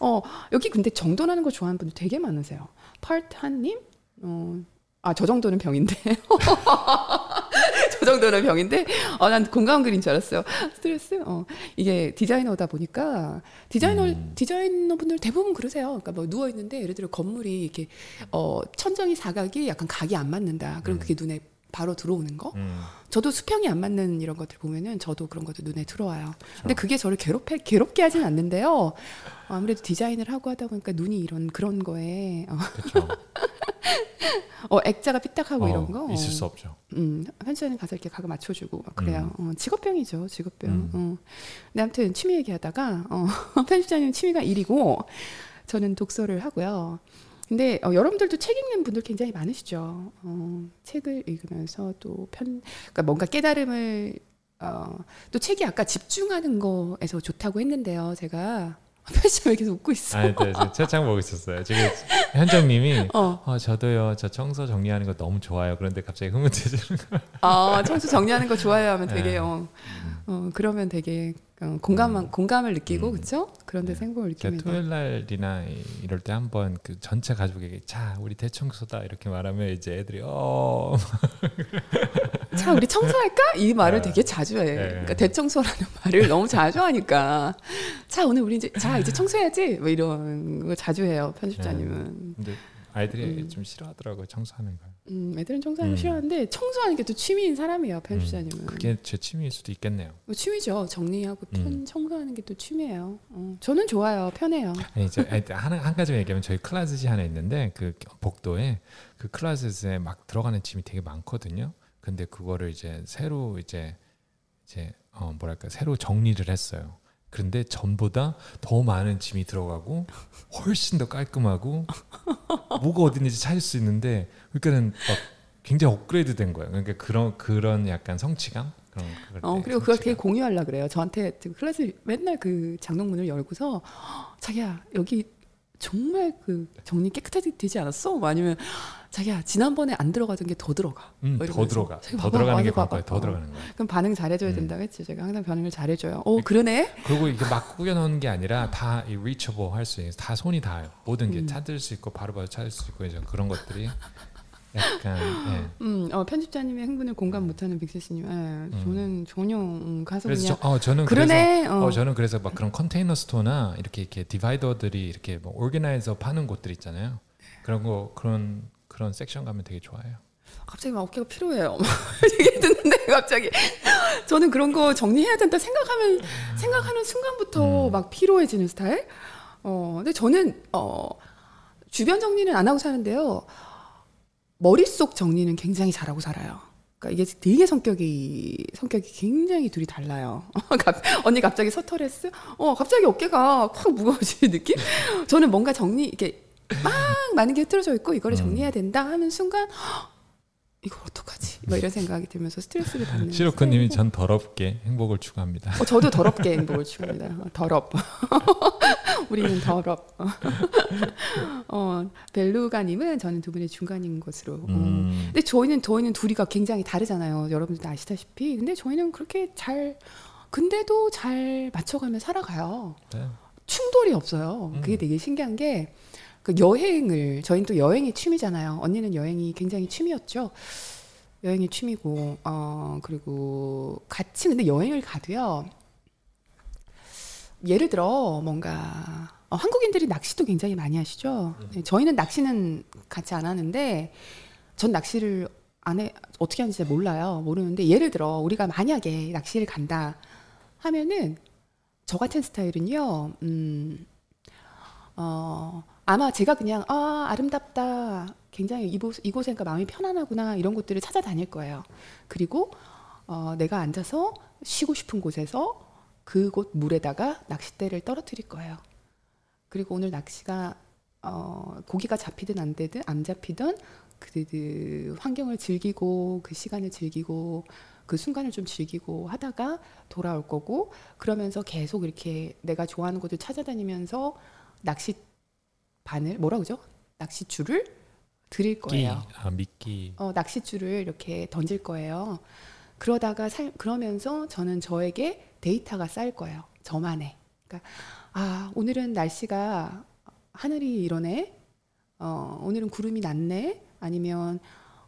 어, 여기 근데 정돈하는 거 좋아하는 분들 되게 많으세요. 파트한님? 어, 아, 저 정도는 병인데. 저 정도는 병인데, 어, 난 공감 그린 줄 알았어요. 스트레스? 어, 이게 디자이너다 보니까, 디자이너, 음. 디자이너 분들 대부분 그러세요. 그러니까 뭐 누워있는데, 예를 들어 건물이 이렇게, 어, 천정이 사각이 약간 각이 안 맞는다. 그럼 음. 그게 눈에 바로 들어오는 거? 음, 저도 수평이 안 맞는 이런 것들 보면은 저도 그런 것들 눈에 들어와요. 근데 그렇죠. 그게 저를 괴롭게 괴롭게 하진 않는데요. 아무래도 디자인을 하고 하다 보니까 눈이 이런 그런 거에 어, 그렇죠. 어, 액자가 삐딱하고 이런 거. 있을 수 없죠. 음, 현수는 가서 이렇게 각을 맞춰주고 막 그래요. 어, 직업병이죠, 직업병. 음. 어. 근데 아무튼 취미 얘기하다가 어, 편집자님 취미가 일이고 저는 독서를 하고요. 근데 어, 여러분들도 책 읽는 분들 굉장히 많으시죠. 어, 책을 읽으면서 또 편, 그러니까 뭔가 깨달음을 어, 또 책이 아까 집중하는 거에서 좋다고 했는데요. 제가 편집자님 계속 웃고 있어. 아, 네, 지금 채창 보고 있었어요. 지금 현정님이 어, 어, 저도요. 저 청소 정리하는 거 너무 좋아요. 그런데 갑자기 흐뭇해지는 거. 아, 청소 정리하는 거 좋아요 하면 되게 네. 어, 어 그러면 되게 어, 공감 공감을 느끼고 음. 그렇죠? 그런 데서 행복을 제가 느낍니다. 토요일 날이나 이- 이럴 때 한번 그 전체 가족에게 자 우리 대청소다 이렇게 말하면 이제 애들이 어 자, 우리 청소할까? 이 말을 네. 되게 자주 해. 네. 그러니까 대청소라는 말을 너무 자주 하니까. 자, 오늘 우리 이제 자, 이제 청소해야지. 뭐 이런 거 자주 해요. 편집자님은. 근데 아이들이 음. 좀 싫어하더라고요 청소하는 걸. 음, 애들은 청소하는 거 음. 싫어하는데 청소하는 게 또 취미인 사람이에요. 편집자님은. 그게 제 취미일 수도 있겠네요. 뭐 취미죠. 정리하고 편, 음. 청소하는 게 또 취미예요. 어, 저는 좋아요. 편해요. 아니 이제 한, 한 가지 얘기하면 저희 클라스지 하나 있는데 그 복도에 그 클라스에 막 들어가는 짐이 되게 많거든요. 근데 그거를 이제 새로 이제 이제 어 뭐랄까 새로 정리를 했어요. 그런데 전보다 더 많은 짐이 들어가고 훨씬 더 깔끔하고 뭐가 어디 있는지 찾을 수 있는데 그러니까는 막 굉장히 업그레이드 된 거예요. 그러니까 그런 그런 약간 성취감 그런 그럴 어, 때 그리고 그걸 되게 성취감. 공유하려 그래요. 저한테 클래스 맨날 그 장롱문을 열고서 자기야 여기 정말 그 정리 깨끗하게 되지 않았어? 뭐 아니면 자기야 지난번에 안 들어가던 게 더 들어가. 음, 뭐 더. 들어가 더 봐봐, 들어가는 게 맞아, 봐봐. 관건이에요. 더 어. 들어가는 거예요. 그럼 반응 잘해줘야 음. 된다고 했지. 제가 항상 반응을 잘해줘요. 오 그러네. 그리고 이게 막 꾸겨놓는 게 아니라 다 이 reachable 할 수 있는 다 손이 닿아요. 모든 게 음. 찾을 수 있고 바로 바로 찾을 수 있고 이제 그런 것들이 약간 예. 음, 어, 편집자님의 행분을 공감 못하는 빅세스님. 예, 저는 전혀 음, 가서 그래서 그냥 저, 어, 저는 그러네. 그래서 어. 어, 저는 그래서 막 그런 컨테이너 스토어나 이렇게 이렇게 디바이더들이 이렇게 뭐 오르게나이저 파는 곳들 있잖아요. 그런 거 그런 그런 섹션 가면 되게 좋아요. 갑자기 막 어깨가 필요해요. 얘기 듣는데 갑자기 저는 그런 거 정리해야 된다 생각하면 생각하는 순간부터 음. 막 피로해지는 스타일. 어, 근데 저는 어 주변 정리는 안 하고 사는데요. 머릿속 정리는 굉장히 잘하고 살아요. 그러니까 이게 되게 성격이 성격이 굉장히 둘이 달라요. 갑- 언니 갑자기 서터레스? 어 갑자기 어깨가 확 무거워지는 느낌? 저는 뭔가 정리 이렇게 막 많은 게 흐트러져 있고 이거를 음. 정리해야 된다 하는 순간 이걸 어떡하지? 막 이런 생각이 들면서 스트레스를 받는. 시로크님이. 전 더럽게 행복을 추구합니다. 어, 저도 더럽게 행복을 추구합니다. 어, 더럽. 우리는 더럽. 어, 벨루가님은 저는 두 분의 중간인 것으로. 어. 음, 근데 저희는 저희는 둘이가 굉장히 다르잖아요. 여러분들도 아시다시피. 근데 저희는 그렇게 잘 근데도 잘 맞춰가며 살아가요. 네. 충돌이 없어요. 그게 음. 되게 신기한 게 그 여행을 저희는 또 여행이 취미잖아요. 언니는 여행이 굉장히 취미였죠. 여행이 취미고 어 그리고 같이 근데 여행을 가도요. 예를 들어 뭔가 어, 한국인들이 낚시도 굉장히 많이 하시죠. 네, 저희는 낚시는 같이 안 하는데 전 낚시를 안 해 어떻게 하는지 잘 몰라요. 모르는데 예를 들어 우리가 만약에 낚시를 간다 하면은 저 같은 스타일은요. 음. 어, 아마 제가 그냥 아, 아름답다. 굉장히 이곳 이곳에니까 마음이 편안하구나. 이런 곳들을 찾아다닐 거예요. 그리고 어, 내가 앉아서 쉬고 싶은 곳에서 그곳 물에다가 낚싯대를 떨어뜨릴 거예요. 그리고 오늘 낚시가 어, 고기가 잡히든 안 되든 안 잡히든 그, 그 환경을 즐기고 그 시간을 즐기고 그 순간을 좀 즐기고 하다가 돌아올 거고 그러면서 계속 이렇게 내가 좋아하는 곳을 찾아다니면서 낚시 바늘 뭐라 그러죠? 낚시줄을 드릴 끼, 거예요. 아 미끼. 어, 낚시줄을 이렇게 던질 거예요. 그러다가 살, 그러면서 저는 저에게 데이터가 쌓일 거예요. 저만의. 그러니까 아 오늘은 날씨가 하늘이 이러네. 어 오늘은 구름이 낮네. 아니면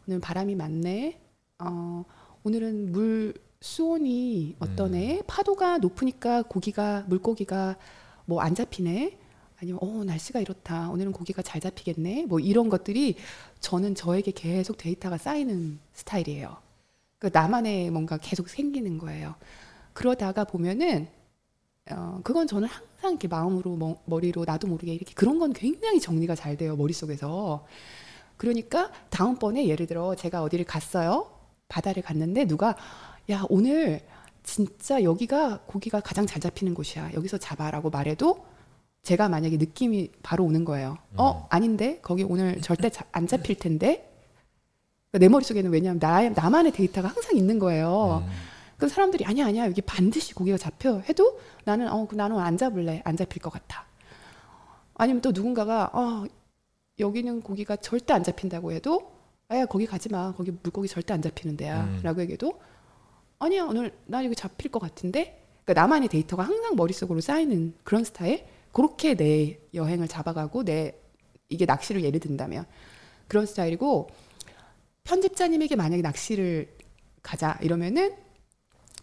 오늘 바람이 많네. 어 오늘은 물 수온이 어떠네. 파도가 높으니까 고기가 물고기가 뭐 안 잡히네. 아니면 어 날씨가 이렇다. 오늘은 고기가 잘 잡히겠네. 뭐 이런 것들이 저는 저에게 계속 데이터가 쌓이는 스타일이에요. 그 나만의 뭔가 계속 생기는 거예요. 그러다가 보면은 어 그건 저는 항상 이렇게 마음으로 머, 머리로 나도 모르게 이렇게 그런 건 굉장히 정리가 잘 돼요 머릿속에서. 그러니까 다음번에 예를 들어 제가 어디를 갔어요. 바다를 갔는데 누가 야 오늘 진짜 여기가 고기가 가장 잘 잡히는 곳이야. 여기서 잡아라고 말해도 제가 만약에 느낌이 바로 오는 거예요. 어 아닌데 거기 오늘 절대 자- 안 잡힐 텐데. 그러니까 내 머릿속에는 왜냐하면 나, 나만의 데이터가 항상 있는 거예요. 음. 그 사람들이 아니야 아니야 여기 반드시 고기가 잡혀 해도 나는 어그 나는 안 잡을래 안 잡힐 것 같아. 아니면 또 누군가가 어 여기는 고기가 절대 안 잡힌다고 해도 아야 거기 가지 마 거기 물고기 절대 안 잡히는 음. 데야라고 얘기해도 아니야 오늘 나 여기 잡힐 것 같은데 그러니까 나만의 데이터가 항상 머릿속으로 쌓이는 그런 스타일 그렇게 내 여행을 잡아가고 내 이게 낚시를 예를 든다면 그런 스타일이고 편집자님에게 만약에 낚시를 가자 이러면은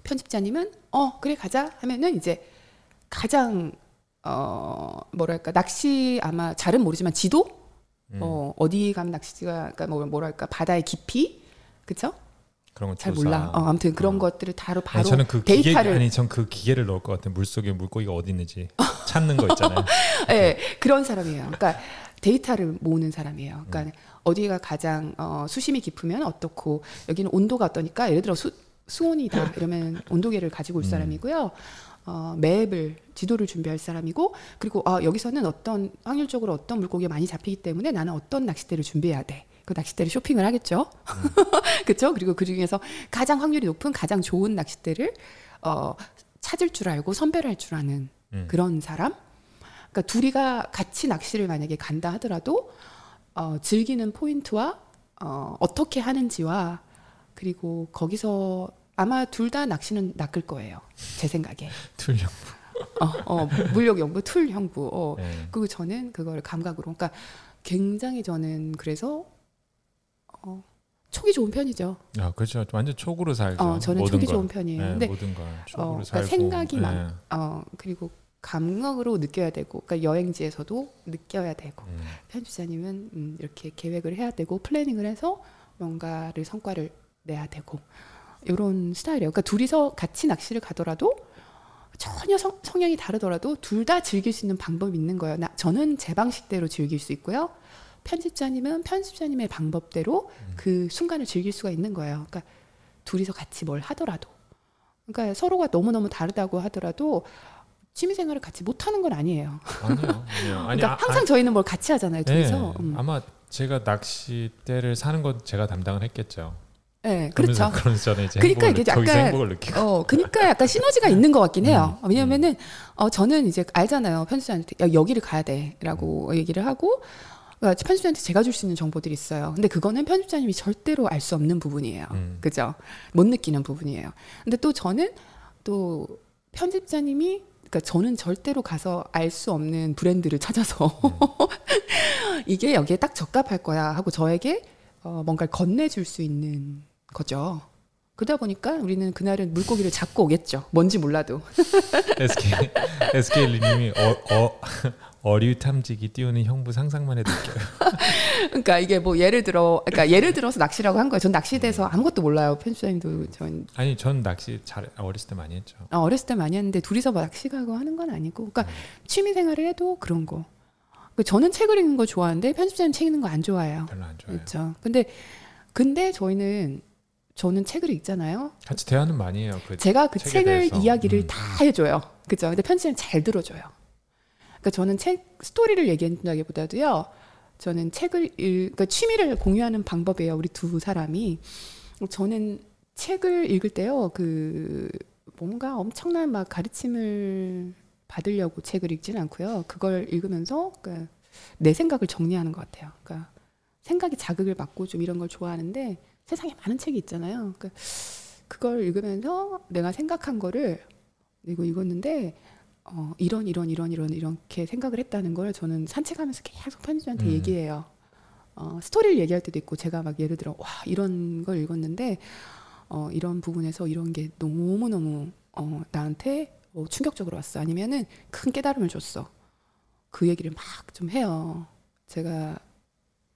편집자님은 어 그래 가자 하면은 이제 가장 어 뭐랄까 낚시 아마 잘은 모르지만 지도? 음. 어 어디 가면 낚시가 그러니까 뭐 뭐랄까 바다의 깊이? 그쵸 그런 거잘 조사. 몰라 어 아무튼 그런 어. 것들을 다로 바로 아니, 저는 그 기계 데이터를 아니 전 그 기계를 넣을 것 같아요. 물 속에 물고기가 어디 있는지 찾는 거 있잖아요. 예, 그런 사람이에요. 그러니까 데이터를 모으는 사람이에요. 음. 그러니까 어디가 가장 어, 수심이 깊으면 어떻고 여기는 온도가 어떠니까 예를 들어 수, 수온이다 이러면 온도계를 가지고 올 음. 사람이고요. 어, 맵을 지도를 준비할 사람이고 그리고 아, 여기서는 어떤 확률적으로 어떤 물고기가 많이 잡히기 때문에 나는 어떤 낚싯대를 준비해야 돼. 그 낚싯대를 쇼핑을 하겠죠. 그렇죠? 그리고 그 중에서 가장 확률이 높은 가장 좋은 낚싯대를 어, 찾을 줄 알고 선별할 줄 아는 음. 그런 사람. 그러니까 둘이가 같이 낚시를 만약에 간다 하더라도 어, 즐기는 포인트와 어, 어떻게 하는지와 그리고 거기서 아마 둘 다 낚시는 낚을 거예요. 제 생각에. 틀려. 어, 어, 물력 연구, 툴 형부. 어. 네. 그리고 저는 그걸 감각으로. 그러니까 굉장히 저는 그래서 어, 촉이 좋은 편이죠. 아 그렇죠. 완전 촉으로 살죠. 어, 저는 촉이 걸. 좋은 편이에요. 네, 근데 모든 걸 촉으로 어, 그러니까 살고. 생각이 네. 많- 어, 그리고 감각으로 느껴야 되고, 그러니까 여행지에서도 느껴야 되고, 음. 편집자님은 음, 이렇게 계획을 해야 되고 플래닝을 해서 뭔가를 성과를 내야 되고 이런 스타일이에요. 그러니까 둘이서 같이 낚시를 가더라도 전혀 성, 성향이 다르더라도 둘 다 즐길 수 있는 방법이 있는 거예요. 나, 저는 제 방식대로 즐길 수 있고요. 편집자님은 편집자님의 방법대로 그 순간을 즐길 수가 있는 거예요. 그러니까 둘이서 같이 뭘 하더라도. 그러니까 서로가 너무너무 다르다고 하더라도 취미 생활을 같이 못 하는 건 아니에요. 아니요. 아니요. 아니 그러니까 아, 항상 저희는 뭘 같이 하잖아요. 네, 둘이서. 음. 아마 제가 낚싯대를 사는 건 제가 담당을 했겠죠. 네, 그렇죠. 그러니까 이게 약간- 행복을 느끼고. 어, 그러니까 약간 시너지가 있는 것 같긴 해요. 음, 왜냐면은 어 저는 이제 알잖아요. 편수한테 야, 여기를 가야 돼라고 음. 얘기를 하고 어, 편집자한테 제가 줄 수 있는 정보들이 있어요. 근데 그거는 편집자님이 절대로 알 수 없는 부분이에요. 음. 그죠? 못 느끼는 부분이에요. 근데 또 저는 또 편집자님이 그러니까 저는 절대로 가서 알 수 없는 브랜드를 찾아서 이게 여기에 딱 적합할 거야 하고 저에게 어, 뭔가를 건네줄 수 있는 거죠. 그러다 보니까 우리는 그날은 물고기를 잡고 오겠죠. 뭔지 몰라도. SK SK 리님이 어, 어 어류탐지기 띄우는 형부 상상만 해도 웃겨요. 그러니까 이게 뭐 예를 들어, 그러니까 예를 들어서 낚시라고 한 거예요. 전 낚시에 대해서 아무것도 몰라요. 편집자님도 전 아니 전 낚시 잘 어렸을 때 많이 했죠. 어, 어렸을 때 많이 했는데 둘이서 뭐 낚시 가고 하는 건 아니고, 그러니까 취미 생활을 해도 그런 거. 그 저는 책을 읽는 거 좋아하는데 편집자님 책 읽는 거 안 좋아해요. 별로 안 좋아해요. 그렇죠. 근데 근데 저희는 저는 책을 읽잖아요. 같이 대화는 많이 해요. 그 제가 그 책을 대해서. 이야기를 음. 다 해줘요. 그죠? 근데 편집자는 잘 들어줘요. 그러니까 저는 책 스토리를 얘기한다기보다도요. 저는 책을 읽, 그러니까 취미를 공유하는 방법이에요. 우리 두 사람이. 저는 책을 읽을 때요. 그 뭔가 엄청난 막 가르침을 받으려고 책을 읽지는 않고요. 그걸 읽으면서 그내 생각을 정리하는 것 같아요. 그러니까 생각이 자극을 받고 좀 이런 걸 좋아하는데 세상에 많은 책이 있잖아요. 그러니까 그걸 읽으면서 내가 생각한 거를 이거 읽었는데 어, 이런 이런 이런 이런 이렇게 생각을 했다는 걸 저는 산책하면서 계속 편집자한테 음. 얘기해요. 어, 스토리를 얘기할 때도 있고 제가 막 예를 들어 와 이런 걸 읽었는데 어, 이런 부분에서 이런 게 너무 너무 어, 나한테 어, 충격적으로 왔어. 아니면은 큰 깨달음을 줬어. 그 얘기를 막 좀 해요. 제가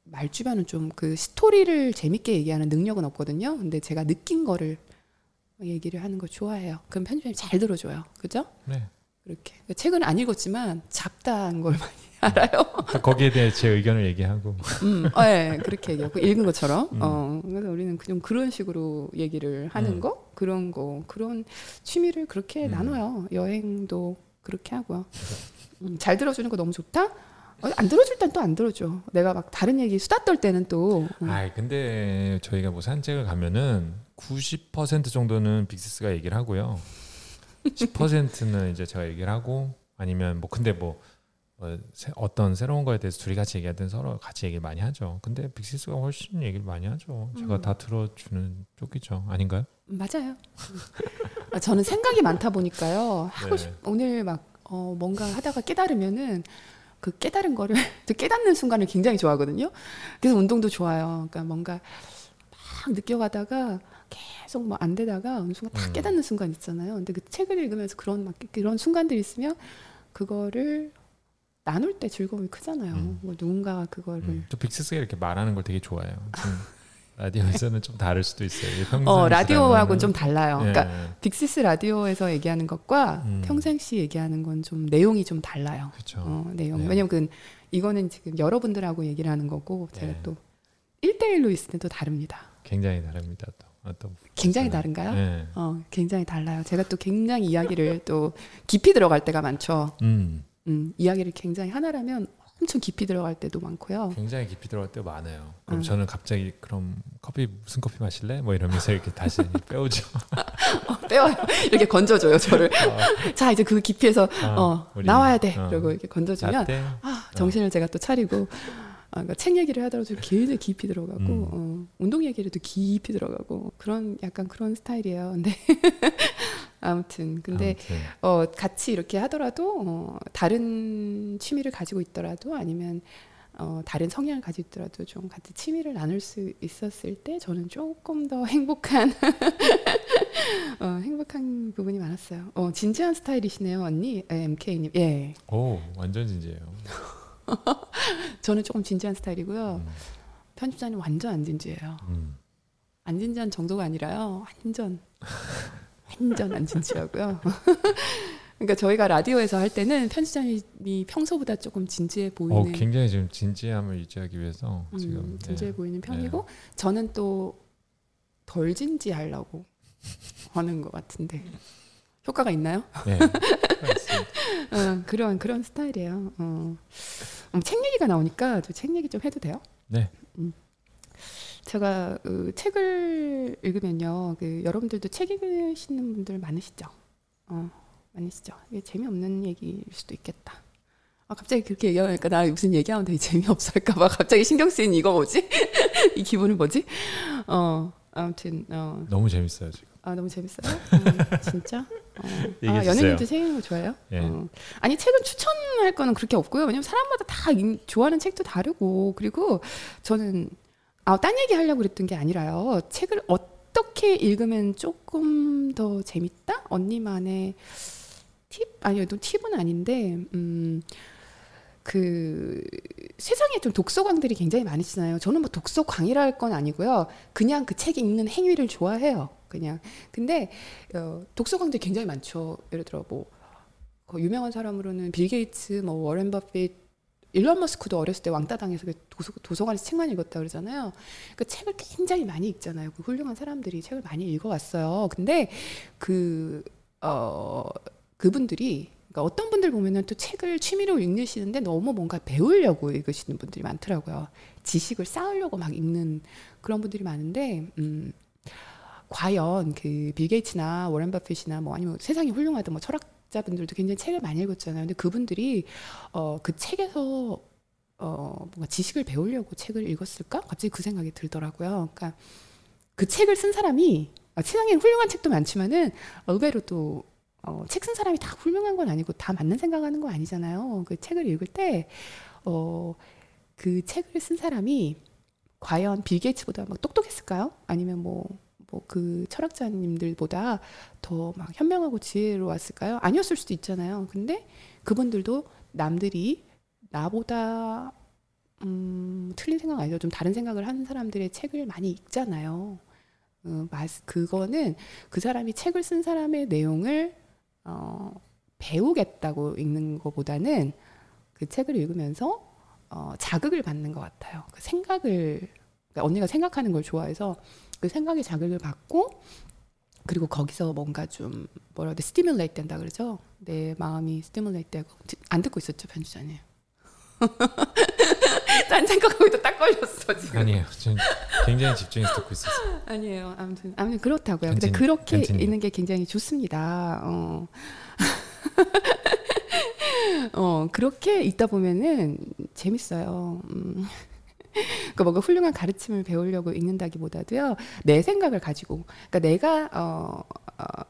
말주변은 좀 그 스토리를 재밌게 얘기하는 능력은 없거든요. 근데 제가 느낀 거를 얘기를 하는 거 좋아해요. 그럼 편집자님 잘 들어줘요. 그죠? 네. 그렇게. 책은 안 읽었지만 잡다한 걸 많이 알아요. 거기에 대해 제 의견을 얘기하고. 음, 어, 예, 그렇게 얘기하고 읽은 것처럼. 음. 어, 그래서 우리는 좀 그런 식으로 얘기를 하는 음. 거, 그런 거, 그런 취미를 그렇게 음. 나눠요. 여행도 그렇게 하고요. 음, 잘 들어주는 거 너무 좋다. 어, 안 들어줄 땐 또 안 들어줘. 내가 막 다른 얘기 수다 떨 때는 또 음, 아이 근데 저희가 뭐 산책을 가면은 90% 정도는 빅시스가 얘기를 하고요. 10%는 이제 제가 얘기를 하고 아니면 뭐 근데 뭐 어, 새- 어떤 새로운 거에 대해서 둘이 같이 얘기하든 서로 같이 얘기를 많이 하죠. 근데 빅시스가 훨씬 얘기를 많이 하죠. 제가 음. 다 들어주는 쪽이죠. 아닌가요? 맞아요. 아, 저는 생각이 많다 보니까요. 하고 네. 싶 오늘 막 어, 뭔가 하다가 깨달으면은 그 깨달은 거를 또 깨닫는 순간을 굉장히 좋아하거든요. 그래서 운동도 좋아요. 그러니까 뭔가 막 느껴가다가 계속 뭐안 되다가 어느 순간 딱 음. 깨닫는 순간 있잖아요. 근데 그 책을 읽으면서 그런 막 그런 순간들이 있으면 그거를 나눌 때 즐거움이 크잖아요. 음. 뭐 누군가가 그거를 음. 또 빅시스가 이렇게 말하는 걸 되게 좋아해요. 좀 라디오에서는 좀 다를 수도 있어요. 어 라디오하고는 좀 달라요. 그러니까 예, 빅시스 라디오에서 얘기하는 것과 음. 평상시 얘기하는 건 좀 내용이 좀 달라요. 그렇죠. 어, 내용. 네. 왜냐면 그 이거는 지금 여러분들하고 얘기를 하는 거고 제가 네. 또 1대1로 있을 땐또 다릅니다. 굉장히 다릅니다. 또. 아, 또 굉장히. 다른가요? 네. 어, 굉장히 달라요. 제가 또 굉장히 이야기를 또 깊이 들어갈 때가 많죠. 음. 음, 이야기를 굉장히 하나라면 엄청 깊이 들어갈 때도 많고요. 굉장히 깊이 들어갈 때 많아요. 그럼 음. 저는 갑자기 그럼 커피 무슨 커피 마실래? 뭐 이러면서 이렇게 다시 빼오죠. 빼와요. 이렇게 건져줘요, 저를. 자, 이제 그 깊이에서 아, 어, 나와야 돼. 어. 그리고 이렇게 건져주면 라떼. 아, 정신을 제가 또 차리고 아, 그러니까 책 얘기를 하더라도 좀 굉장히 깊이 들어가고 음. 어, 운동 얘기를 해도 깊이 들어가고 그런 약간 그런 스타일이에요. 근데 아무튼 근데 아무튼. 어, 같이 이렇게 하더라도 어, 다른 취미를 가지고 있더라도 아니면 어, 다른 성향을 가지고 있더라도 좀 같이 취미를 나눌 수 있었을 때 저는 조금 더 행복한 어, 행복한 부분이 많았어요. 어, 진지한 스타일이시네요, 언니. 예, MK님. 예. 오 완전 진지해요. 저는 조금 진지한 스타일이고요. 음, 편집자는 완전 안 진지해요. 음. 안 진지한 정도가 아니라요. 완전 완전 안 진지하고요. 그러니까 저희가 라디오에서 할 때는 편집자님이 평소보다 조금 진지해 어, 보이는 굉장히 지금 진지함을 유지하기 위해서 음, 지금 진지해 네. 보이는 편이고 저는 또 덜 진지하려고 하는 것 같은데 효과가 있나요? 네. 어, 그런 그런 스타일이에요. 어. 음, 책 얘기가 나오니까 저 책 얘기 좀 해도 돼요? 네. 음. 제가 그 책을 읽으면요, 그 여러분들도 책 읽으시는 분들 많으시죠? 어, 많으시죠? 이게 재미없는 얘기일 수도 있겠다. 아, 갑자기 그렇게 얘기하니까 나 무슨 얘기하면 되게 재미없을까봐 갑자기 신경 쓰인 이거 뭐지? 이 기분은 뭐지? 어, 아무튼 어, 너무 재밌어요 지금. 아 너무 재밌어요. 음, 진짜. 어. 아 얘기해 주세요. 연예인도 책 읽는 거 좋아해요? 예. 어. 아니 책은 추천할 거는 그렇게 없고요. 왜냐면 사람마다 다 인- 좋아하는 책도 다르고 그리고 저는 아딴 얘기 하려고 그랬던 게 아니라요. 책을 어떻게 읽으면 조금 더 재밌다? 언니만의 팁 아니요, 또 팁은 아닌데 음. 그 세상에 좀 독서광들이 굉장히 많으시잖아요. 저는 뭐 독서광이라 할 건 아니고요. 그냥 그 책 읽는 행위를 좋아해요. 그냥. 근데 어, 독서광들이 굉장히 많죠. 예를 들어 뭐 그 유명한 사람으로는 빌 게이츠, 뭐 워렌 버핏, 일론 머스크도 어렸을 때 왕따 당해서 그 도서, 도서관에서 책만 읽었다 그러잖아요. 그 책을 굉장히 많이 읽잖아요. 그 훌륭한 사람들이 책을 많이 읽어왔어요. 근데 그 어, 그분들이 그러니까 어떤 분들 보면은 또 책을 취미로 읽으시는데 너무 뭔가 배우려고 읽으시는 분들이 많더라고요. 지식을 쌓으려고 막 읽는 그런 분들이 많은데, 음, 과연 그 빌 게이츠나 워렌 버핏이나 뭐 아니면 세상에 훌륭하던 뭐 철학자분들도 굉장히 책을 많이 읽었잖아요. 근데 그분들이 어, 그 책에서 어, 뭔가 지식을 배우려고 책을 읽었을까? 갑자기 그 생각이 들더라고요. 그러니까 그 책을 쓴 사람이 아, 세상에 훌륭한 책도 많지만은 의외로 또 어, 책 쓴 사람이 다 훌륭한 건 아니고 다 맞는 생각하는 거 아니잖아요. 그 책을 읽을 때, 어, 그 책을 쓴 사람이 과연 빌 게이츠보다 막 똑똑했을까요? 아니면 뭐, 뭐 그 철학자님들보다 더 막 현명하고 지혜로웠을까요? 아니었을 수도 있잖아요. 근데 그분들도 남들이 나보다 음, 틀린 생각 아니죠. 좀 다른 생각을 하는 사람들의 책을 많이 읽잖아요. 어, 그거는 그 사람이 책을 쓴 사람의 내용을 어, 배우겠다고 읽는 것보다는 그 책을 읽으면서 어, 자극을 받는 것 같아요. 그 생각을 그러니까 언니가 생각하는 걸 좋아해서 그 생각에 자극을 받고 그리고 거기서 뭔가 좀 뭐라 그래 stimulate 된다 그러죠. 내 마음이 stimulate 되고 안 듣고 있었죠 편집자님. 딴 생각하고 있다 딱 걸렸어 지금. 아니에요. 전 굉장히 집중해서 듣고 있었어요. 아니에요. 아무튼 아무튼 그렇다고요. 근데 그렇게 괜찮 있는 게 굉장히 좋습니다. 어. 어 그렇게 있다 보면은 재밌어요. 음. 그러니까 뭔가 훌륭한 가르침을 배우려고 읽는다기보다도요 내 생각을 가지고 그러니까 내가 어, 어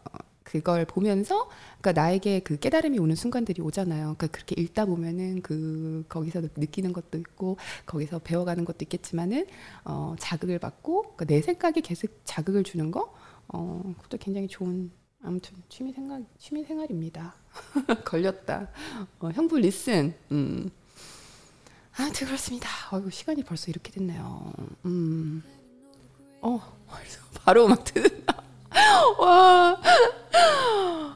그걸 보면서 그러니까 나에게 그 깨달음이 오는 순간들이 오잖아요. 그러니까 그렇게 읽다 보면은 그 거기서 느끼는 것도 있고 거기서 배워가는 것도 있겠지만은 어, 자극을 받고 그러니까 내 생각에 계속 자극을 주는 거 어, 그것도 굉장히 좋은 아무튼 취미 생각 취미 생활입니다. 걸렸다. 어, 형부 리슨. 음. 아무튼 그렇습니다. 어이구 시간이 벌써 이렇게 됐네요. 음. 어 바로 음악 듣는다. 와.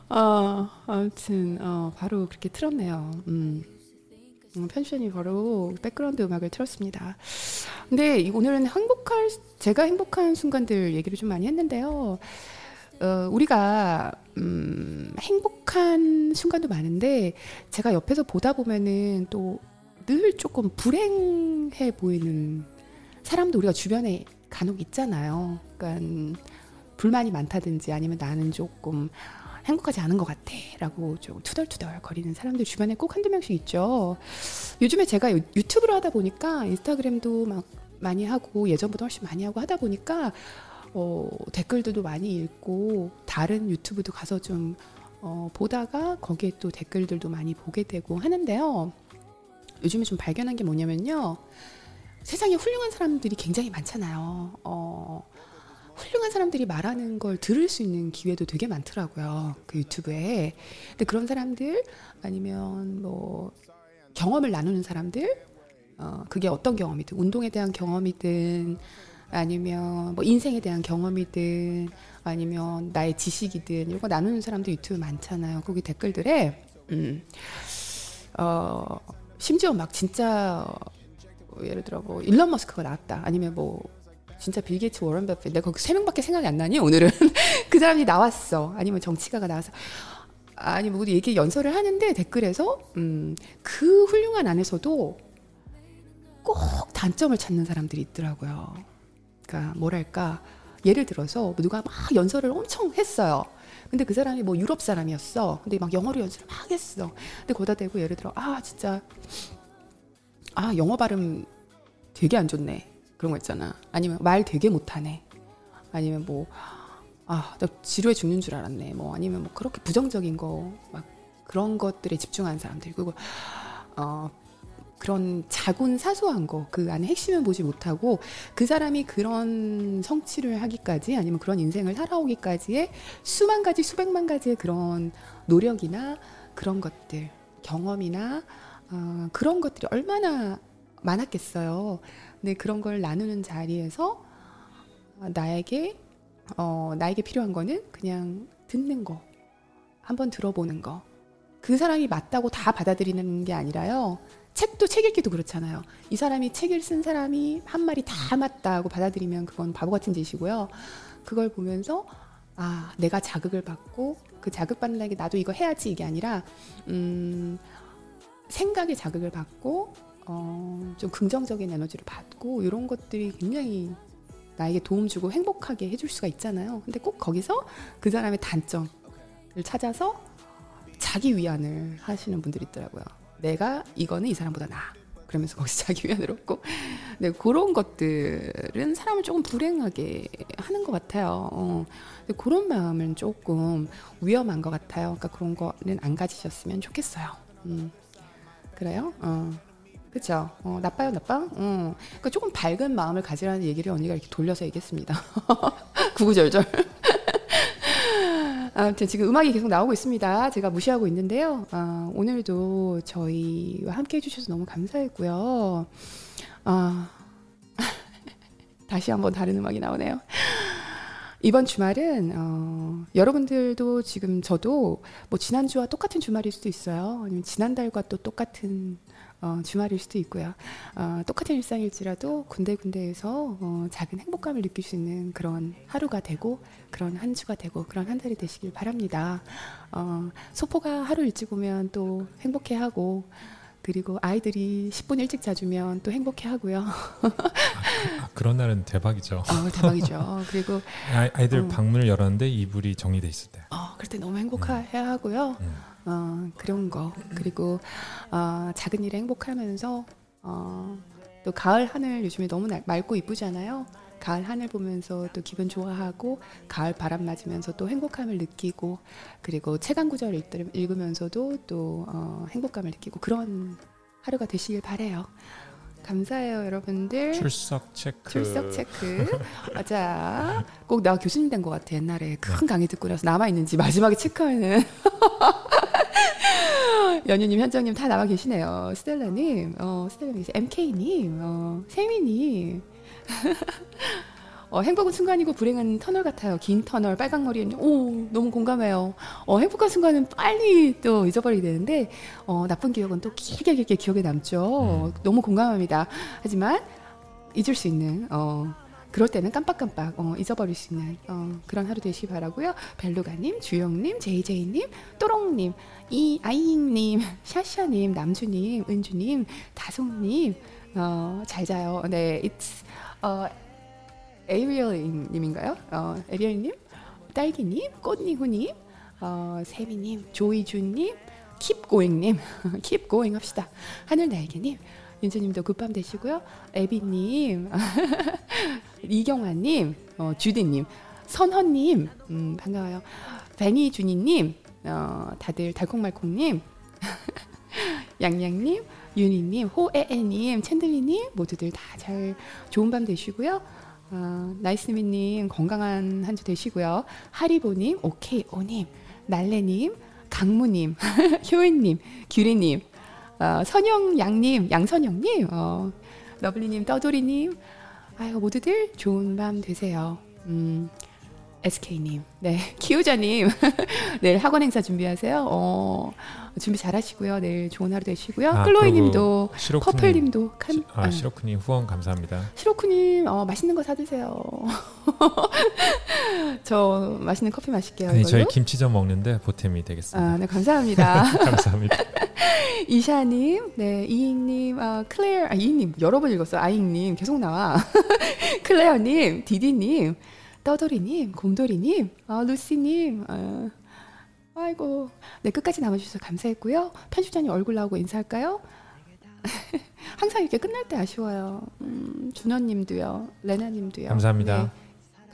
아, 아무튼, 어, 바로 그렇게 틀었네요. 음. 음, 편션이 바로 백그라운드 음악을 틀었습니다. 근데 오늘은 행복할, 제가 행복한 순간들 얘기를 좀 많이 했는데요. 어, 우리가, 음, 행복한 순간도 많은데, 제가 옆에서 보다 보면은 또 늘 조금 불행해 보이는 사람도 우리가 주변에 간혹 있잖아요. 그러니까, 불만이 많다든지 아니면 나는 조금 행복하지 않은 것 같아 라고 좀 투덜투덜 거리는 사람들 주변에 꼭 한두 명씩 있죠. 요즘에 제가 유튜브를 하다 보니까 인스타그램도 막 많이 하고 예전보다 훨씬 많이 하고 하다 보니까 어, 댓글들도 많이 읽고 다른 유튜브도 가서 좀 어, 보다가 거기에 또 댓글들도 많이 보게 되고 하는데요. 요즘에 좀 발견한 게 뭐냐면요. 세상에 훌륭한 사람들이 굉장히 많잖아요. 어, 훌륭한 사람들이 말하는 걸 들을 수 있는 기회도 되게 많더라고요. 그 유튜브에. 근데 그런 사람들 아니면 뭐 경험을 나누는 사람들 어, 그게 어떤 경험이든 운동에 대한 경험이든 아니면 뭐 인생에 대한 경험이든 아니면 나의 지식이든 이런 거 나누는 사람도 유튜브 많잖아요. 거기 댓글들에 음, 어, 심지어 막 진짜 예를 들어 뭐 일론 머스크가 나왔다. 아니면 뭐 진짜 빌 게이츠 워런 버핏. 내가 거기 세 명밖에 생각이 안 나니? 오늘은 그 사람이 나왔어. 아니면 정치가가 나와서. 아니 뭐 얘기 연설을 하는데 댓글에서 음, 그 훌륭한 안에서도 꼭 단점을 찾는 사람들이 있더라고요. 그러니까 뭐랄까? 예를 들어서 누가 막 연설을 엄청 했어요. 근데 그 사람이 뭐 유럽 사람이었어. 근데 막 영어로 연설을 막 했어. 근데 거다 대고 예를 들어 아 진짜 아 영어 발음 되게 안 좋네. 그런 거 있잖아. 아니면 말 되게 못하네. 아니면 뭐, 아, 나 지루해 죽는 줄 알았네. 뭐, 아니면 뭐, 그렇게 부정적인 거, 막, 그런 것들에 집중하는 사람들. 그리고, 어, 그런 작은 사소한 거, 그 안에 핵심을 보지 못하고, 그 사람이 그런 성취를 하기까지, 아니면 그런 인생을 살아오기까지의 수만 가지, 수백만 가지의 그런 노력이나 그런 것들, 경험이나, 어, 그런 것들이 얼마나 많았겠어요. 네, 그런 걸 나누는 자리에서 나에게 어, 나에게 필요한 거는 그냥 듣는 거, 한번 들어보는 거. 그 사람이 맞다고 다 받아들이는 게 아니라요. 책도 책 읽기도 그렇잖아요. 이 사람이 책을 쓴 사람이 한 말이 다 맞다고 받아들이면 그건 바보 같은 짓이고요. 그걸 보면서 아 내가 자극을 받고 그 자극 받는 나에게 나도 이거 해야지 이게 아니라 음, 생각에 자극을 받고 어, 좀 긍정적인 에너지를 받고 이런 것들이 굉장히 나에게 도움 주고 행복하게 해줄 수가 있잖아요. 근데 꼭 거기서 그 사람의 단점을 찾아서 자기 위안을 하시는 분들이 있더라고요. 내가 이거는 이 사람보다 나. 그러면서 거기서 자기 위안을 얻고 네 그런 것들은 사람을 조금 불행하게 하는 것 같아요. 어. 근데 그런 마음은 조금 위험한 것 같아요. 그러니까 그런 거는 안 가지셨으면 좋겠어요. 음. 그래요? 어. 그죠? 어, 나빠요, 나빠? 어. 그러니까 조금 밝은 마음을 가지라는 얘기를 언니가 이렇게 돌려서 얘기했습니다. 구구절절. 아무튼 지금 음악이 계속 나오고 있습니다. 제가 무시하고 있는데요. 아, 오늘도 저희와 함께 해주셔서 너무 감사했고요. 아, 다시 한번 다른 음악이 나오네요. 이번 주말은 어, 여러분들도 지금 저도 뭐 지난주와 똑같은 주말일 수도 있어요. 아니면 지난달과 또 똑같은 어, 주말일 수도 있고요. 어, 똑같은 일상일지라도 군데군데에서 어, 작은 행복감을 느낄 수 있는 그런 하루가 되고 그런 한 주가 되고 그런 한 달이 되시길 바랍니다. 어, 소포가 하루 일찍 오면 또 행복해하고 그리고 아이들이 10분 일찍 자주면 또 행복해하고요. 아, 그, 런 날은 대박이죠. 어, 대박이죠. 그리고 아이, 들 어. 방문을 열었는데 이불이 정리돼 있을 때. 어, 그럴 때 너무 행복해야 하고요. 음. 어, 그런 거 그리고 어, 작은 일에 행복하면서 어, 또 가을 하늘 요즘에 너무 맑고 이쁘잖아요. 가을 하늘 보면서 또 기분 좋아하고 가을 바람 맞으면서 또 행복함을 느끼고 그리고 최강 구절 읽으면서도 또 어, 행복감을 느끼고 그런 하루가 되시길 바래요. 감사해요, 여러분들. 출석 체크. 출석 체크. 맞아. 꼭 나 교수님 된 것 같아. 옛날에 큰 네. 강의 듣고 나서 남아 있는지 마지막에 체크하는. 연유님, 현정님 다 나와 계시네요. 스텔라님, 어, 스텔라님, MK님, 어, 세미님. 어, 행복은 순간이고 불행은 터널 같아요. 긴 터널, 빨강 머리. 오, 너무 공감해요. 어, 행복한 순간은 빨리 또 잊어버리게 되는데, 어, 나쁜 기억은 또 길게 길게 기억에 남죠. 음. 너무 공감합니다. 하지만 잊을 수 있는, 어, 그럴 때는 깜빡깜빡 어, 잊어버릴 수 있는 어, 그런 하루 되시기 바라고요. 벨루가님, 주영님, 제이제이님, 또롱님, 이 아이님, 샤샤님, 남주님, 은주님, 다송님 어, 잘 자요. 네, it's 어, 에이리얼님인가요? 어, 에리얼님, 딸기님, 꽃니후님, 어, 세미님, 조이준님, 킵고잉님, 킵고잉 합시다. 하늘날개님, 윤주님도 굿밤 되시고요. 에비님, 이경화님, 어, 주디님, 선헌님, 음, 반가워요. 베니주니님, 어, 다들 달콩말콩님, 양양님, 윤희님, 호에에님, 챈들리님 모두들 다 잘 좋은 밤 되시고요. 어, 나이스미님 건강한 한 주 되시고요. 하리보님, 오케이 오님, 날래님, 강무님, 효인님, 규리님, 어, 선영양님, 양선영님, 어, 러블리님, 떠돌이님, 아유 모두들 좋은 밤 되세요. 음, SK님, 네, 키우자님, 내일 학원 행사 준비하세요. 어, 준비 잘 하시고요. 내일 좋은 하루 되시고요. 아, 클로이님도, 퍼플님도, 칸, 아, 아, 시로크님 후원 감사합니다. 시로크님, 어, 맛있는 거 사드세요. 저 맛있는 커피 마실게요. 아니, 저희 김치전 먹는데 보탬이 되겠습니다. 아, 네, 감사합니다. 감사합니다. 이샤님, 네, 이잉님, 아, 클레어, 아, 이잉님 여러 번 읽었어요. 아잉님 계속 나와. 클레어님, 디디님. 떠돌이님, 곰돌이님, 아, 루시님, 아, 아이고, 네, 끝까지 남아주셔서 감사했고요. 편집자님 얼굴 나오고 인사할까요? 항상 이렇게 끝날 때 아쉬워요. 음, 준호님도요, 레나님도요. 감사합니다. 네,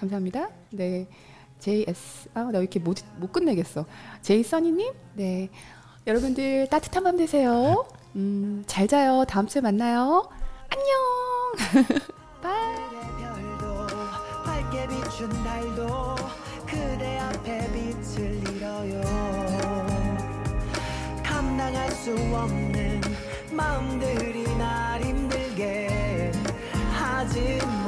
감사합니다. 네, JS, 아, 나 이렇게 못, 못 끝내겠어. 제이써니님, 네. 여러분들 따뜻한 밤 되세요. 음, 잘 자요. 다음 주에 만나요. 안녕! 바이! 밝게 비춘 달도 그대 앞에 빛을 잃어요. 감당할 수 없는 마음들이 날 힘들게 하지 뭐